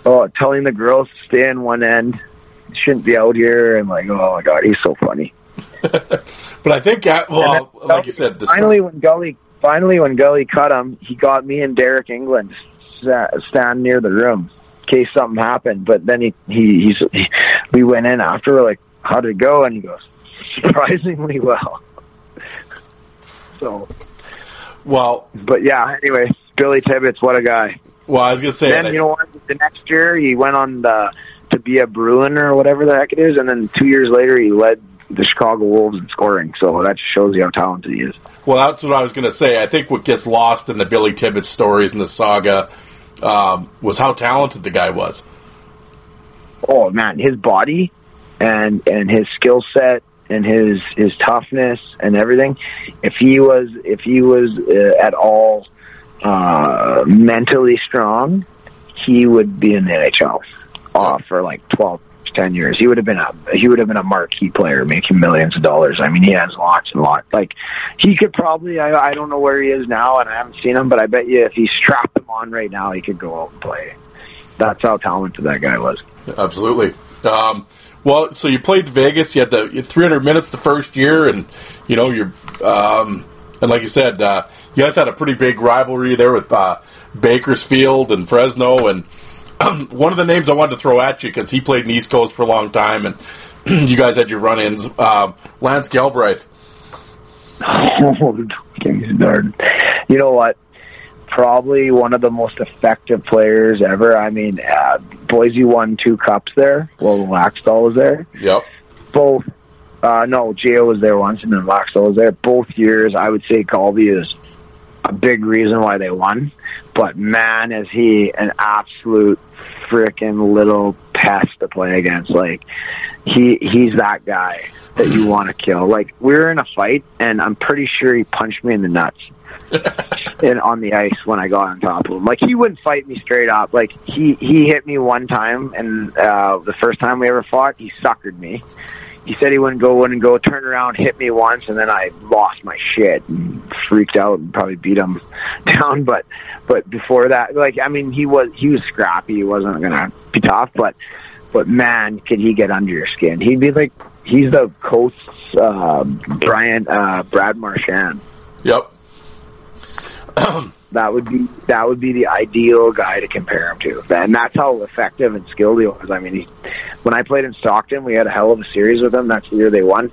oh telling the girls to stay in one end shouldn't be out here, and like, oh my god, he's so funny. *laughs* but I think, uh, well, then, like you said, finally when Gully, finally when Gully cut him, he got me and Deryk Engelland stand near the room case something happened. But then he he he's he, we went in after, we're like, how did it go? And he goes, surprisingly *laughs* well. so, well, but yeah. Anyway, Billy Tibbetts, what a guy. Well, I was gonna say. Then you know what? The next year he went on the to be a Bruin or whatever the heck it is, and then two years later he led the Chicago Wolves in scoring. So that just shows you how talented he is. Well, that's what I was going to say. I think what gets lost in the Billy Tibbetts stories and the saga um, was how talented the guy was. Oh man, his body and and his skill set and his his toughness and everything. If he was if he was uh, at all uh, mentally strong, he would be in the NHL off for like 12, ten years. He would have been a he would have been a marquee player, making millions of dollars. I mean, he has lots and lots. Like he could probably. I, I don't know where he is now, and I haven't seen him, but I bet you if he strapped him on right now, he could go out and play. That's how talented that guy was. Absolutely. Um, well, so you played Vegas. You had the you had 300 minutes the first year, and you know you're um, and like you said, uh, you guys had a pretty big rivalry there with uh, Bakersfield and Fresno. And *clears throat* one of the names I wanted to throw at you because he played in East Coast for a long time, and *clears throat* you guys had your run-ins. Um, Lance Galbraith. Oh *laughs* you know what? Probably one of the most effective players ever. I mean, uh, Boise won two cups there. Well, Laxdal was there. Yep. Both. Uh, no, Gio was there once, and then Laxdal was there. Both years, I would say Colby is a big reason why they won. But man, is he an absolute freaking little pest to play against. Like he he's that guy that you want to kill. Like we were in a fight, and I'm pretty sure he punched me in the nuts. *laughs* and on the ice when I got on top of him, like he wouldn't fight me straight up. Like he he hit me one time, and uh, the first time we ever fought, he suckered me. He said he wouldn't go, wouldn't go, turned around, hit me once, and then I lost my shit and freaked out and probably beat him *laughs* down. But but before that, like I mean, he was he was scrappy. He wasn't gonna be tough, but but man, could he get under your skin? He'd be like he's the coach's uh, Brian uh, Brad Marchand. Yep. *clears throat* that would be that would be the ideal guy to compare him to, and that's how effective and skilled he was. I mean, he, when I played in Stockton, we had a hell of a series with them. That's the year they won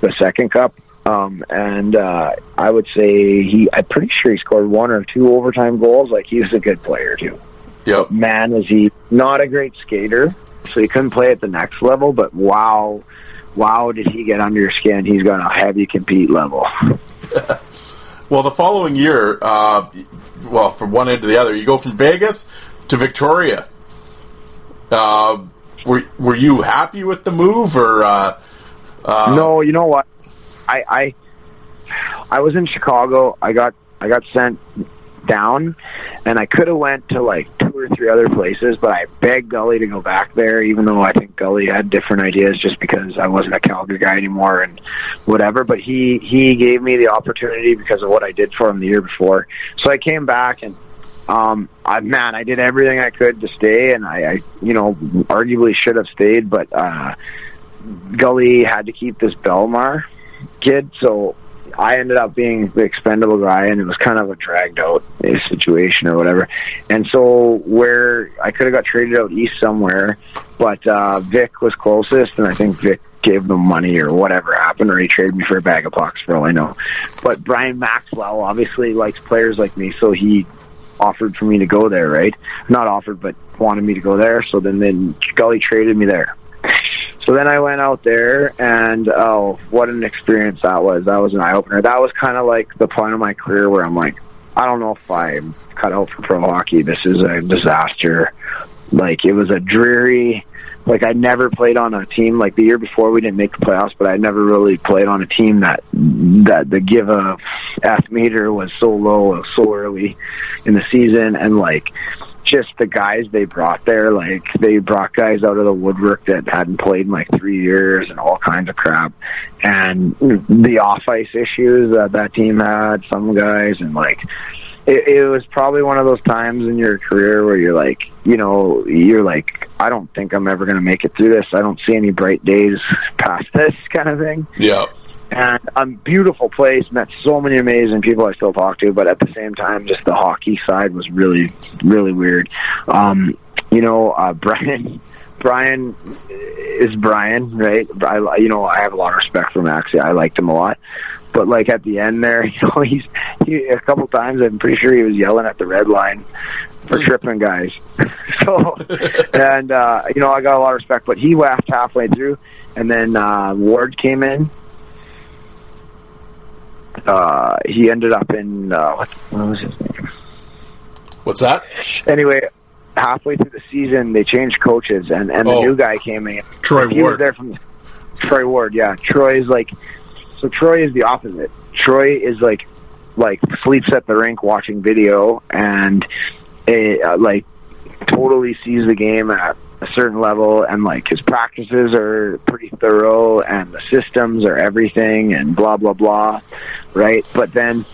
the second cup, um, and uh, I would say he. I'm pretty sure he scored one or two overtime goals. Like he was a good player too. Yep. Man, is he not a great skater? So he couldn't play at the next level, but wow, wow, did he get under your skin? He's got a heavy compete level. *laughs* Well, the following year, uh, well, from one end to the other, you go from Vegas to Victoria. Uh, were were you happy with the move, or uh, uh, no? You know what? I I I was in Chicago. I got I got sent down, and I could have went to like two or three other places, but I begged Gully to go back there, even though I think Gully had different ideas, just because I wasn't a Calgary guy anymore and whatever. But he he gave me the opportunity because of what I did for him the year before. So I came back and. Um, I, man, I did everything I could to stay, and I, I, you know, arguably should have stayed, but uh, Gully had to keep this Belmar kid, so I ended up being the expendable guy, and it was kind of a dragged out situation or whatever. And so where I could have got traded out east somewhere, but uh, Vic was closest, and I think Vic gave them money or whatever happened, or he traded me for a bag of pucks for all I know. But Bryan Maxwell obviously likes players like me, so he offered for me to go there, right? Not offered, but wanted me to go there. So then, then Gully traded me there. So then I went out there, and oh, what an experience that was! That was an eye opener. That was kind of like the point of my career where I'm like, I don't know if I'm cut out for pro hockey. This is a disaster. Like it was a dreary. Like I never played on a team like the year before we didn't make the playoffs, but I never really played on a team that that the give a F meter was so low so early in the season, and like just the guys they brought there. Like they brought guys out of the woodwork that hadn't played in like three years and all kinds of crap. And the off ice issues that that team had, some guys, and like it, it was probably one of those times in your career where you're like, you know, you're like, I don't think I'm ever going to make it through this. I don't see any bright days *laughs* past this kind of thing. Yeah and a beautiful place. Met so many amazing people I still talk to, but at the same time, just the hockey side was really, really weird. Um, you know, uh, *laughs* Brian. Brian is Brian, right? I, you know, I have a lot of respect for Max. I liked him a lot, but like at the end there, *laughs* you know, he's he, a couple times. I'm pretty sure he was yelling at the red line for tripping guys. *laughs* so, *laughs* and uh, you know, I got a lot of respect. But he left halfway through, and then uh, Ward came in, uh, he ended up in uh, what, what was his name? What's that? Anyway, halfway through the season, they changed coaches, and and Oh. the new guy came in. Troy he was there from Troy Ward. Yeah, Troy is like so. Troy is the opposite. Troy is like like sleeps at the rink watching video and uh, like totally sees the game at a certain level and like his practices are pretty thorough and the systems are everything and blah blah blah right but then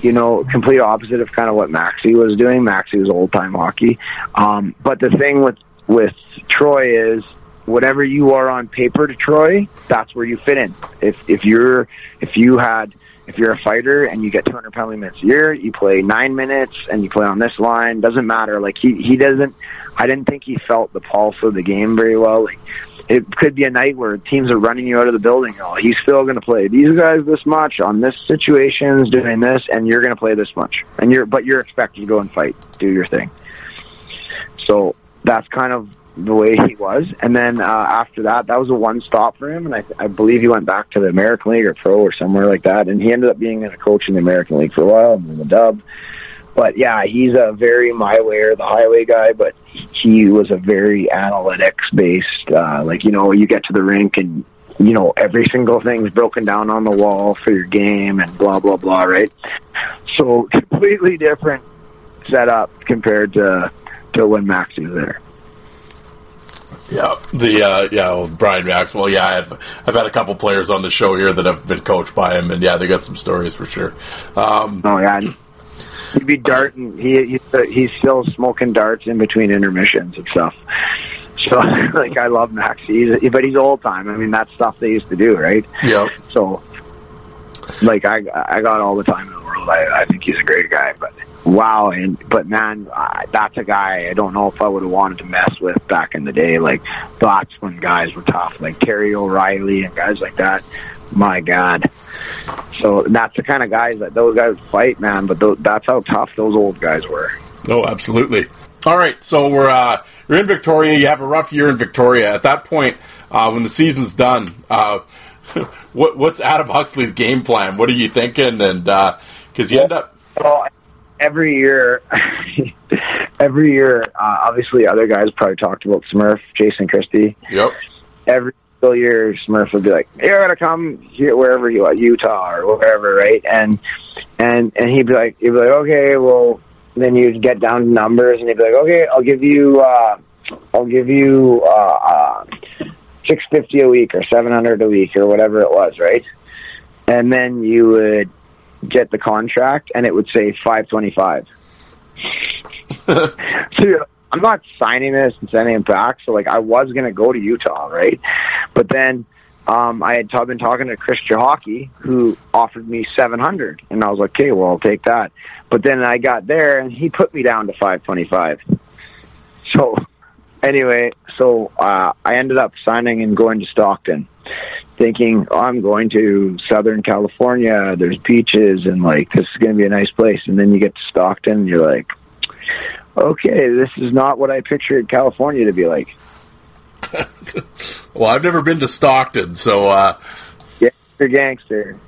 you know complete opposite of kind of what maxi was doing maxi was old time hockey um but the thing with with troy is whatever you are on paper to troy that's where you fit in if if you're if you had if you're a fighter and you get 200 penalty minutes a year, you play nine minutes and you play on this line, doesn't matter. Like he, he doesn't, I didn't think he felt the pulse of the game very well. Like it could be a night where teams are running you out of the building. Oh, he's still going to play these guys this much on this situations, doing this, and you're going to play this much. And you're, but you're expected to go and fight, do your thing. So that's kind of the way he was. And then uh, after that, that was a one stop for him, and I, I believe he went back to the American League or Pro or somewhere like that. And he ended up being a coach in the American League for a while and then the Dub. But yeah, he's a very my way or the highway guy, but he was a very analytics based. Uh, like you know, you get to the rink and you know every single thing's broken down on the wall for your game and blah blah blah, right? So *laughs* completely different setup compared to to when Max was there. Yeah, the uh, yeah well, Bryan Maxwell. Yeah, I've I've had a couple players on the show here that have been coached by him, and yeah, they got some stories for sure. Um, oh yeah, he'd be darting. He he's, he's still smoking darts in between intermissions and stuff. So *laughs* like I love Max. He's but he's old time. I mean that's stuff they used to do, right? Yeah. So like I I got all the time in the world. I, I think he's a great guy, but wow and but man uh, that's a guy i don't know if i would have wanted to mess with back in the day. Like that's when guys were tough. Like terry o'reilly and guys like that. My god. So that's the kind of guys that those guys fight man but th- that's how tough those old guys were. Oh absolutely. All right so we're uh you're in victoria. You have a rough year in victoria. At that point uh when the season's done uh *laughs* what what's adam huxley's game plan? What are you thinking? And uh because you end up well, every year, *laughs* every year, uh, obviously, other guys probably talked about Smurf, Jason Christie. Yep. Every single year, Smurf would be like, "You gotta come here, wherever you are, Utah or wherever, right?" And and and he'd be like, he'd be like, "Okay, well." Then you'd get down to numbers, and he'd be like, "Okay, I'll give you, uh, I'll give you uh, uh, six fifty a week or seven hundred a week or whatever it was, right?" And then you would get the contract and it would say 525. so *laughs* I'm not signing this and sending it back. So like I was going to go to Utah, right? But then um, I had t- been talking to Chris Cichocki who offered me 700 and I was like, okay, well, I'll take that. But then I got there and he put me down to 525. So anyway, so uh, I ended up signing and going to Stockton thinking oh, I'm going to Southern California. There's beaches and like this is going to be a nice place. And then you get to Stockton, and you're like, okay, this is not what I pictured California to be like. *laughs* well, I've never been to Stockton, so uh... yeah, you're gangster.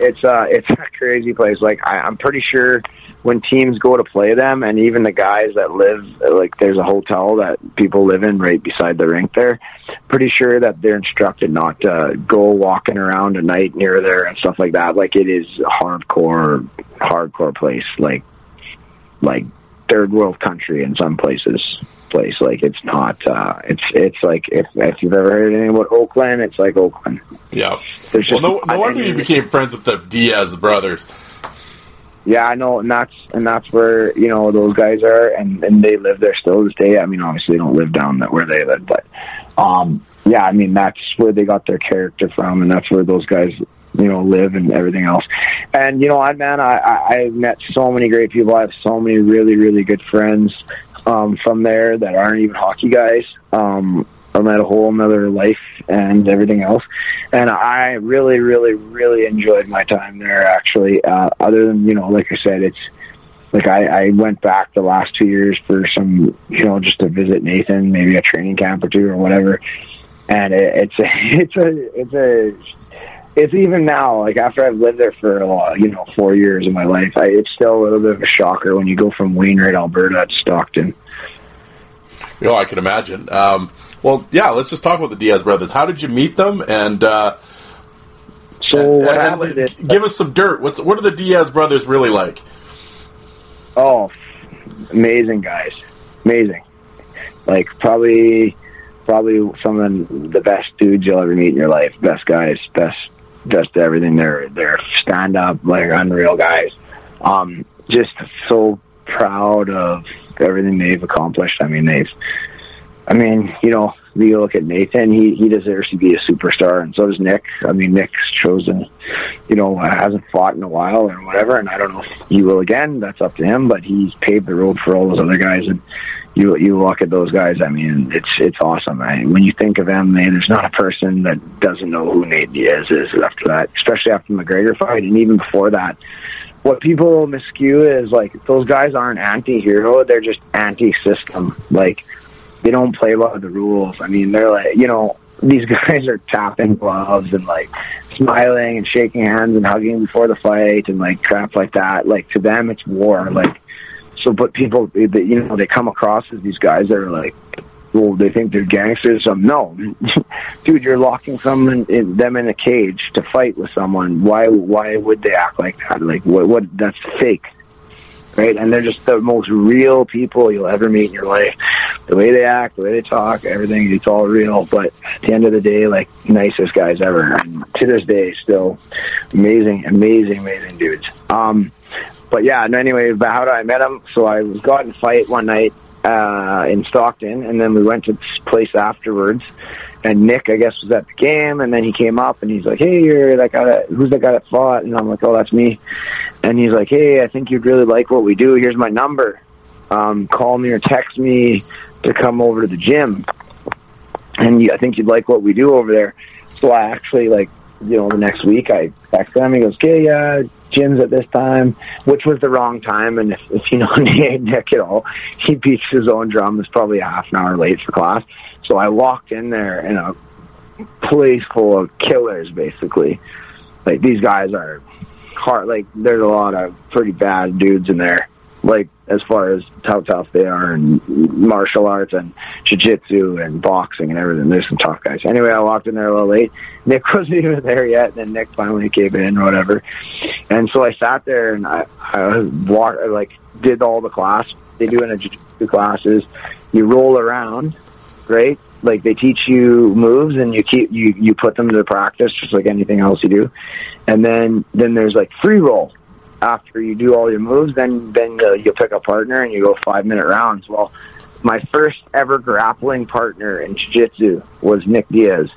It's uh, it's a crazy place. Like I, I'm pretty sure when teams go to play them, and even the guys that live like there's a hotel that people live in right beside the rink there. Pretty sure that they're instructed not to go walking around at night near there and stuff like that. Like it is a hardcore, hardcore place. Like like third world country in some places. Place like it's not. uh It's it's like if if you've ever heard anything about Oakland, it's like Oakland. Yeah. well, no, no wonder you became friends with the Diaz brothers yeah, I know, and that's and that's where you know those guys are, and and they live there still to this day. I mean, obviously, they don't live down that where they live, but um, yeah, I mean, that's where they got their character from, and that's where those guys you know live and everything else. And you know, I man, I I I've met so many great people. I have so many really really good friends um, from there that aren't even hockey guys. Um, I'm at a whole another life and everything else. And I really, really, really enjoyed my time there. Actually, uh, other than you know, like I said, it's like I, I went back the last two years for some, you know, just to visit Nathan, maybe a training camp or two or whatever. And it, it's a, *laughs* it's a, it's a, it's even now, like after I've lived there for a lot, you know, four years of my life, I, it's still a little bit of a shocker when you go from Wainwright, Alberta to Stockton. You know, I can imagine. Um, well, yeah, let's just talk about the Diaz brothers. How did you meet them? And uh, so, and, and, and is, give us some dirt. What's what are the Diaz brothers really like? Oh, amazing guys, amazing. Like probably, probably some of the best dudes you'll ever meet in your life. Best guys, best, best everything. They're they're stand up, like unreal guys. Um, just so proud of everything they've accomplished. I mean, they've, I mean, you know, you look at Nathan, he he deserves to be a superstar, and so does Nick. I mean, Nick's chosen, you know, hasn't fought in a while or whatever, and I don't know if he will again. That's up to him, but he's paved the road for all those other guys, and you you look at those guys. I mean, it's it's awesome. I, when you think of MMA, there's not a person that doesn't know who Nate Diaz is after that, especially after the McGregor fight, and even before that. What people miscue is like those guys aren't anti-hero; they're just anti-system. Like they don't play by the rules. I mean, they're like, you know, these *laughs* guys are tapping gloves and like smiling and shaking hands and hugging before the fight and like crap like that. Like to them, it's war. Like so, but people, they, you know, they come across as these guys that are like, well, they think they're gangsters. Um, no, *laughs* dude, you're locking someone in, them in a cage to fight with someone. Why? Why would they act like that? Like what? What? That's fake right? And they're just the most real people you'll ever meet in your life. The way they act, the way they talk, everything, it's all real. But at the end of the day, like nicest guys ever. And to this day, still amazing, amazing, amazing dudes. Um, but yeah, and anyway, how did I met him? So I was got in a fight one night uh, in Stockton, and then we went to this place afterwards. And Nick, I guess, was at the game, and then he came up and he's like, "Hey, you're that guy that who's that guy that fought?" And I'm like, "Oh, that's me." And he's like, "Hey, I think you'd really like what we do. Here's my number. Um, call me or text me to come over to the gym, and I think you'd like what we do over there." So I actually like, you know, the next week I texted him. He goes, "Okay, yeah, gym's at this time," which was the wrong time. And if, if you know *laughs* Nick at all, he beats his own drum. Is probably a half an hour late for class. So I walked in there in a place full of killers, basically. Like these guys are hard. Like there's a lot of pretty bad dudes in there. Like as far as how tough they are in martial arts and jiu-jitsu and boxing and everything. There's some tough guys. Anyway, I walked in there a little late. *laughs* Nick wasn't even there yet. And then Nick finally came in or whatever. And so I sat there and I, I walked, like did all the class they do in a jiu-jitsu classes. You roll around right? Like they teach you moves and you keep you you put them to practice just like anything else you do. And then then there's like free roll. After you do all your moves, then then uh, you pick a partner and you go five minute rounds. Well, my first ever grappling partner in jiu-jitsu was Nick Diaz.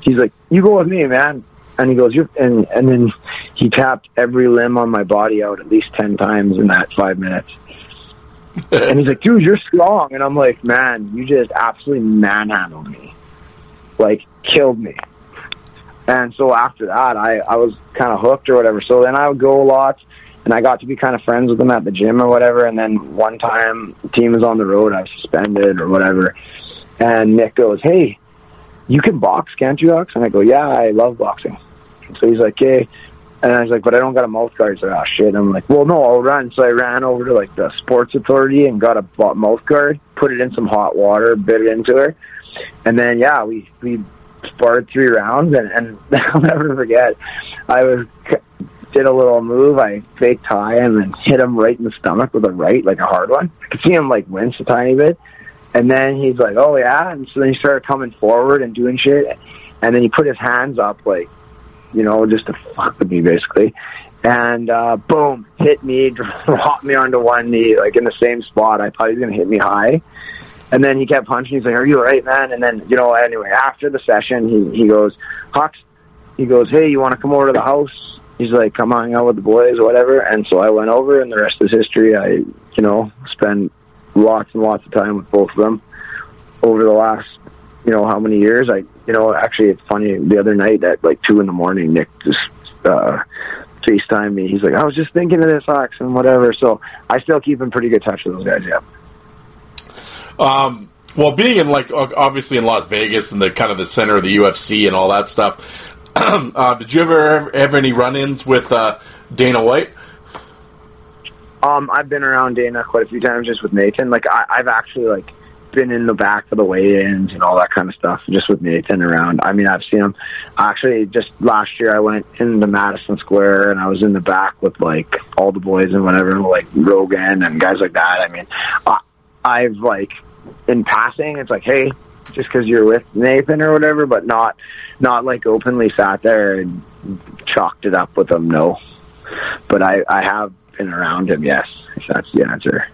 He's like, "You go with me, man." And he goes, "You," and and then he tapped every limb on my body out at least ten times in that five minutes and he's like, dude, you're strong. And I'm like, man, you just absolutely manhandled me. Like, killed me. And so after that, I, I was kind of hooked or whatever. So then I would go a lot, and I got to be kind of friends with him at the gym or whatever. And then one time, team was on the road, I was suspended or whatever. And Nick goes, hey, you can box, can't you, Alex? And I go, yeah, I love boxing. So he's like, hey, and I was like, but I don't got a mouth guard. So, oh ah, shit. I'm like, well, no, I'll run. So I ran over to like the sports authority and got a mouth guard, put it in some hot water, bit it into her. And then, yeah, we, we sparred three rounds and, and *laughs* I'll never forget. I was, did a little move. I faked high and then hit him right in the stomach with a right, like a hard one. I could see him like wince a tiny bit. And then he's like, oh yeah. And so then he started coming forward and doing shit. And then he put his hands up like, you know, just to fuck with me basically. And uh, boom, hit me, *laughs* dropped me onto one knee, like in the same spot. I thought he was gonna hit me high. And then he kept punching. He's like, "Are you all right, man?" And then, you know, anyway, after the session, he he goes, "Hawks," he goes, "Hey, you want to come over to the house?" He's like, "Come on, out with the boys, or whatever." And so I went over, and the rest is history. I, you know, spent lots and lots of time with both of them over the last you know how many years. I you know actually it's funny the other night at like two in the morning Nick just uh FaceTime me. He's like, I was just thinking of this ox and whatever. So I still keep in pretty good touch with those guys. Yeah. Um. Well, being in like obviously in Las Vegas and the kind of the center of the UFC and all that stuff, *clears throat* uh, did you ever have any run-ins with uh, Dana White? Um, I've been around Dana quite a few times just with Nathan. Like I, I've actually like been in the back of the weigh-ins and all that kind of stuff, just with Nathan around. I mean, I've seen him. Actually, just last year, I went into Madison Square and I was in the back with like all the boys and whatever, like Rogan and guys like that. I mean, I, I've like in passing. It's like, hey, just because you're with Nathan or whatever, but not not like openly sat there and chalked it up with him. No, but I I have been around him. Yes, if that's the answer.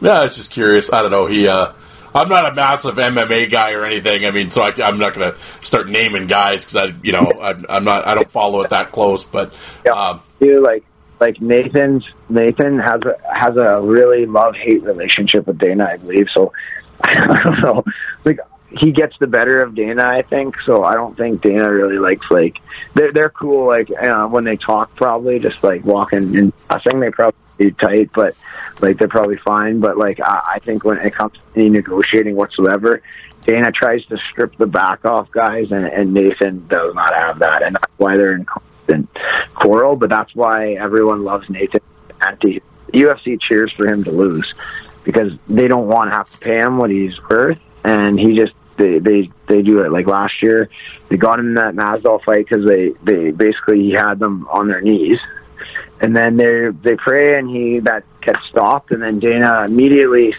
Yeah, I was just curious. I don't know. He, uh, I'm not a massive MMA guy or anything. I mean, so I, am not going to start naming guys because I, you know, I, I'm not. I don't follow it that close. But Yeah. um, Dude, like like Nathan's Nathan has a has a really love hate relationship with Dana, I believe. So *laughs* I don't know. Like he gets the better of Dana, I think. So I don't think Dana really likes like they're they're cool like uh, when they talk probably just like walking and I think they probably be tight, but like they're probably fine. But like I, I think when it comes to any negotiating whatsoever, Dana tries to strip the back off guys, and, and Nathan does not have that, and that's why they're in constant quarrel. But that's why everyone loves Nathan. Anti UFC cheers for him to lose because they don't want to have to pay him what he's worth, and he just they they they do it. Like last year, they got him in that Masvidal fight because they they basically he had them on their knees, and then they they pray and he that gets stopped, and then Dana immediately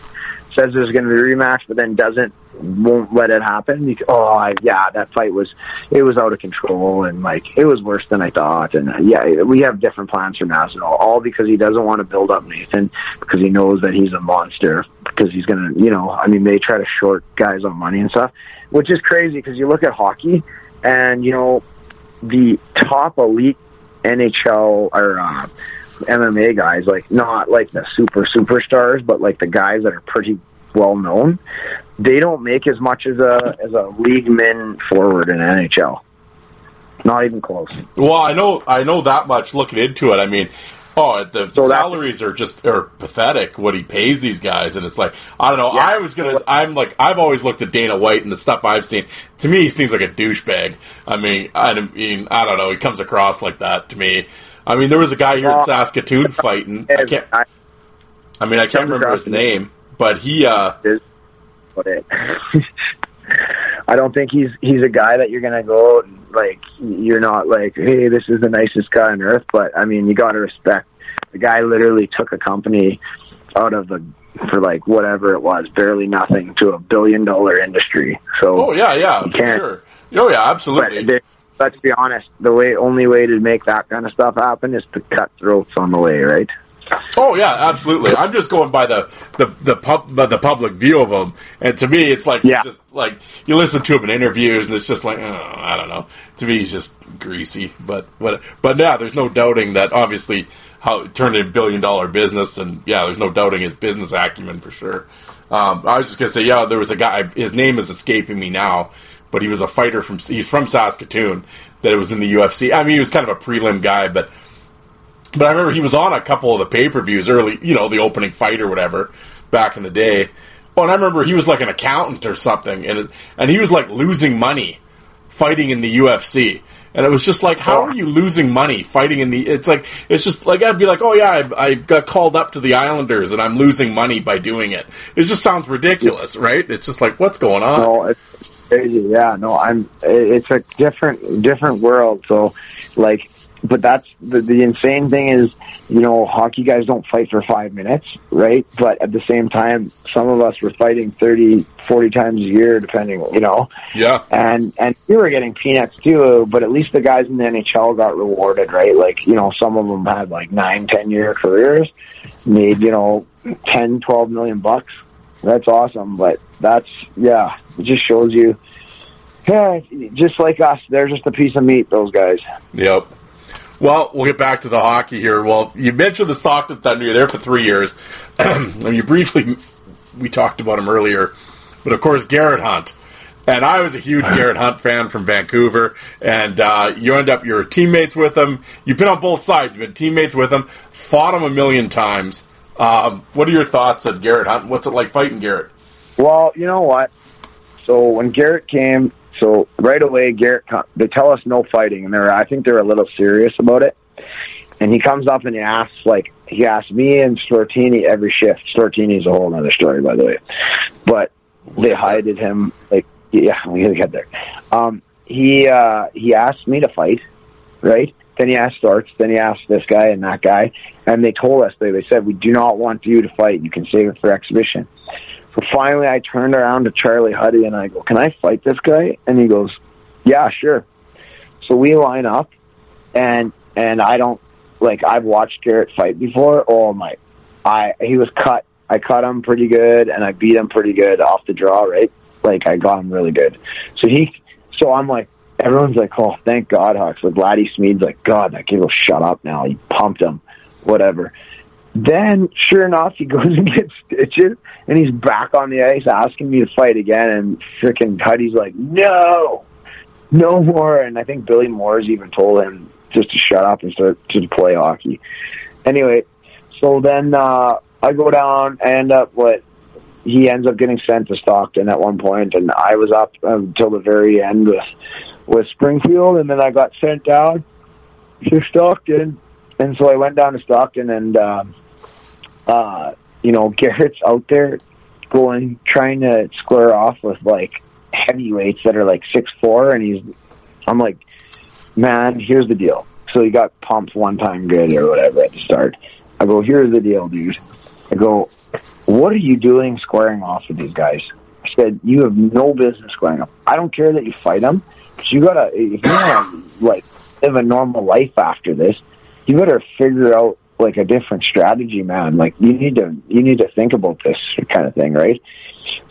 says there's going to be a rematch, but then doesn't won't let it happen. Oh, I, yeah, that fight was it was out of control and like it was worse than I thought. And uh, yeah, we have different plans for Masvidal, all because he doesn't want to build up Nathan because he knows that he's a monster because he's gonna, you know, I mean, they try to short guys on money and stuff, which is crazy because you look at hockey and you know the top elite NHL or uh, MMA guys, like not like the super superstars, but like the guys that are pretty well known, they don't make as much as a as a league min forward in NHL. Not even close. well, I know I know that much. Looking into it, I mean. Oh, the So salaries are just are pathetic. What he pays these guys, and it's like I don't know. Yeah. I was gonna. I'm like I've always looked at Dana White and the stuff I've seen. To me, he seems like a douchebag. I mean, I don't mean I don't know. He comes across like that to me. I mean, there was a guy here in uh, Saskatoon fighting. I can't. I, I mean, I can't remember his to me. name, but he. uh but it, *laughs* I don't think he's he's a guy that you're gonna go like you're not like hey this is the nicest guy on earth but I mean you got to respect the guy literally took a company out of the for like whatever it was barely nothing to a billion dollar industry so Oh yeah, yeah, for sure. Oh yeah, but absolutely. they, let's be honest the way only way to make that kind of stuff happen is to cut throats on the way right Oh yeah, absolutely. I'm just going by the the the pub the public view of him, and to me, it's like Yeah. just like you listen to him in interviews, and it's just like oh, I don't know. To me, he's just greasy. But but but yeah, there's no doubting that obviously how it turned into a billion dollar business, and yeah, there's no doubting his business acumen for sure. Um, I was just gonna say, yeah, there was a guy. His name is escaping me now, but he was a fighter from he's from Saskatoon that it was in the UFC. I mean, he was kind of a prelim guy, but. But I remember he was on a couple of the pay per views early, you know, the opening fight or whatever, back in the day. Oh, and I remember he was like an accountant or something, and and he was like losing money fighting in the UFC. And it was just like, how oh. are you losing money fighting in the? It's like it's just like I'd be like, oh yeah, I, I got called up to the Islanders, and I'm losing money by doing it. It just sounds ridiculous, right? It's just like, what's going on? No, it's crazy. Yeah, no, I'm. It's a different different world. So, like, but that's the the insane thing is, you know, hockey guys don't fight for five minutes, right? But at the same time, some of us were fighting 30, 40 times a year, depending, you know, Yeah, and and we were getting peanuts too. But at least the guys in the NHL got rewarded, right? Like, you know, some of them had like nine, ten year careers, made you know, ten, twelve million bucks that's awesome. But that's yeah, it just shows you. Yeah, just like us, they're just a piece of meat. Those guys. Yep. Well, we'll get back to the hockey here. Well, you mentioned the Stockton Thunder. You're there for three years. *clears throat* and you briefly, we talked about him earlier. But of course, Garrett Hunt. And I was a huge Garrett Hunt fan from Vancouver. And uh, you end up, you're teammates with him. You've been on both sides. You've been teammates with him, fought him a million times. Um, what are your thoughts on Garrett Hunt? What's it like fighting Garrett? Well, you know what? So when Garrett came, so right away Garrett, they tell us no fighting, and they're I think they're a little serious about it. And he comes up and he asks like he asks me and Stortini every shift. Stortini's a whole other story, by the way. But they hided him like yeah, we gotta get there. Um, he uh, he asked me to fight, right? Then he asked Starks, then he asked this guy and that guy, and they told us they they said we do not want you to fight. You can save it for exhibition. So finally, I turned around to Charlie Huddy and I go, "Can I fight this guy?" And he goes, "Yeah, sure." So we line up, and and I don't like I've watched Garrett fight before. Oh my, I he was cut. I cut him pretty good, and I beat him pretty good off the draw. Right, like I got him really good. So he, so I'm like, everyone's like, oh, thank God, Hawks. Like Laddie Smid's like, God, that kid will shut up now. He pumped him, whatever. Then, sure enough, he *laughs* goes and gets stitches, and he's back on the ice asking me to fight again. And freaking Huddy's like, no, no more. And I think Billy Moores even told him just to shut up and start to play hockey. Anyway, so then uh, I go down, I end up what he ends up getting sent to Stockton at one point, and I was up until the very end with with Springfield, and then I got sent down to Stockton, and so I went down to Stockton, and um, uh, you know *laughs* Garrett's out there going trying to square off with like heavyweights that are like six four, and he's I'm like, man, here's the deal. So he got pumped one time good or whatever at the start. I go, here's the deal, dude. I go, what are you doing squaring off with these guys? I said, you have no business squaring up. I don't care that you fight them, you gotta, if you wanna, like, live a normal life after this, you better figure out, like, a different strategy, man. Like, you need to, you need to think about this kind of thing, right?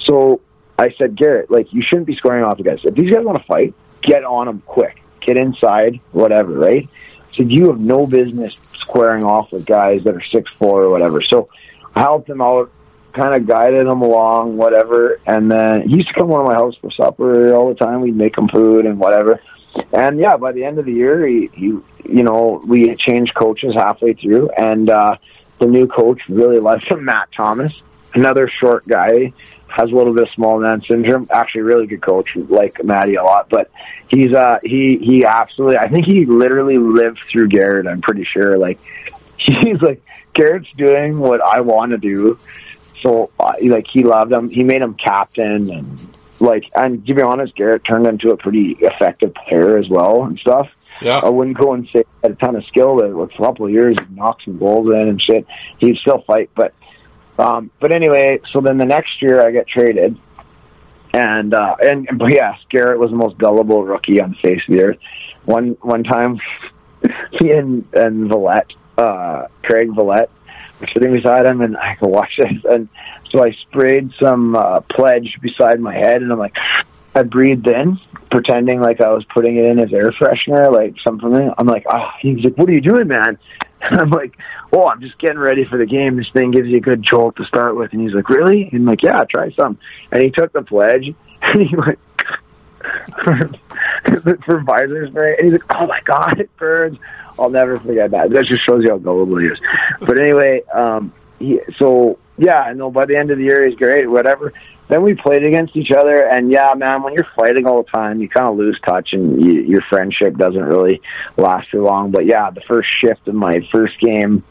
So I said, Garrett, like, you shouldn't be squaring off with guys. If these guys want to fight, get on them quick. Get inside, whatever, right? Said, you have no business squaring off with guys that are six four or whatever. So I helped him out, kind of guided him along, whatever. And then he used to come over to my house for supper all the time. We'd make him food and whatever. And yeah, by the end of the year, he, he you know, we changed coaches halfway through, and uh, the new coach really liked him, Matt Thomas, another short guy, has a little bit of small man syndrome. Actually, really good coach, like Maddie a lot, but he's uh he he absolutely. I think he literally lived through Garrett. I'm pretty sure. Like *laughs* he's like Garrett's doing what I want to do. So uh, like he loved him. He made him captain and like and to be honest, Garrett turned into a pretty effective player as well and stuff. Yeah. I wouldn't go and say he had a ton of skill, but with a couple of years, he knocked some goals in and shit. He'd still fight, but um, but anyway, so then the next year I get traded, and uh, and but yes, Garrett was the most gullible rookie on the face of the earth. One one time, *laughs* he and and Villette, uh, Craig Villette, were sitting beside him, and I could watch this, and so I sprayed some uh, pledge beside my head, and I'm like, I breathed in, pretending like I was putting it in as air freshener, like something. I'm like, oh, he's like, what are you doing, man? *laughs* And I'm like, oh, I'm just getting ready for the game. This thing gives you a good jolt to start with. And he's like, really? And I'm like, yeah, try some. And he took the pledge *laughs* and he like, *laughs* for visor spray. And he's like, oh my God, it burns. I'll never forget that. That just shows you how gullible he is. But anyway, um, he, so yeah, I know by the end of the year he's great, whatever. Then we played against each other, and yeah, man, when you're fighting all the time, you kind of lose touch, and you, your friendship doesn't really last too long. But yeah, the first shift of my first game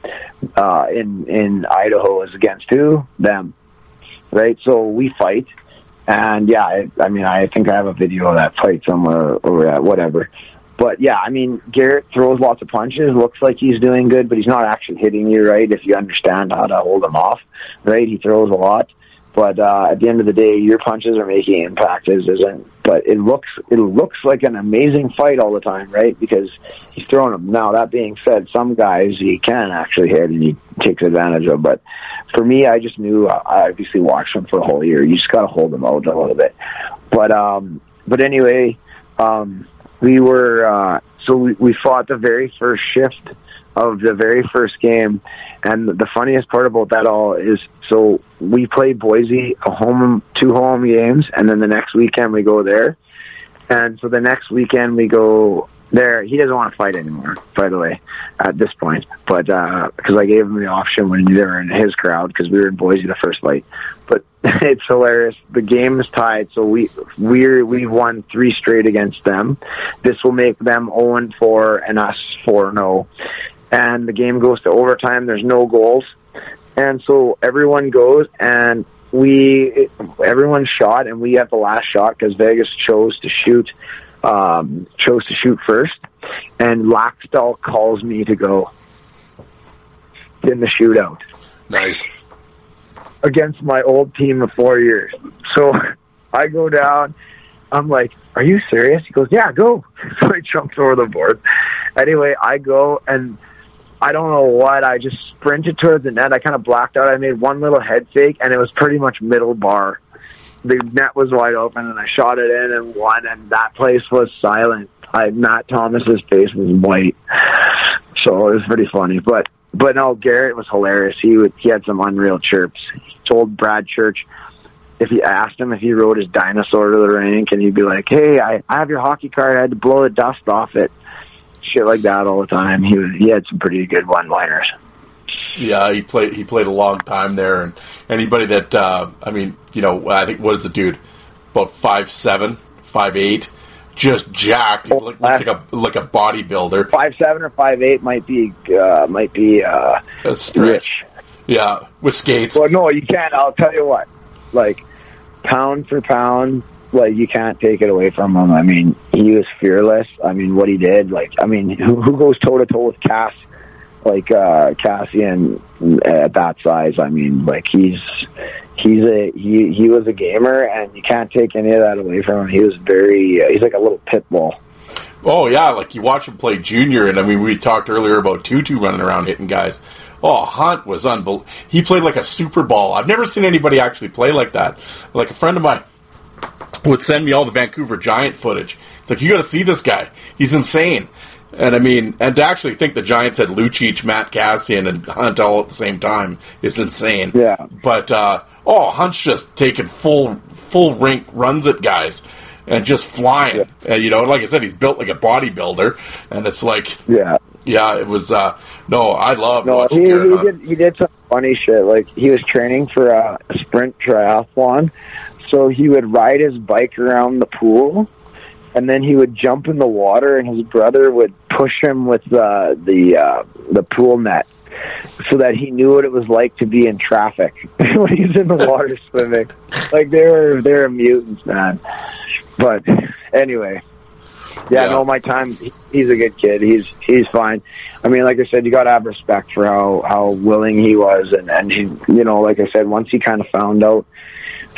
uh, in in Idaho was against who? Them, right? So we fight, and yeah, I, I mean, I think I have a video of that fight somewhere or whatever. But yeah, I mean, Garrett throws lots of punches, looks like he's doing good, but he's not actually hitting you, right? If you understand how to hold him off, right? He throws a lot. But uh, at the end of the day, your punches are making impact. Is isn't, but it looks it looks like an amazing fight all the time, right? Because he's throwing them. Now that being said, some guys he can actually hit and he takes advantage of. But for me, I just knew I obviously watched him for a whole year. You just got to hold him out a little bit. But um, but anyway, um, we were uh, so we, we fought the very first shift of the very first game. And the funniest part about that all is so we played Boise a home two home games and then the next weekend we go there. And so the next weekend we go there. He doesn't want to fight anymore, by the way, at this point. But uh, because I gave him the option when they were in his crowd because we were in Boise the first fight. But *laughs* it's hilarious. The game is tied, so we we we won three straight against them. This will make them zero and four and us four zero. Oh. And the game goes to overtime. There's no goals, and so everyone goes and we everyone shot and we had the last shot because Vegas chose to shoot um, chose to shoot first, and Laxdal calls me to go in the shootout. Nice. against my old team of four years. So *laughs* I go down. I'm like, "Are you serious?" He goes, "Yeah, go." *laughs* So I jumped over the board. Anyway, I go and I don't know what. I just sprinted towards the net. I kind of blacked out. I made one little head fake, and it was pretty much middle bar. The net was wide open, and I shot it in and won. And that place was silent. I Matt Thomas's face was white, so it was pretty funny. But but no, Garrett was hilarious. He would he had some unreal chirps. He told Brad Church if he asked him if he rode his dinosaur to the rink, and he'd be like, "Hey, I, I have your hockey card. I had to blow the dust off it." Shit like that all the time. He was he had some pretty good one liners. Yeah, he played. He played a long time there, and anybody that uh, I mean, you know, I think what is the dude? About five seven, five eight, just jacked. He look, looks like a like a bodybuilder. Five seven or five eight might be uh, might be uh, A stretch. Yeah, with skates. Well, no, you can't. I'll tell you what. Like pound for pound, like you can't take it away from him. I mean, he was fearless. I mean, what he did. Like, I mean, who, who goes toe to toe with Cass? Like uh Kassian at that size. I mean, like he's he's a he he was a gamer, and you can't take any of that away from him. He was very. Uh, he's like a little pit bull. Oh yeah, like you watch him play junior, and I mean we talked earlier about Tutu running around hitting guys. Oh, Hunt was unbelievable. He played like a Super Ball. I've never seen anybody actually play like that. Like a friend of mine would send me all the Vancouver Giant footage. It's like you got to see this guy. He's insane. And I mean, and to actually think the Giants had Lucic, Matt Kassian, and Hunt all at the same time is insane. Yeah. But uh, oh, Hunt's just taking full full rink runs at guys and just flying. And you know, like I said, he's built like a bodybuilder, and it's like, Yeah. yeah, it was. Uh, no, I love No, he, he did he did some funny shit. Like he was training for a sprint triathlon, so he would ride his bike around the pool, and then he would jump in the water, and his brother would push him with the the uh, the pool net. So that he knew what it was like to be in traffic *laughs* when he's in the water *laughs* swimming. Like they were they were mutants, man. But anyway, yeah, Yeah. no, my time. he- He's a good kid. He's he's fine. I mean, like I said, you got to have respect for how how willing he was, and and he, you know, like I said, once he kind of found out,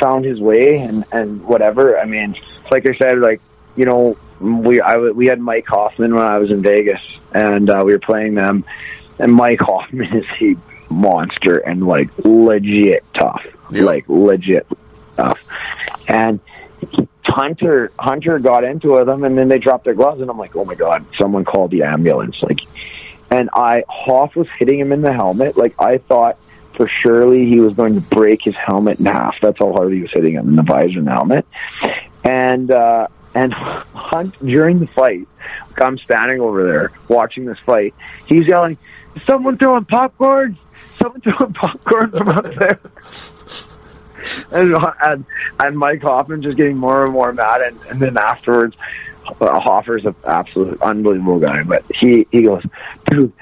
found his way, and and whatever. I mean, like I said, like you know, we I we had Mike Hoffman when I was in Vegas, and uh, we were playing them, and Mike *laughs* Hoffman is a monster and like legit tough, Yeah. like legit tough, and. Hunter Hunter got into it with him, and then they dropped their gloves, and I'm like, oh my god, someone called the ambulance. Like, and I Hoff was hitting him in the helmet. Like I thought for surely he was going to break his helmet in half. That's how hard he was hitting him in the visor and the helmet. And uh, and Hunt during the fight, I'm standing over there watching this fight. He's yelling, "Is "Someone throwing popcorn! Someone throwing *laughs* popcorn from up there!" *laughs* and, and and Mike Hoffman just getting more and more mad, and, and then afterwards, uh, Hoffer's an absolute unbelievable guy, but he he goes, dude,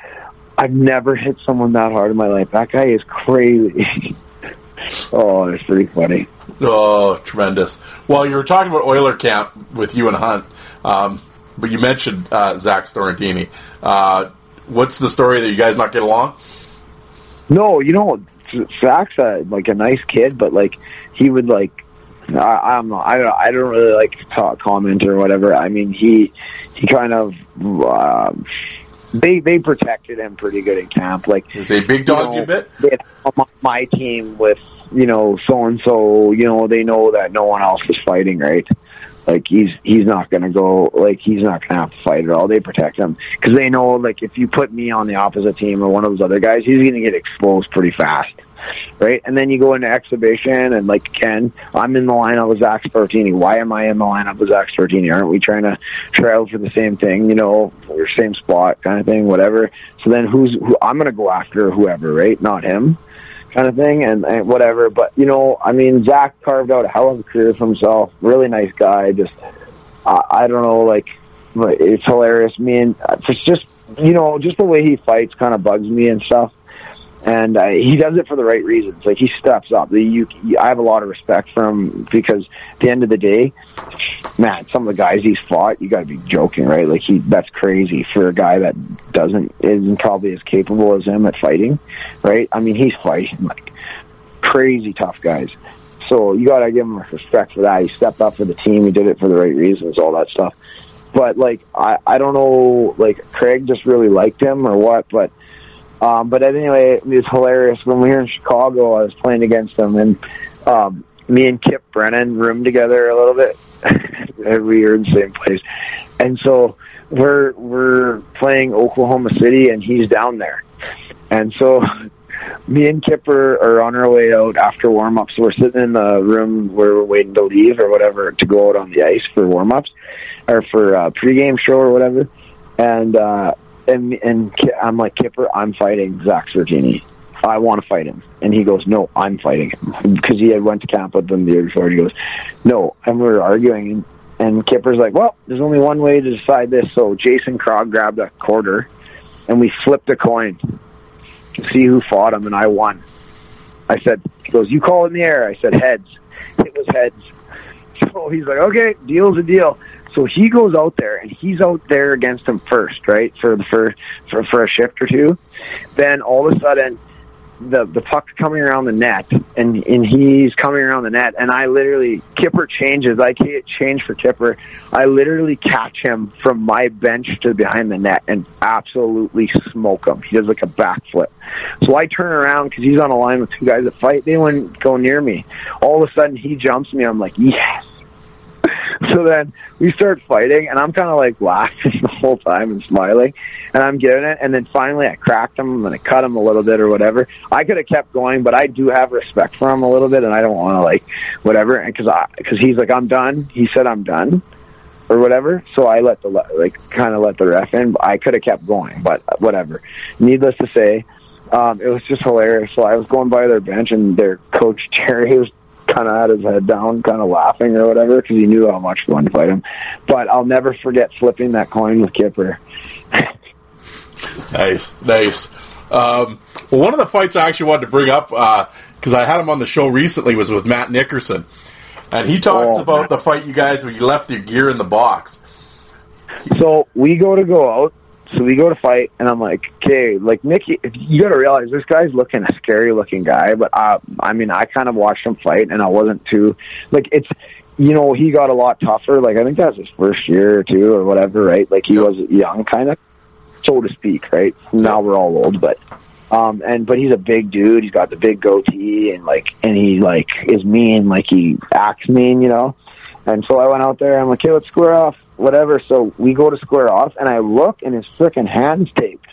I've never hit someone that hard in my life. That guy is crazy. *laughs* oh, it's pretty funny. Oh, tremendous. Well, you were talking about Oiler camp with you and Hunt, um, but you mentioned uh, Zach Stortini. Uh, what's the story that you guys not get along? No, you know, Zach's a, like a nice kid, but like he would like. I, I'm not. I don't. I don't really like to talk, comment or whatever. I mean, he he kind of. Um, they they protected him pretty good in camp. Like Is a big dog you you know, bit? on my team with you know so and so. You know they know that no one else is fighting, right? Like he's he's not gonna go. Like he's not gonna have to fight at all. They protect him because they know like if you put me on the opposite team or one of those other guys, he's gonna get exposed pretty fast, right? And then you go into exhibition and like Ken, I'm in the lineup with Zach Stortini. Why am I in the lineup with Zach Stortini? Aren't we trying to out for the same thing? You know, or same spot kind of thing, whatever. So then who's who? I'm gonna go after whoever, right? Not him kind of thing and, and whatever. But you know, I mean, Zach carved out a hell of a career for himself. Really nice guy. Just I, I don't know, like it's hilarious. Me and uh, it's just you know, just the way he fights kind of bugs me and stuff. And uh, he does it for the right reasons. Like he steps up. The, you, I have a lot of respect for him because at the end of the day, man, some of the guys he's fought, you got to be joking, right? Like he, that's crazy for a guy that doesn't isn't probably as capable as him at fighting, right? I mean, he's fighting like crazy tough guys. So you got to give him respect for that. He stepped up for the team. He did it for the right reasons, all that stuff. But like, I I don't know, like Craig just really liked him or what, but. Um, but anyway, it was hilarious. When we were in Chicago, I was playing against him, and um, me and Kip Brennan roomed together a little bit. *laughs* we were in the same place, and so we're we're playing Oklahoma City, and he's down there, and so *laughs* me and Kipper are on our way out after warm ups. We're sitting in the room where we're waiting to leave or whatever to go out on the ice for warm ups or for a pregame show or whatever, and. uh and and I'm like Kipper, I'm fighting Zach Stortini. I want to fight him, and he goes, "No, I'm fighting him," because he had went to camp with them the year before. He goes, "No," and we were arguing, and Kipper's like, "Well, there's only one way to decide this." So Jason Krog grabbed a quarter, and we flipped a coin to see who fought him, and I won. I said, "He goes, you call in the air." I said, "Heads." It was heads. *laughs* So he's like, "Okay, deal's a deal." So he goes out there and he's out there against him first, right? For the for for, for a shift or two. Then all of a sudden the the puck's coming around the net and and he's coming around the net and I literally Kipper changes. I can't change for Kipper. I literally catch him from my bench to behind the net and absolutely smoke him. He does like a backflip. So I turn around because he's on a line with two guys that fight. They wouldn't go near me. All of a sudden he jumps me. I'm like, yes. So then we start fighting, and I'm kind of like laughing *laughs* the whole time and smiling, and I'm getting it. And then finally, I cracked him and I cut him a little bit or whatever. I could have kept going, but I do have respect for him a little bit, and I don't want to like whatever. And because I, because he's like, I'm done. He said I'm done or whatever. So I let the like kind of let the ref in. But I could have kept going, but whatever. Needless to say, um, it was just hilarious. So I was going by their bench, and their coach *laughs* Terry was kind of had his head down, kind of laughing or whatever, because he knew how much wanted to fight him. But I'll never forget flipping that coin with Kipper. *laughs* Nice, nice. Um, well, one of the fights I actually wanted to bring up because I had him on the show recently was with Matt Nickerson, and he talks Oh, about Matt. the fight you guys where you left your gear in the box. So we go to go out. So we go to fight, and I'm like, okay, like Nicky, you got to realize this guy's looking a scary looking guy, but I, I mean, I kind of watched him fight, and I wasn't too like it's. You know, he got a lot tougher. Like I think that was his first year or two or whatever, right? Like he was young, kind of, so to speak, right? Now we're all old, but um, and but he's a big dude. He's got the big goatee, and like, and he like is mean, like he acts mean, you know. And so I went out there. I'm like, okay, let's square off, whatever. So we go to square off, and I look, and his frickin' hand's taped.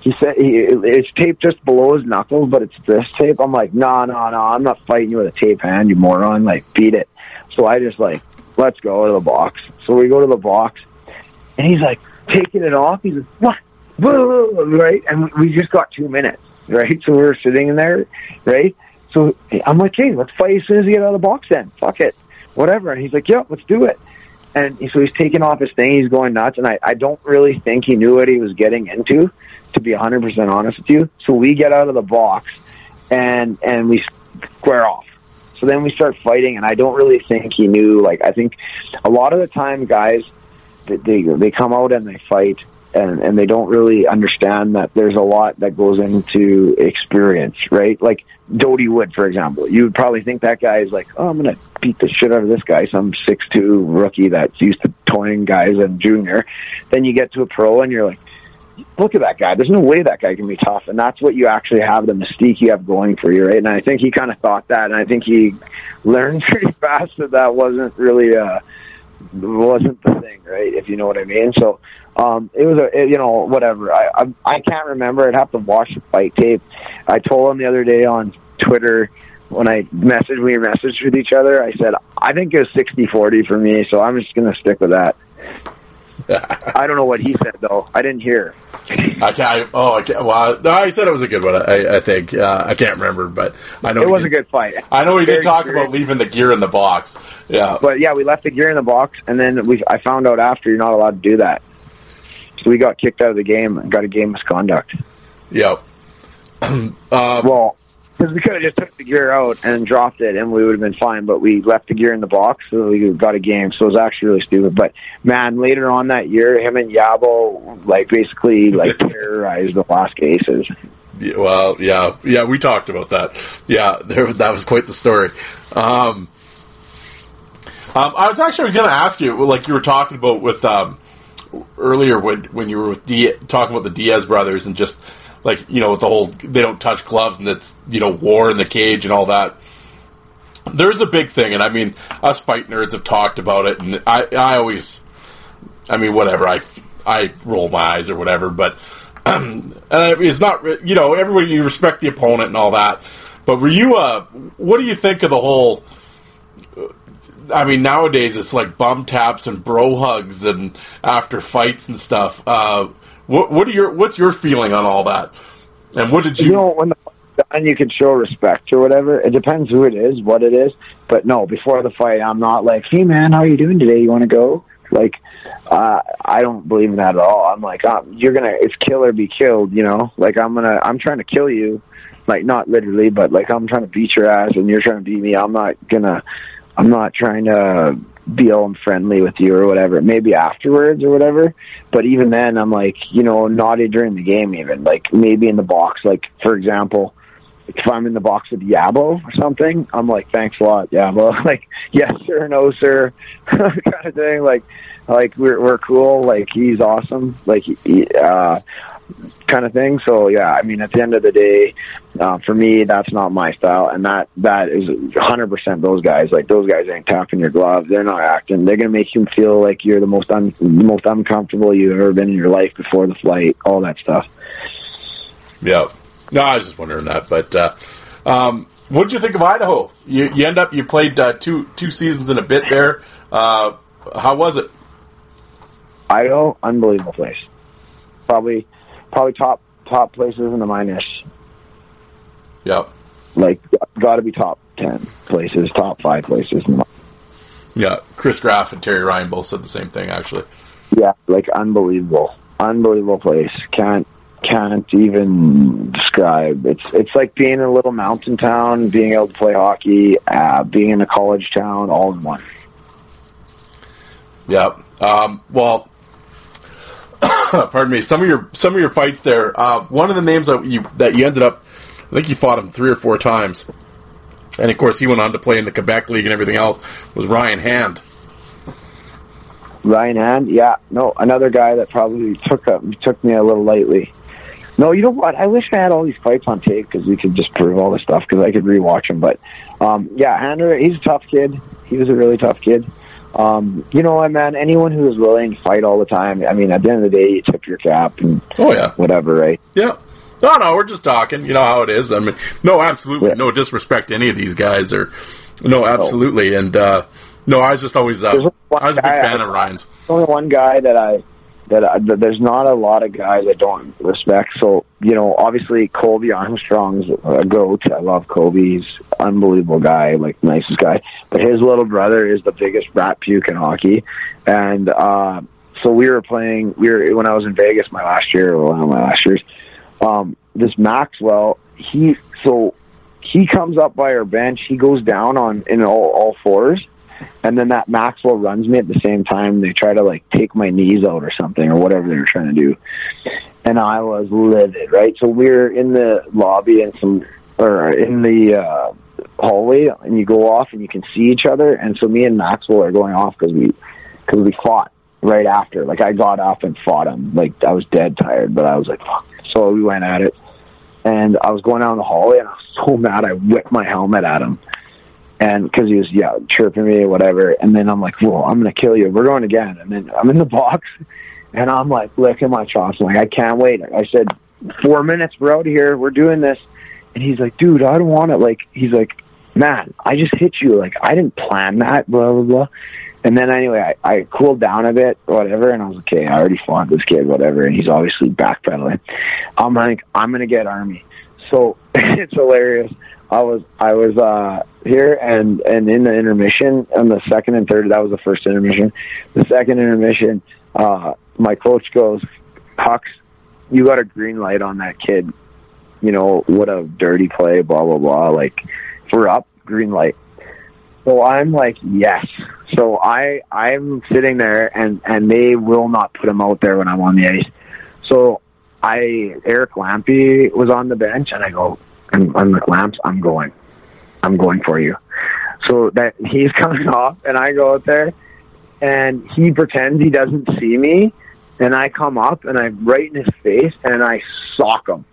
He said he, it's taped just below his knuckles, but it's this tape. I'm like, no, no, no, I'm not fighting you with a tape hand, you moron. Like, beat it. So I just like, let's go to the box. So we go to the box, and he's like taking it off. He's like, what? *laughs* Right? And we just got two minutes, right? So we're sitting in there, right? So I'm like, hey, let's fight as soon as we get out of the box then. Fuck it. Whatever. And he's like, yeah, let's do it. And so he's taking off his thing. He's going nuts. And I, I don't really think he knew what he was getting into, to be 100% honest with you. So we get out of the box and, and we square off. So then we start fighting, and I don't really think he knew. Like, I think a lot of the time, guys, they they, they come out and they fight, and and they don't really understand that there's a lot that goes into experience, right? Like Dody Wood, for example, you would probably think that guy is like, oh, I'm gonna beat the shit out of this guy, some six two rookie that's used to toying guys and junior. Then you get to a pro, and you're like look at that guy. There's no way that guy can be tough, and that's what you actually have the mystique you have going for you, right? And I think he kind of thought that, and I think he learned *laughs* pretty fast that that wasn't really uh wasn't the thing, right? If you know what I mean. So um it was a it, you know whatever. I, I I can't remember. I'd have to watch the fight tape. I told him the other day on Twitter when I messaged we messaged with each other. I said I think it was sixty forty for me, so I'm just gonna stick with that. I don't know what he said though. I didn't hear. I can't. I, oh, I can't. Well, no, I said it was a good one. I, I think uh, I can't remember, but I know It was a good fight. I know he did talk serious. about leaving the gear in the box. Yeah, But yeah, we left the gear in the box, and then we I found out after you're not allowed to do that. So we got kicked out of the game and got a game misconduct. yep. *clears throat* um, Well, because we could have just took the gear out and dropped it, and we would have been fine. But we left the gear in the box, so we got a game. So it was actually really stupid. But man, later on that year, him and Yabo like basically like *laughs* terrorized the Alaska Aces. Yeah, well, yeah, yeah, we talked about that. Yeah, there, that was quite the story. Um, um, I was actually going to ask you, like you were talking about with um, earlier when when you were with D- talking about the Diaz brothers and just like you know with the whole they don't touch gloves and it's you know war in the cage and all that. There's a big thing, and I mean, us fight nerds have talked about it, and I I always, I mean, whatever I I roll my eyes or whatever, but *clears throat* um, it's not you know everybody you respect the opponent and all that. But were you uh, what do you think of the whole? I mean, nowadays it's like bum taps and bro hugs and after fights and stuff. Uh, what what are your what's your feeling on all that? And what did you? You know, when the done, you can show respect or whatever. It depends who it is, what it is. But no, before the fight, I'm not like, "Hey, man, how are you doing today? You want to go?" Like, uh, I don't believe in that at all. I'm like, um, you're gonna, it's kill or be killed. You know, like I'm gonna, I'm trying to kill you, like not literally, but like I'm trying to beat your ass and you're trying to beat me. I'm not gonna, I'm not trying to be all friendly with you or whatever. Maybe afterwards or whatever. But even then, I'm like, you know, naughty during the game. Even like maybe in the box. Like for example, if I'm in the box with Yabo or something, I'm like, thanks a lot, Yabo. *laughs* Like, yes sir, no sir, *laughs* kind of thing. Like, like we're we're cool. Like he's awesome. Like, he, uh, kind of thing. So yeah, I mean, at the end of the day, uh, for me, that's not my style, and that that is 100 percent those guys. Like those guys ain't tapping your glove. They're not acting. They're gonna make you feel like you're the most un- the most uncomfortable you've ever been in your life before the flight. All that stuff. Yeah. No, I was just wondering that. But uh, um, what did you think of Idaho? You, you end up you played uh, two two seasons and a bit there. Uh, how was it? Idaho, unbelievable place. Probably, probably top top places in the minors. Yep. Like, got to be top ten places, top five places. In the, Yeah. Chris Graff and Terry Ryan both said the same thing. Actually. yeah, like unbelievable, unbelievable place. Can't can't even describe. It's it's like being in a little mountain town, being able to play hockey, uh, being in a college town, all in one. Yeah. Um, well, *coughs* pardon me. Some of your some of your fights there. Uh, one of the names that you that you ended up, I think you fought him three or four times, and of course he went on to play in the Quebec League and everything else. Was Ryan Hand? Ryan Hand, yeah, no, another guy that probably took up, took me a little lightly. No, you know what? I wish I had all these fights on tape because we could just prove all this stuff because I could rewatch them. But um, yeah, Hander, he's a tough kid. He was a really tough kid. Um, you know what, man? Anyone who is willing to fight all the time. I mean, at the end of the day, you tip your cap and Oh yeah. whatever, right? Yeah. No, no, we're just talking. You know how it is. I mean, no, absolutely, Yeah. no disrespect to any of these guys, or no, absolutely, and uh, no, I was just always, uh, I was a big guy fan of Ryan's. Only one guy that I that, I, that there's not a lot of guys I don't respect. So you know, obviously Colby Armstrong's a goat. I love Colby. He's unbelievable guy, like nicest guy. But his little brother is the biggest rat puke in hockey, and uh, so we were playing. We were when I was in Vegas my last year, or one of my last years. Um, this Maxwell, he so he comes up by our bench. He goes down on in all, all fours, and then that Maxwell runs me at the same time. They try to like take my knees out or something or whatever they were trying to do, and I was livid. Right, so we're in the lobby and some or in the uh, hallway, and you go off and you can see each other. And so me and Maxwell are going off because we because we fought right after. Like I got up and fought him. Like I was dead tired, but I was like, fuck. So we went at it, and I was going down the hallway, and I was so mad. I whipped my helmet at him and because he was yeah chirping me or whatever. And then i'm like whoa i'm gonna kill you. We're going again. And then i'm in the *laughs* box. And i'm like licking my chops. I'm like i can't wait. I said four minutes we're out of here. We're doing this. And he's like dude i don't want it like he's like man i just hit you. Like i didn't plan that blah blah blah. And then anyway i, I cooled down a bit whatever. And i was like okay i already fought this kid whatever. And he's obviously backpedaling. I'm like i'm gonna get army. So *laughs* it's hilarious I was I was uh here and and in the intermission on the second and third that was the first intermission. The second intermission, uh my coach goes, Hux, you got a green light on that kid. You know, what a dirty play, blah blah blah. Like if we're up, green light. So I'm like, yes. So I I'm sitting there and and they will not put him out there when I'm on the ice. So I Eric Lampy was on the bench, and I go, I'm, I'm like Lamps, I'm going, I'm going for you. So that he's *laughs* coming off, and I go out there, and he pretends he doesn't see me, and I come up and I'm right in his face, and I sock him,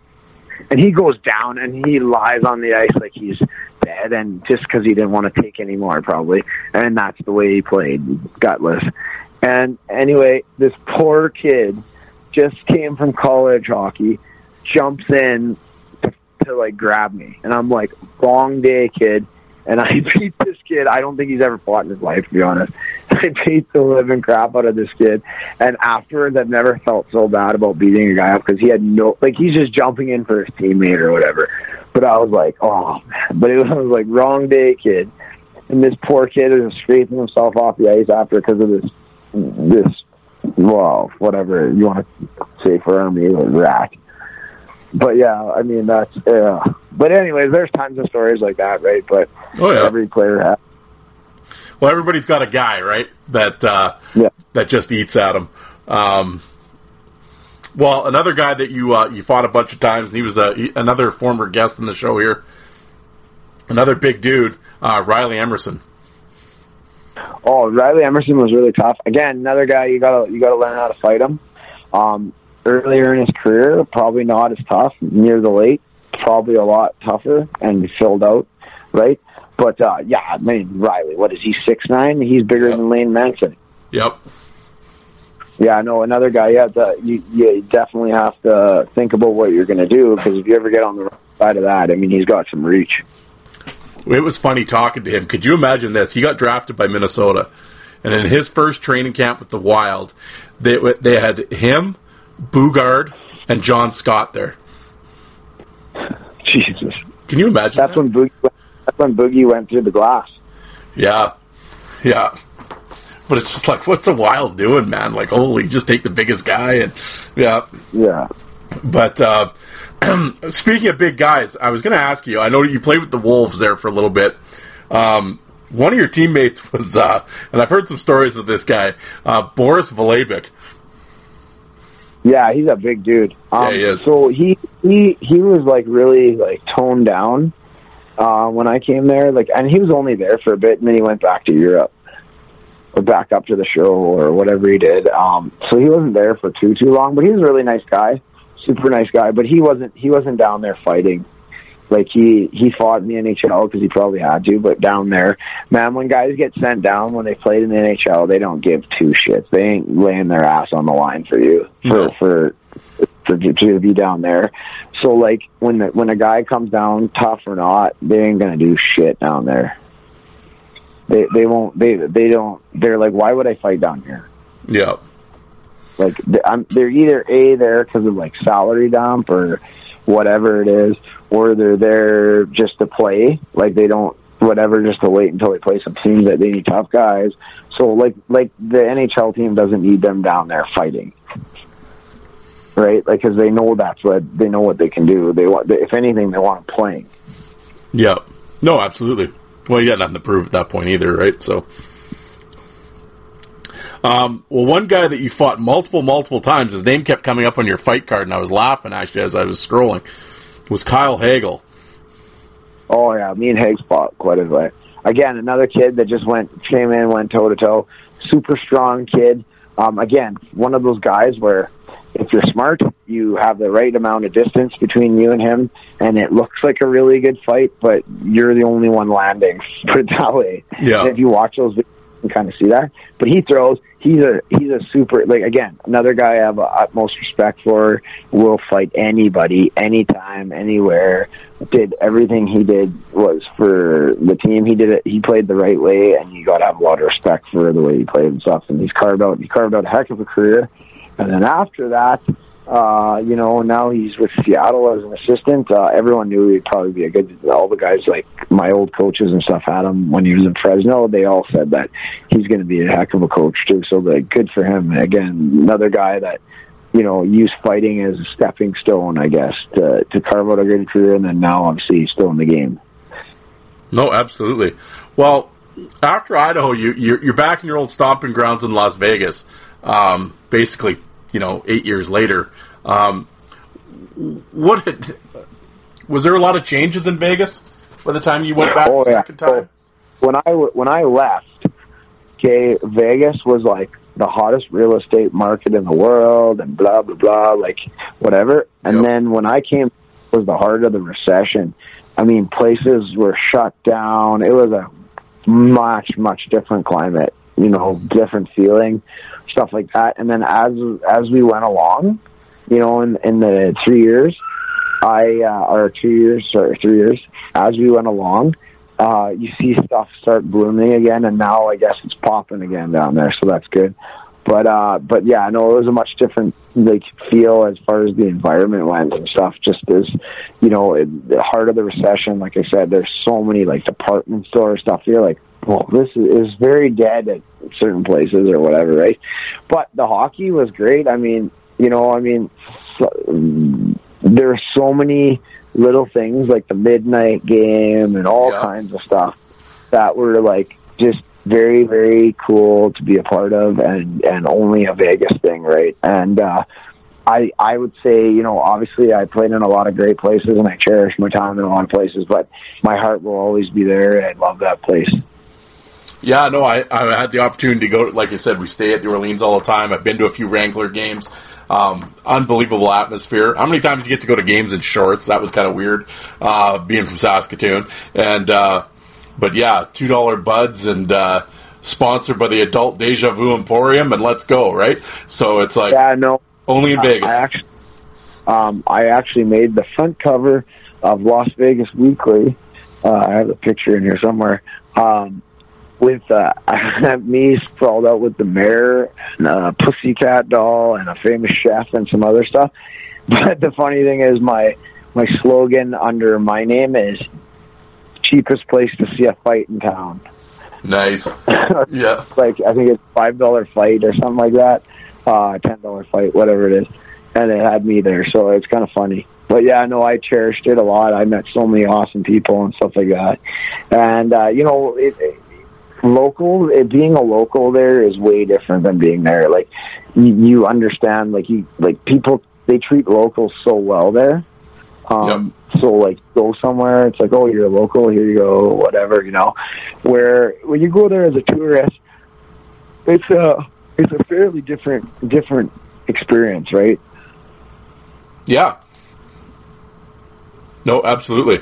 and he goes down, and he lies on the ice like he's dead, and just because he didn't want to take any more, probably, and that's the way he played, gutless. And anyway, this poor kid just came from college hockey, jumps in to, like grab me, and I'm like, "Wrong day, kid." And I *laughs* beat this kid. I don't think he's ever fought in his life, to be honest. *laughs* I beat the living crap out of this kid. And afterwards, I've never felt so bad about beating a guy up because he had no, like, he's just jumping in for his teammate or whatever. But I was like, oh, man. But it *laughs* was like, wrong day, kid. And this poor kid is scraping himself off the ice after because of this this well, whatever you want to say for me, rat. But yeah, I mean that's yeah. But anyways, there's tons of stories like that, right? But Oh, yeah. every player has. Well, everybody's got a guy, right? That uh, Yeah. that just eats at him. Um, well, another guy that you uh, you fought a bunch of times, and he was a, he- another former guest in the show here. Another big dude, uh, Riley Emerson. Oh, Riley Emerson was really tough. Again, another guy you gotta you gotta learn how to fight him. Um, earlier in his career, probably not as tough. Near the late, probably a lot tougher and filled out, right? But uh, yeah, I mean Riley, what is he six nine? He's bigger Yep. than Lane Manson. Yep. Yeah, I know another guy. Yeah, the, you, you definitely have to think about what you're going to do because if you ever get on the wrong side of that, I mean, he's got some reach. It was funny talking to him. Could you imagine this? He got drafted by Minnesota, and in his first training camp with the Wild, they they had him, Boogaard, and John Scott there. Jesus, Can you imagine? that's that? when Boogie. Went, that's when Boogie went through the glass. Yeah, yeah. But it's just like, what's the Wild doing, man? Like, holy, just take the biggest guy and yeah. Yeah, But uh, *clears throat* speaking of big guys, I was going to ask you. I know you played with the Wolves there for a little bit. Um, one of your teammates *laughs* was, uh, and I've heard some stories of this guy, uh, Boris Valabik. Yeah, he's a big dude. Um, Yeah, he is. So he he he was like really like toned down uh, when I came there. Like, and he was only there for a bit, and then he went back to Europe or back up to the show or whatever he did. Um, so he wasn't there for too too long, but he was a really nice guy, super nice guy. But he wasn't he wasn't down there fighting. Like he he fought in the NHL because he probably had to, but down there, man, when guys get sent down when they played in the NHL, they don't give two shits. They ain't laying their ass on the line for you for No. for for to be down there. So like when the, when a guy comes down, tough or not, they ain't gonna do shit down there. They they won't they they don't they're like why would I fight down here? Yeah. Like I'm, they're either a there because of like salary dump or whatever it is, or they're there just to play. Like they don't whatever just to wait until they play some teams that they need tough guys. So like like the NHL team doesn't need them down there fighting, right? Like because they know that's what they know what they can do. They want if anything they want playing. Yeah. No, absolutely. Well, you got nothing to prove at that point either, right? So, um, well, one guy that you fought multiple, multiple times, his name kept coming up on your fight card, and I was laughing actually as I was scrolling. Was Kyle Hagel? Oh yeah, me and Haig fought quite a bit. Again, another kid that just went came in, went toe to toe. Super strong kid. Um, again, one of those guys where if you're smart, you have the right amount of distance between you and him, and it looks like a really good fight, but you're the only one landing. *laughs* Put it that way. Yeah. And if you watch those, videos, you can kind of see that. But he throws. He's a he's a super like again another guy I have uh, utmost respect for. Will fight anybody, anytime, anywhere. Did everything he did was for the team. He did it. He played the right way, and you got to have a lot of respect for the way he played and stuff. And he's carved out. He carved out a heck of a career. And then after that, uh, you know, now he's with Seattle as an assistant. Uh, everyone knew he'd probably be a good. All the guys, like my old coaches and stuff, had him when he was in Fresno. They all said that he's going to be a heck of a coach too. So, like, good for him. Again, another guy that you know used fighting as a stepping stone, I guess, to to carve out a good career. And then now, obviously, he's still in the game. No, absolutely. Well, after Idaho, you you're, back in your old stomping grounds in Las Vegas. Um, basically, you know, eight years later. Um, what had, was there a lot of changes in Vegas by the time you went back Oh, the yeah. second time? when I when I left, okay, Vegas was like the hottest real estate market in the world, and blah blah blah, like whatever. And Yep. then when I came, it was the heart of the recession. I mean, places were shut down. It was a much much different climate, you know, different feeling, stuff like that. And then as as we went along, you know, in in the three years, I uh, or two years or three years, as we went along, uh, you see stuff start blooming again, and now I guess it's popping again down there, so that's good. But uh, but yeah, I know it was a much different like feel as far as the environment went and stuff. Just as you know, it, the heart of the recession, like I said, there's so many like department store stuff. You're like, well, this is, very dead at certain places or whatever, right? But the hockey was great. I mean, you know, I mean, so, there are so many little things like the midnight game and all Yeah. kinds of stuff that were like just very very cool to be a part of and and only a Vegas thing right and uh I I would say you know obviously I played in a lot of great places and I cherish my time in a lot of places but my heart will always be there and I love that place Yeah, no, I, I had the opportunity to go. Like I said, we stay at the Orleans all the time. I've been to a few Wrangler games. Um, unbelievable atmosphere. How many times do you get to go to games in shorts? That was kind of weird, uh, being from Saskatoon. And uh, but yeah, two dollar buds and uh, sponsored by the Adult Deja Vu Emporium, and let's go, right? So it's like yeah no only in Vegas. I actually, um, I actually made the front cover of Las Vegas Weekly. Uh, I have a picture in here somewhere. Um, with uh, *laughs* I have me sprawled out with the mayor, and a pussycat doll, and a famous chef, and some other stuff. *laughs* But the funny thing is, my my slogan under my name is cheapest place to see a fight in town. nice. *laughs* Yeah. like I think it's five dollar fight or something like that, uh, ten dollar fight, whatever it is, and it had me there, so it's kind of funny. But yeah, no, I cherished it a lot. I met so many awesome people and stuff like that, and uh, you know, it, it, local it, being a local there is way different than being there. Like you, you understand, like you like people they treat locals so well there. Um, So like go somewhere, it's like oh you're a local, here you go, whatever you know. Where when you go there as a tourist, it's a it's a fairly different different experience, right? Yeah. No, absolutely.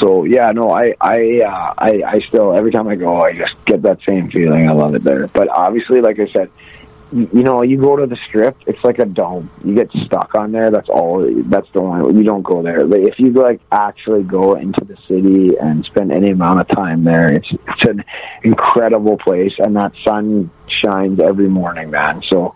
So yeah, no, I I uh, I I still every time I go, I just get that same feeling. I love it there. But obviously, like I said, you know, you go to the strip, it's like a dome. You get stuck on there. That's all. That's the one. You don't go there. Like, if you like actually go into the city and spend any amount of time there, it's it's an incredible place, and that sun shines every morning, man. So.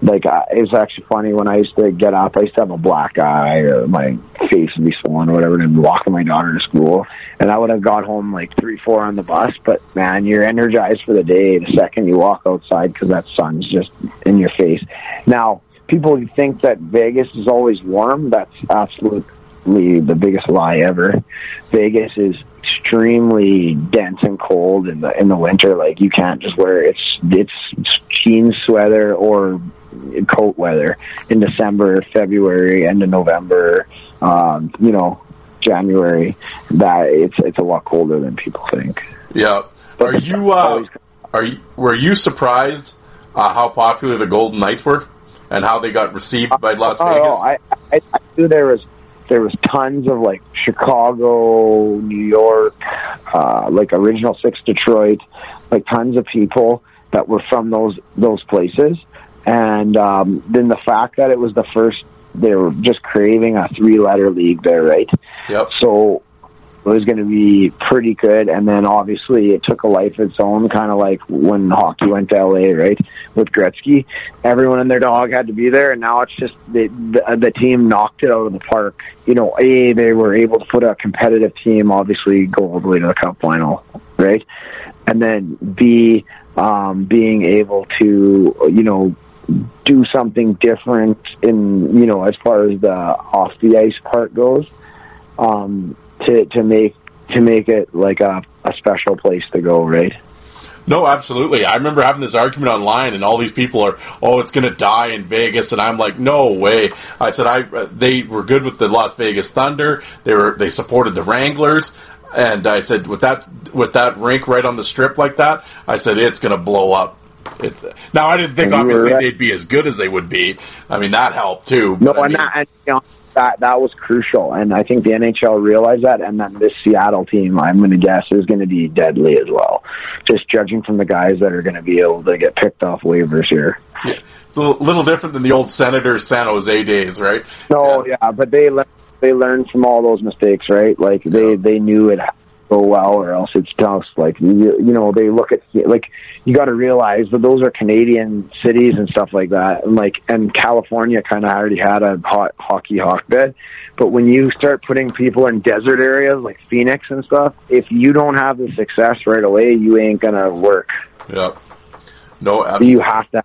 Like uh, it was actually funny when I used to get up. I used to have a black eye, or my face would be swollen, or whatever, and walking my daughter to school. And I would have got home like three, four on the bus. But man, you're energized for the day the second you walk outside because that sun's just in your face. Now, people think that Vegas is always warm. That's absolutely the biggest lie ever. Vegas is extremely dense and cold in the in the winter. Like you can't just wear it's it's jeans sweater or coat weather in December, February, end of November. Um, you know, January. That it's it's a lot colder than people think. Yeah. Are you uh, are you were you surprised uh, how popular the Golden Knights were and how they got received by Las Oh, Vegas? I, I I knew there was there was tons of like Chicago, New York, uh, like original six Detroit, like tons of people that were from those those places, and um, then the fact that it was the first they were just craving a three letter league there, right? Yep. So it was going to be pretty good. And then obviously it took a life of its own, kind of like when hockey went to LA, right? With Gretzky, everyone and their dog had to be there, and now it's just the the, the team knocked it out of the park. You know, a they were able to put a competitive team, obviously go all the way to the cup final, right? And then b um, being able to you know do something different in you know as far as the off the ice part goes um, to to make to make it like a, a special place to go, right? No, absolutely. I remember having this argument online, and all these people are, "Oh, it's going to die in Vegas," and I'm like, "No way!" I said, "I uh, they were good with the Las Vegas Thunder. They were they supported the Wranglers." And I said, with that with that rink right on the strip like that, I said it's going to blow up. It, now I didn't think And obviously right. they'd be as good as they would be. I mean that helped too. No, I and mean- that, and, you know, that that was crucial, and I think the NHL realized that, and then this Seattle team, I'm going to guess, is going to be deadly as well. Just judging from the guys that are going to be able to get picked off waivers here. it's a little different than the old Senators San Jose days, right? No, yeah, but they le- they learned from all those mistakes, right? Like they they knew it go well, or else it's tough. Like you, you know, they look at like you got to realize that those are Canadian cities and stuff like that, and like and California kind of already had a hot hockey hotbed. But when you start putting people in desert areas like Phoenix and stuff, if you don't have the success right away, you ain't gonna work. Yep. No, absolutely. You have to,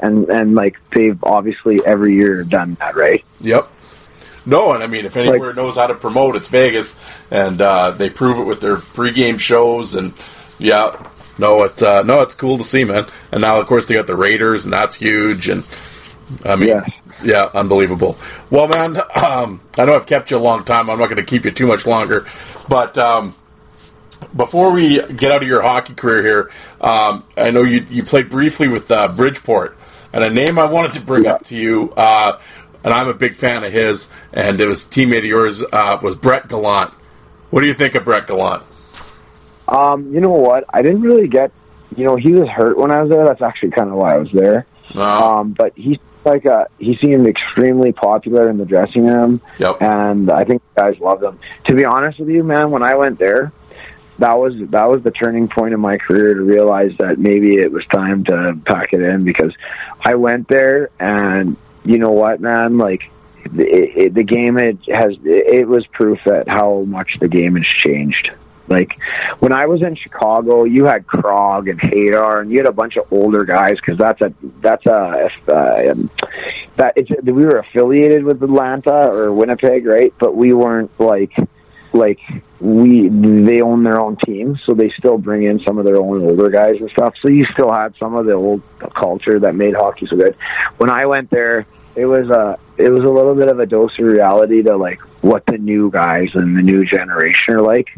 and and like they've obviously every year done that, right? Yep. No, and I mean, if anywhere knows how to promote, it's Vegas, and uh, they prove it with their pregame shows, and yeah, no, it's uh, no, it's cool to see, man. And now, of course, they got the Raiders, and that's huge, and I mean, Yes. yeah, unbelievable. Well, man, *clears throat* um, I know I've kept you a long time. I'm not going to keep you too much longer, but um, before we get out of your hockey career here, um, I know you you played briefly with uh, Bridgeport, and a name I wanted to bring up to you, uh, and I'm a big fan of his, and it was a teammate of yours uh, was Brett Gallant. What do you think of Brett Gallant? Um, you know what? I didn't really get. You know, he was hurt when I was there. That's actually kind of why I was there. Uh, Um, but he's like a, he seemed extremely popular in the dressing room, Yep. and I think the guys loved him. To be honest with you, man, when I went there, that was that was the turning point in my career to realize that maybe it was time to pack it in because I went there and you know what, man, like. It, it, the game it has it was proof that how much the game has changed. Like when I was in Chicago, you had Krog and Hadar, and you had a bunch of older guys because that's a that's a uh, um, that it's we were affiliated with Atlanta or Winnipeg, right? But we weren't like like we they own their own team, so they still bring in some of their own older guys and stuff. So you still had some of the old culture that made hockey so good. When I went there, it was a it was a little bit of a dose of reality to like what the new guys and the new generation are like.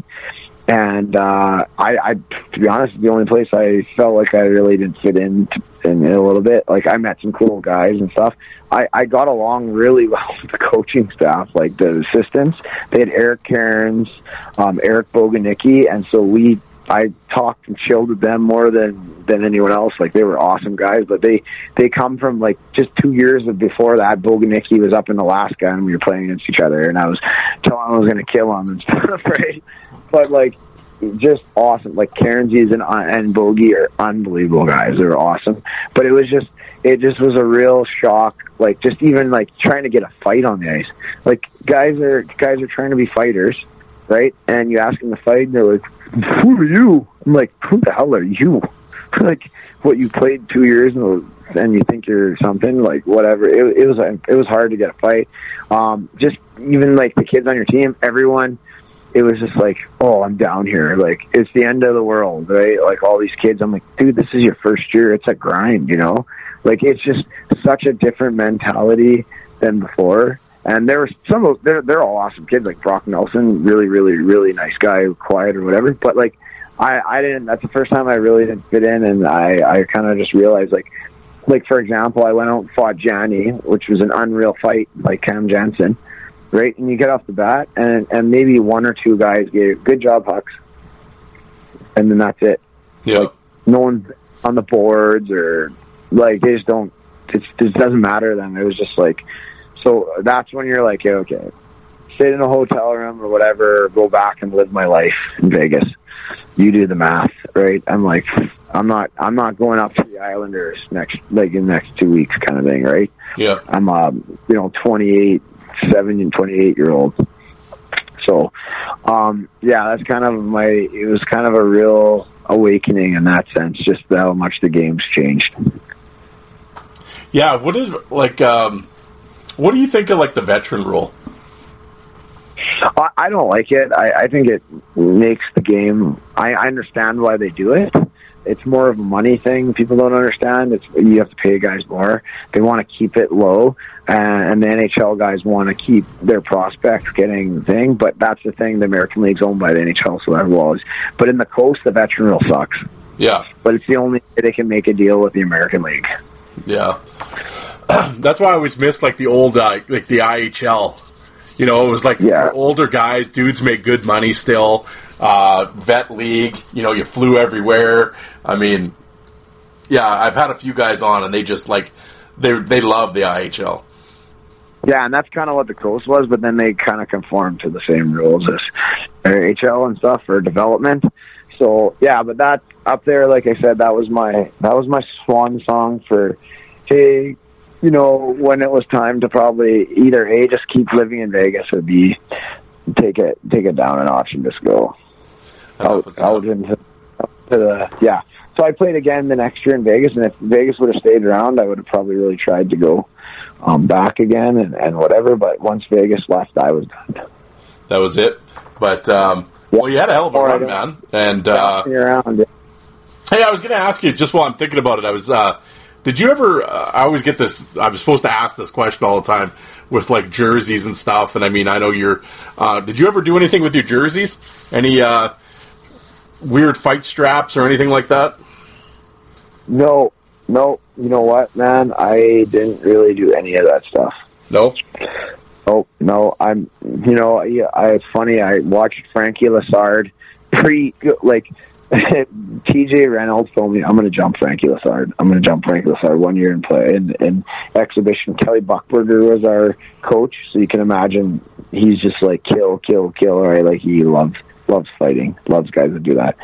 And uh, I, I, to be honest, the only place I felt like I really didn't fit in, in a little bit. Like I met some cool guys and stuff. I, I got along really *laughs* well with the coaching staff, like the assistants. They had Eric Cairns, um, Eric Boguniecki, and so we I talked and chilled with them more than than anyone else. Like they were awesome guys, but they they come from like just two years before that. Boguniecki was up in Alaska, and we were playing against each other, and I was telling him I was going to kill him and stuff, *laughs* right? But like just awesome. Like Cairnsies and and Bogey are unbelievable guys. They're awesome. But it was just it just was a real shock. Like just even like trying to get a fight on the ice. Like guys are guys are trying to be fighters, right? And you ask them to fight, and they're like, "Who are you?" I'm like, "Who the hell are you?" *laughs* like what you played two years and and you think you're something like whatever. It, it was it was hard to get a fight. Um, just even like the kids on your team, everyone it was just like, oh, I'm down here. Like, it's the end of the world, right? Like, all these kids, I'm like, dude, this is your first year. It's a grind, you know? Like, it's just such a different mentality than before. And there were some of they're they're all awesome kids, like Brock Nelson, really, really, really nice guy, quiet or whatever. But like, I I didn't. That's the first time I really didn't fit in, and I I kind of just realized like, like for example, I went out and fought Johnny, which was an unreal fight, like Cam Janssen right? And you get off the bat, and and maybe one or two guys gave good job Hux, and then that's it. Yeah. No one's on the boards or like they just don't. It doesn't matter to them. It was just like, so that's when you're like, yeah, okay, stay in a hotel room or whatever, go back and live my life in Vegas. You do the math, right? I'm like, I'm not, I'm not going up to the Islanders next, like in the next two weeks, kind of thing, right? Yeah. I'm um, you know, 28, 7 and 28 year old. So, um, yeah, that's kind of my, it was kind of a real awakening in that sense, just how much the game's changed. Yeah. What is like? Um, what do you think of like the veteran rule? I, I don't like it. I, I think it makes the game, I, I understand why they do it, it's more of a money thing. People don't understand. It's you have to pay guys more. They want to keep it low, and the NHL guys want to keep their prospects getting the thing. But that's the thing. The American League's owned by the NHL, so that always. But in the coast, the veteran rule sucks. Yeah, But it's the only way they can make a deal with the American League. yeah. *clears throat* That's why I always miss like the old uh, like the IHL. You know, it was like Yeah. older guys, dudes make good money still. Uh, vet league, you know, you flew everywhere. I mean, yeah, I've had a few guys on, and they just like they they love the IHL. Yeah, and that's kind of what the coast was, but then they kind of conformed to the same rules as HL and stuff for development. So yeah, but that up there, like I said, that was my that was my swan song for hey, you know, when it was time to probably either a just keep living in Vegas or b take it take it down a notch and just go Enough out out into to the yeah. So I played again the next year in Vegas, and if Vegas would have stayed around, I would have probably really tried to go um, back again and, and whatever. But once Vegas left, I was done. That was it. But um, well, you had a hell of a run, man. And uh, around. Hey, I was going to ask you just while I'm thinking about it. I was, uh, did you ever? Uh, I always get this. I'm supposed to ask this question all the time with like jerseys and stuff. And I mean, I know you're. Uh, did you ever do anything with your jerseys? Any uh, weird fight straps or anything like that? No, no. You know what, man? I didn't really do any of that stuff. No. Oh no, I'm. You know, I, it's funny. I watched Frankie Lessard pre like *laughs* TJ Reynolds told me I'm going to jump Frankie Lessard. I'm going to jump Frankie Lessard one year and play in, in exhibition. Kelly Buchberger was our coach, so you can imagine he's just like kill, kill, kill. Right, like he loves loves fighting, loves guys that do that.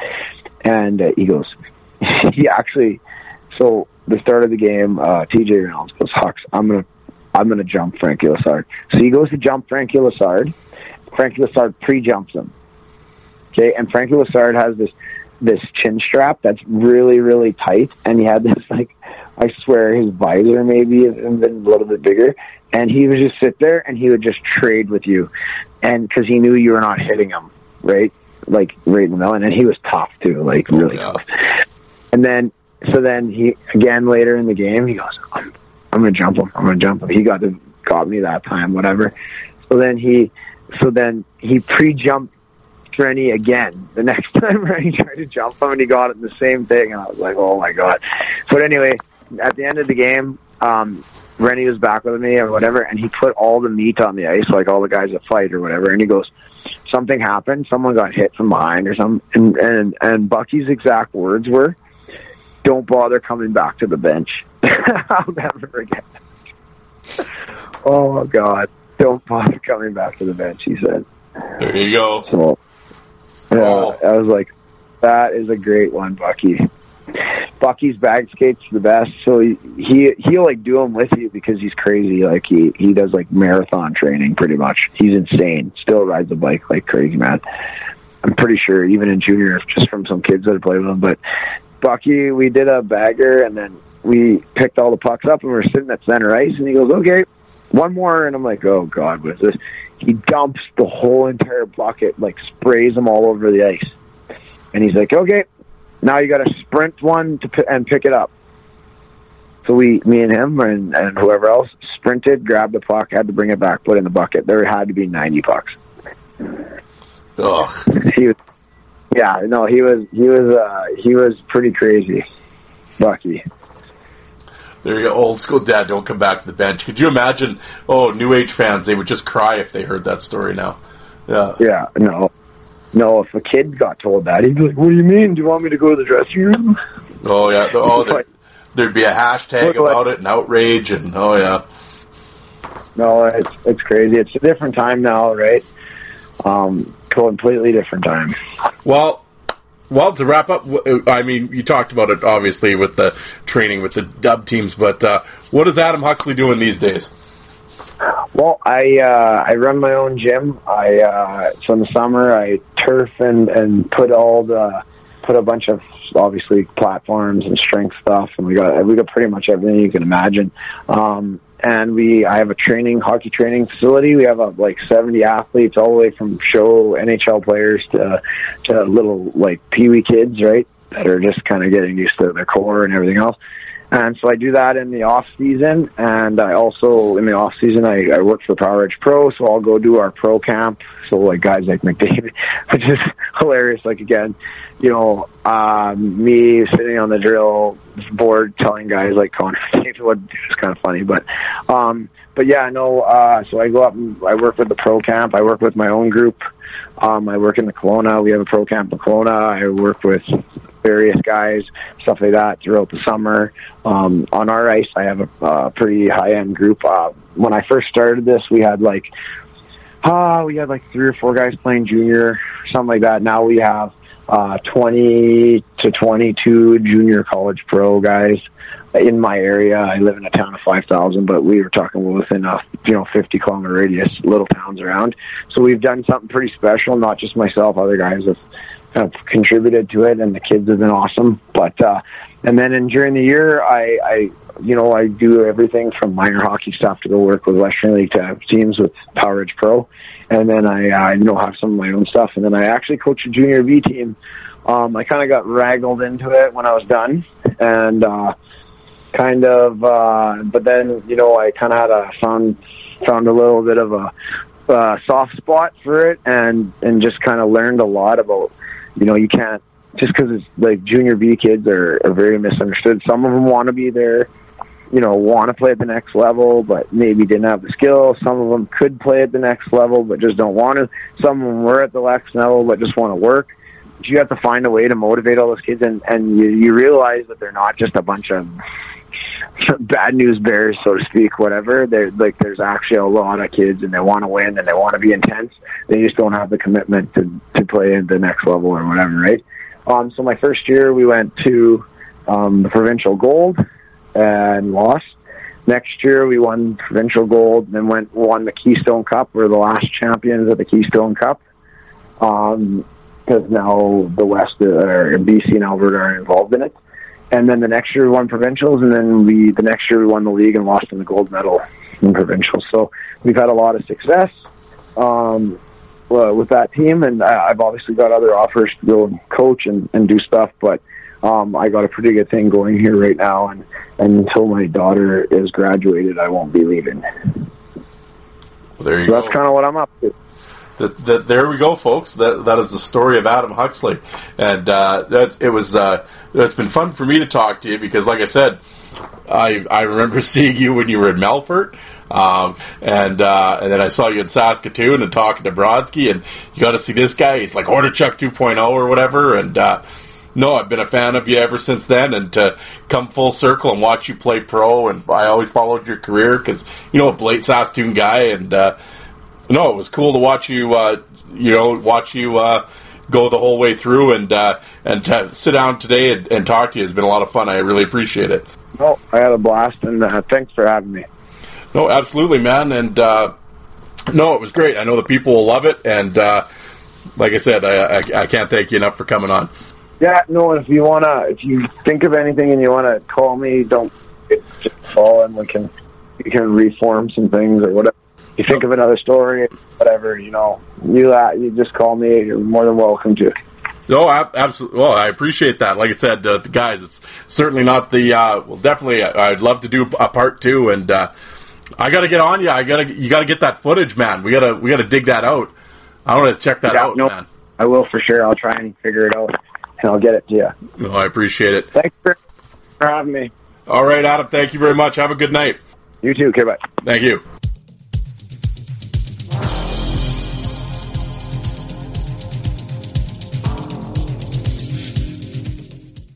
And uh, he goes, *laughs* he actually. So the start of the game, uh, TJ Reynolds goes, Hux, I'm gonna I'm going to jump Frankie Lessard. So he goes to jump Frankie Lessard. Frankie Lessard pre-jumps him. Okay, and Frankie Lessard has this this chin strap that's really really tight, and he had this *laughs* like I swear his visor maybe had been a little bit bigger, and he would just sit there and he would just trade with you, and because he knew you were not hitting him right, like right in the middle, and then he was tough too, like really yeah. tough. And then so then he again later in the game he goes, I'm I'm gonna jump him. I'm gonna jump him. He got to got me that time, whatever. So then he so then he pre jumped Rennie again. The *laughs* next time Rennie tried to jump him and he got it the same thing and I was like, Oh my god. But anyway, at the end of the game, um Rennie was back with me or whatever and he put all the meat on the ice, like all the guys that fight or whatever, and he goes, Something happened, someone got hit from behind or something and and, and Bucky's exact words were don't bother coming back to the bench. *laughs* I'll never forget. Oh God! Don't bother coming back to the bench. He said. There you go. So, yeah, Oh. I was like, that is a great one, Bucky. Bucky's bag skates the best. So he, he he'll like do them with you because he's crazy. Like he he does like marathon training pretty much. He's insane. Still rides a bike like crazy, man. I'm pretty sure even in junior, just from some kids that have played with him. But Bucky, we did a bagger and then we picked all the pucks up and we are sitting at center ice and he goes, okay, one more. And I'm like, oh God, what is this? He dumps the whole entire bucket, like sprays them all over the ice. And he's like, okay, now you got to sprint one to pi- and pick it up. So we, me and him and, and whoever else sprinted, grabbed the puck, had to bring it back, put it in the bucket. There had to be 90 pucks. Ugh. He was, yeah, no, he was, he was, uh, he was pretty crazy. Bucky. There you go. Old school dad, don't come back to the bench. Could you imagine? Oh, new age fans, they would just cry if they heard that story now. Yeah. Yeah, no. No, if a kid got told that, he'd be like, what do you mean? Do you want me to go to the dressing room? Oh yeah. Oh, there, there'd be a hashtag about it and outrage and oh yeah. No, it's it's crazy. It's a different time now, right? Um, completely different time. Well, well, to wrap up, I mean, you talked about it obviously with the training with the dub teams, but uh, what is Adam Huxley doing these days? Well, I uh, I run my own gym. I uh, so in the summer I turf and and put all the put a bunch of obviously platforms and strength stuff, and we got we got pretty much everything you can imagine. Um, and we I have a training hockey training facility. We have uh, like seventy athletes, all the way from show NHL players to to little like pee wee kids, right? that are just kind of getting used to their core and everything else. And so I do that in the off season, and I also in the off season I, I work for Power Edge Pro, so I'll go do our pro camp. So like guys like McDavid, *laughs* which is hilarious. Like again, you know, um, me sitting on the drill board telling guys like Connor *laughs* McDavid is kind of funny, but um, but yeah, no. Uh, so I go up and I work with the pro camp. I work with my own group. Um, I work in the Kelowna. We have a pro camp in Kelowna. I work with various guys, stuff like that throughout the summer. Um, on our ice, I have a uh, pretty high end group. Uh, when I first started this, we had like, uh, we had like three or four guys playing junior, something like that. Now we have uh, 20 to 22 junior college pro guys in my area. I live in a town of 5,000, but we were talking within a, you know, 50 kilometer radius, little towns around. So we've done something pretty special, not just myself, other guys have, have contributed to it and the kids have been awesome. But, uh, and then in, during the year, I, I, you know, I do everything from minor hockey stuff to go work with Western League to have teams with Power Edge Pro. And then I, uh, you know, have some of my own stuff. And then I actually coach a junior B team. Um, I kind of got raggled into it when I was done. And, uh, kind of uh but then you know i kind of had a found found a little bit of a uh, soft spot for it and and just kind of learned a lot about you know you can't just because it's like junior b kids are, are very misunderstood. Some of them want to be there you know want to play at the next level but maybe didn't have the skill some of them could play at the next level but just don't want to some of them were at the next level but just want to work. You have to find a way to motivate all those kids and and you, you realize that they're not just a bunch of *laughs* bad news bears, so to speak, whatever. There, like, there's actually a lot of kids, and they want to win, and they want to be intense. They just don't have the commitment to to play at the next level or whatever, right? Um, so my first year, we went to um, the provincial gold and lost. Next year, we won provincial gold, and then went won the Keystone Cup. We're the last champions of the Keystone Cup. Um, because now the West uh, or BC and Alberta are involved in it and then the next year we won provincials, and then we the next year we won the league and lost in the gold medal in provincials. So we've had a lot of success um, uh, with that team, and I, I've obviously got other offers to go and coach and, and do stuff, but um, I got a pretty good thing going here right now, and, and until my daughter is graduated, I won't be leaving. Well, there you So go. that's kind of what I'm up to. That, that, there we go, folks. That that is the story of Adam Huxley, and uh, that it was. Uh, it's been fun for me to talk to you because, like I said, I I remember *laughs* seeing you when you were in Melfort, um, and uh, and then I saw you in Saskatoon and talking to Brodsky, and you got to see this guy. He's like Hordichuk 2.0 or whatever, and. Uh, no, I've been a fan of you ever since then, and to come full circle and watch you play pro, and I always followed your career because you know a Blake Saskatoon guy, and uh, no, it was cool to watch you. Uh, you know, watch you uh, go the whole way through, and uh, and sit down today and, and talk to you It's been a lot of fun. I really appreciate it. No, I had a blast, and uh, thanks for having me. No, absolutely, man, and uh, no, it was great. I know the people will love it, and uh, like I said, I, I, I can't thank you enough for coming on. Yeah, no. If you wanna, if you think of anything and you wanna call me, don't just call and we can we can reform some things or whatever. You think of another story, whatever you know. You uh, you just call me. You're more than welcome to. No, absolutely. Well, I appreciate that. Like I said, uh, the guys, it's certainly not the. Uh, well, definitely, I'd love to do a part two, and uh, I got to get on you. I got to, you got to get that footage, man. We gotta, we gotta dig that out. I want to check that Yeah, out, no. man. I will for sure. I'll try and figure it out, and I'll get it to you. No, I appreciate it. Thanks for, for having me. All right, Adam. Thank you very much. Have a good night. You too. Okay, bye. Thank you.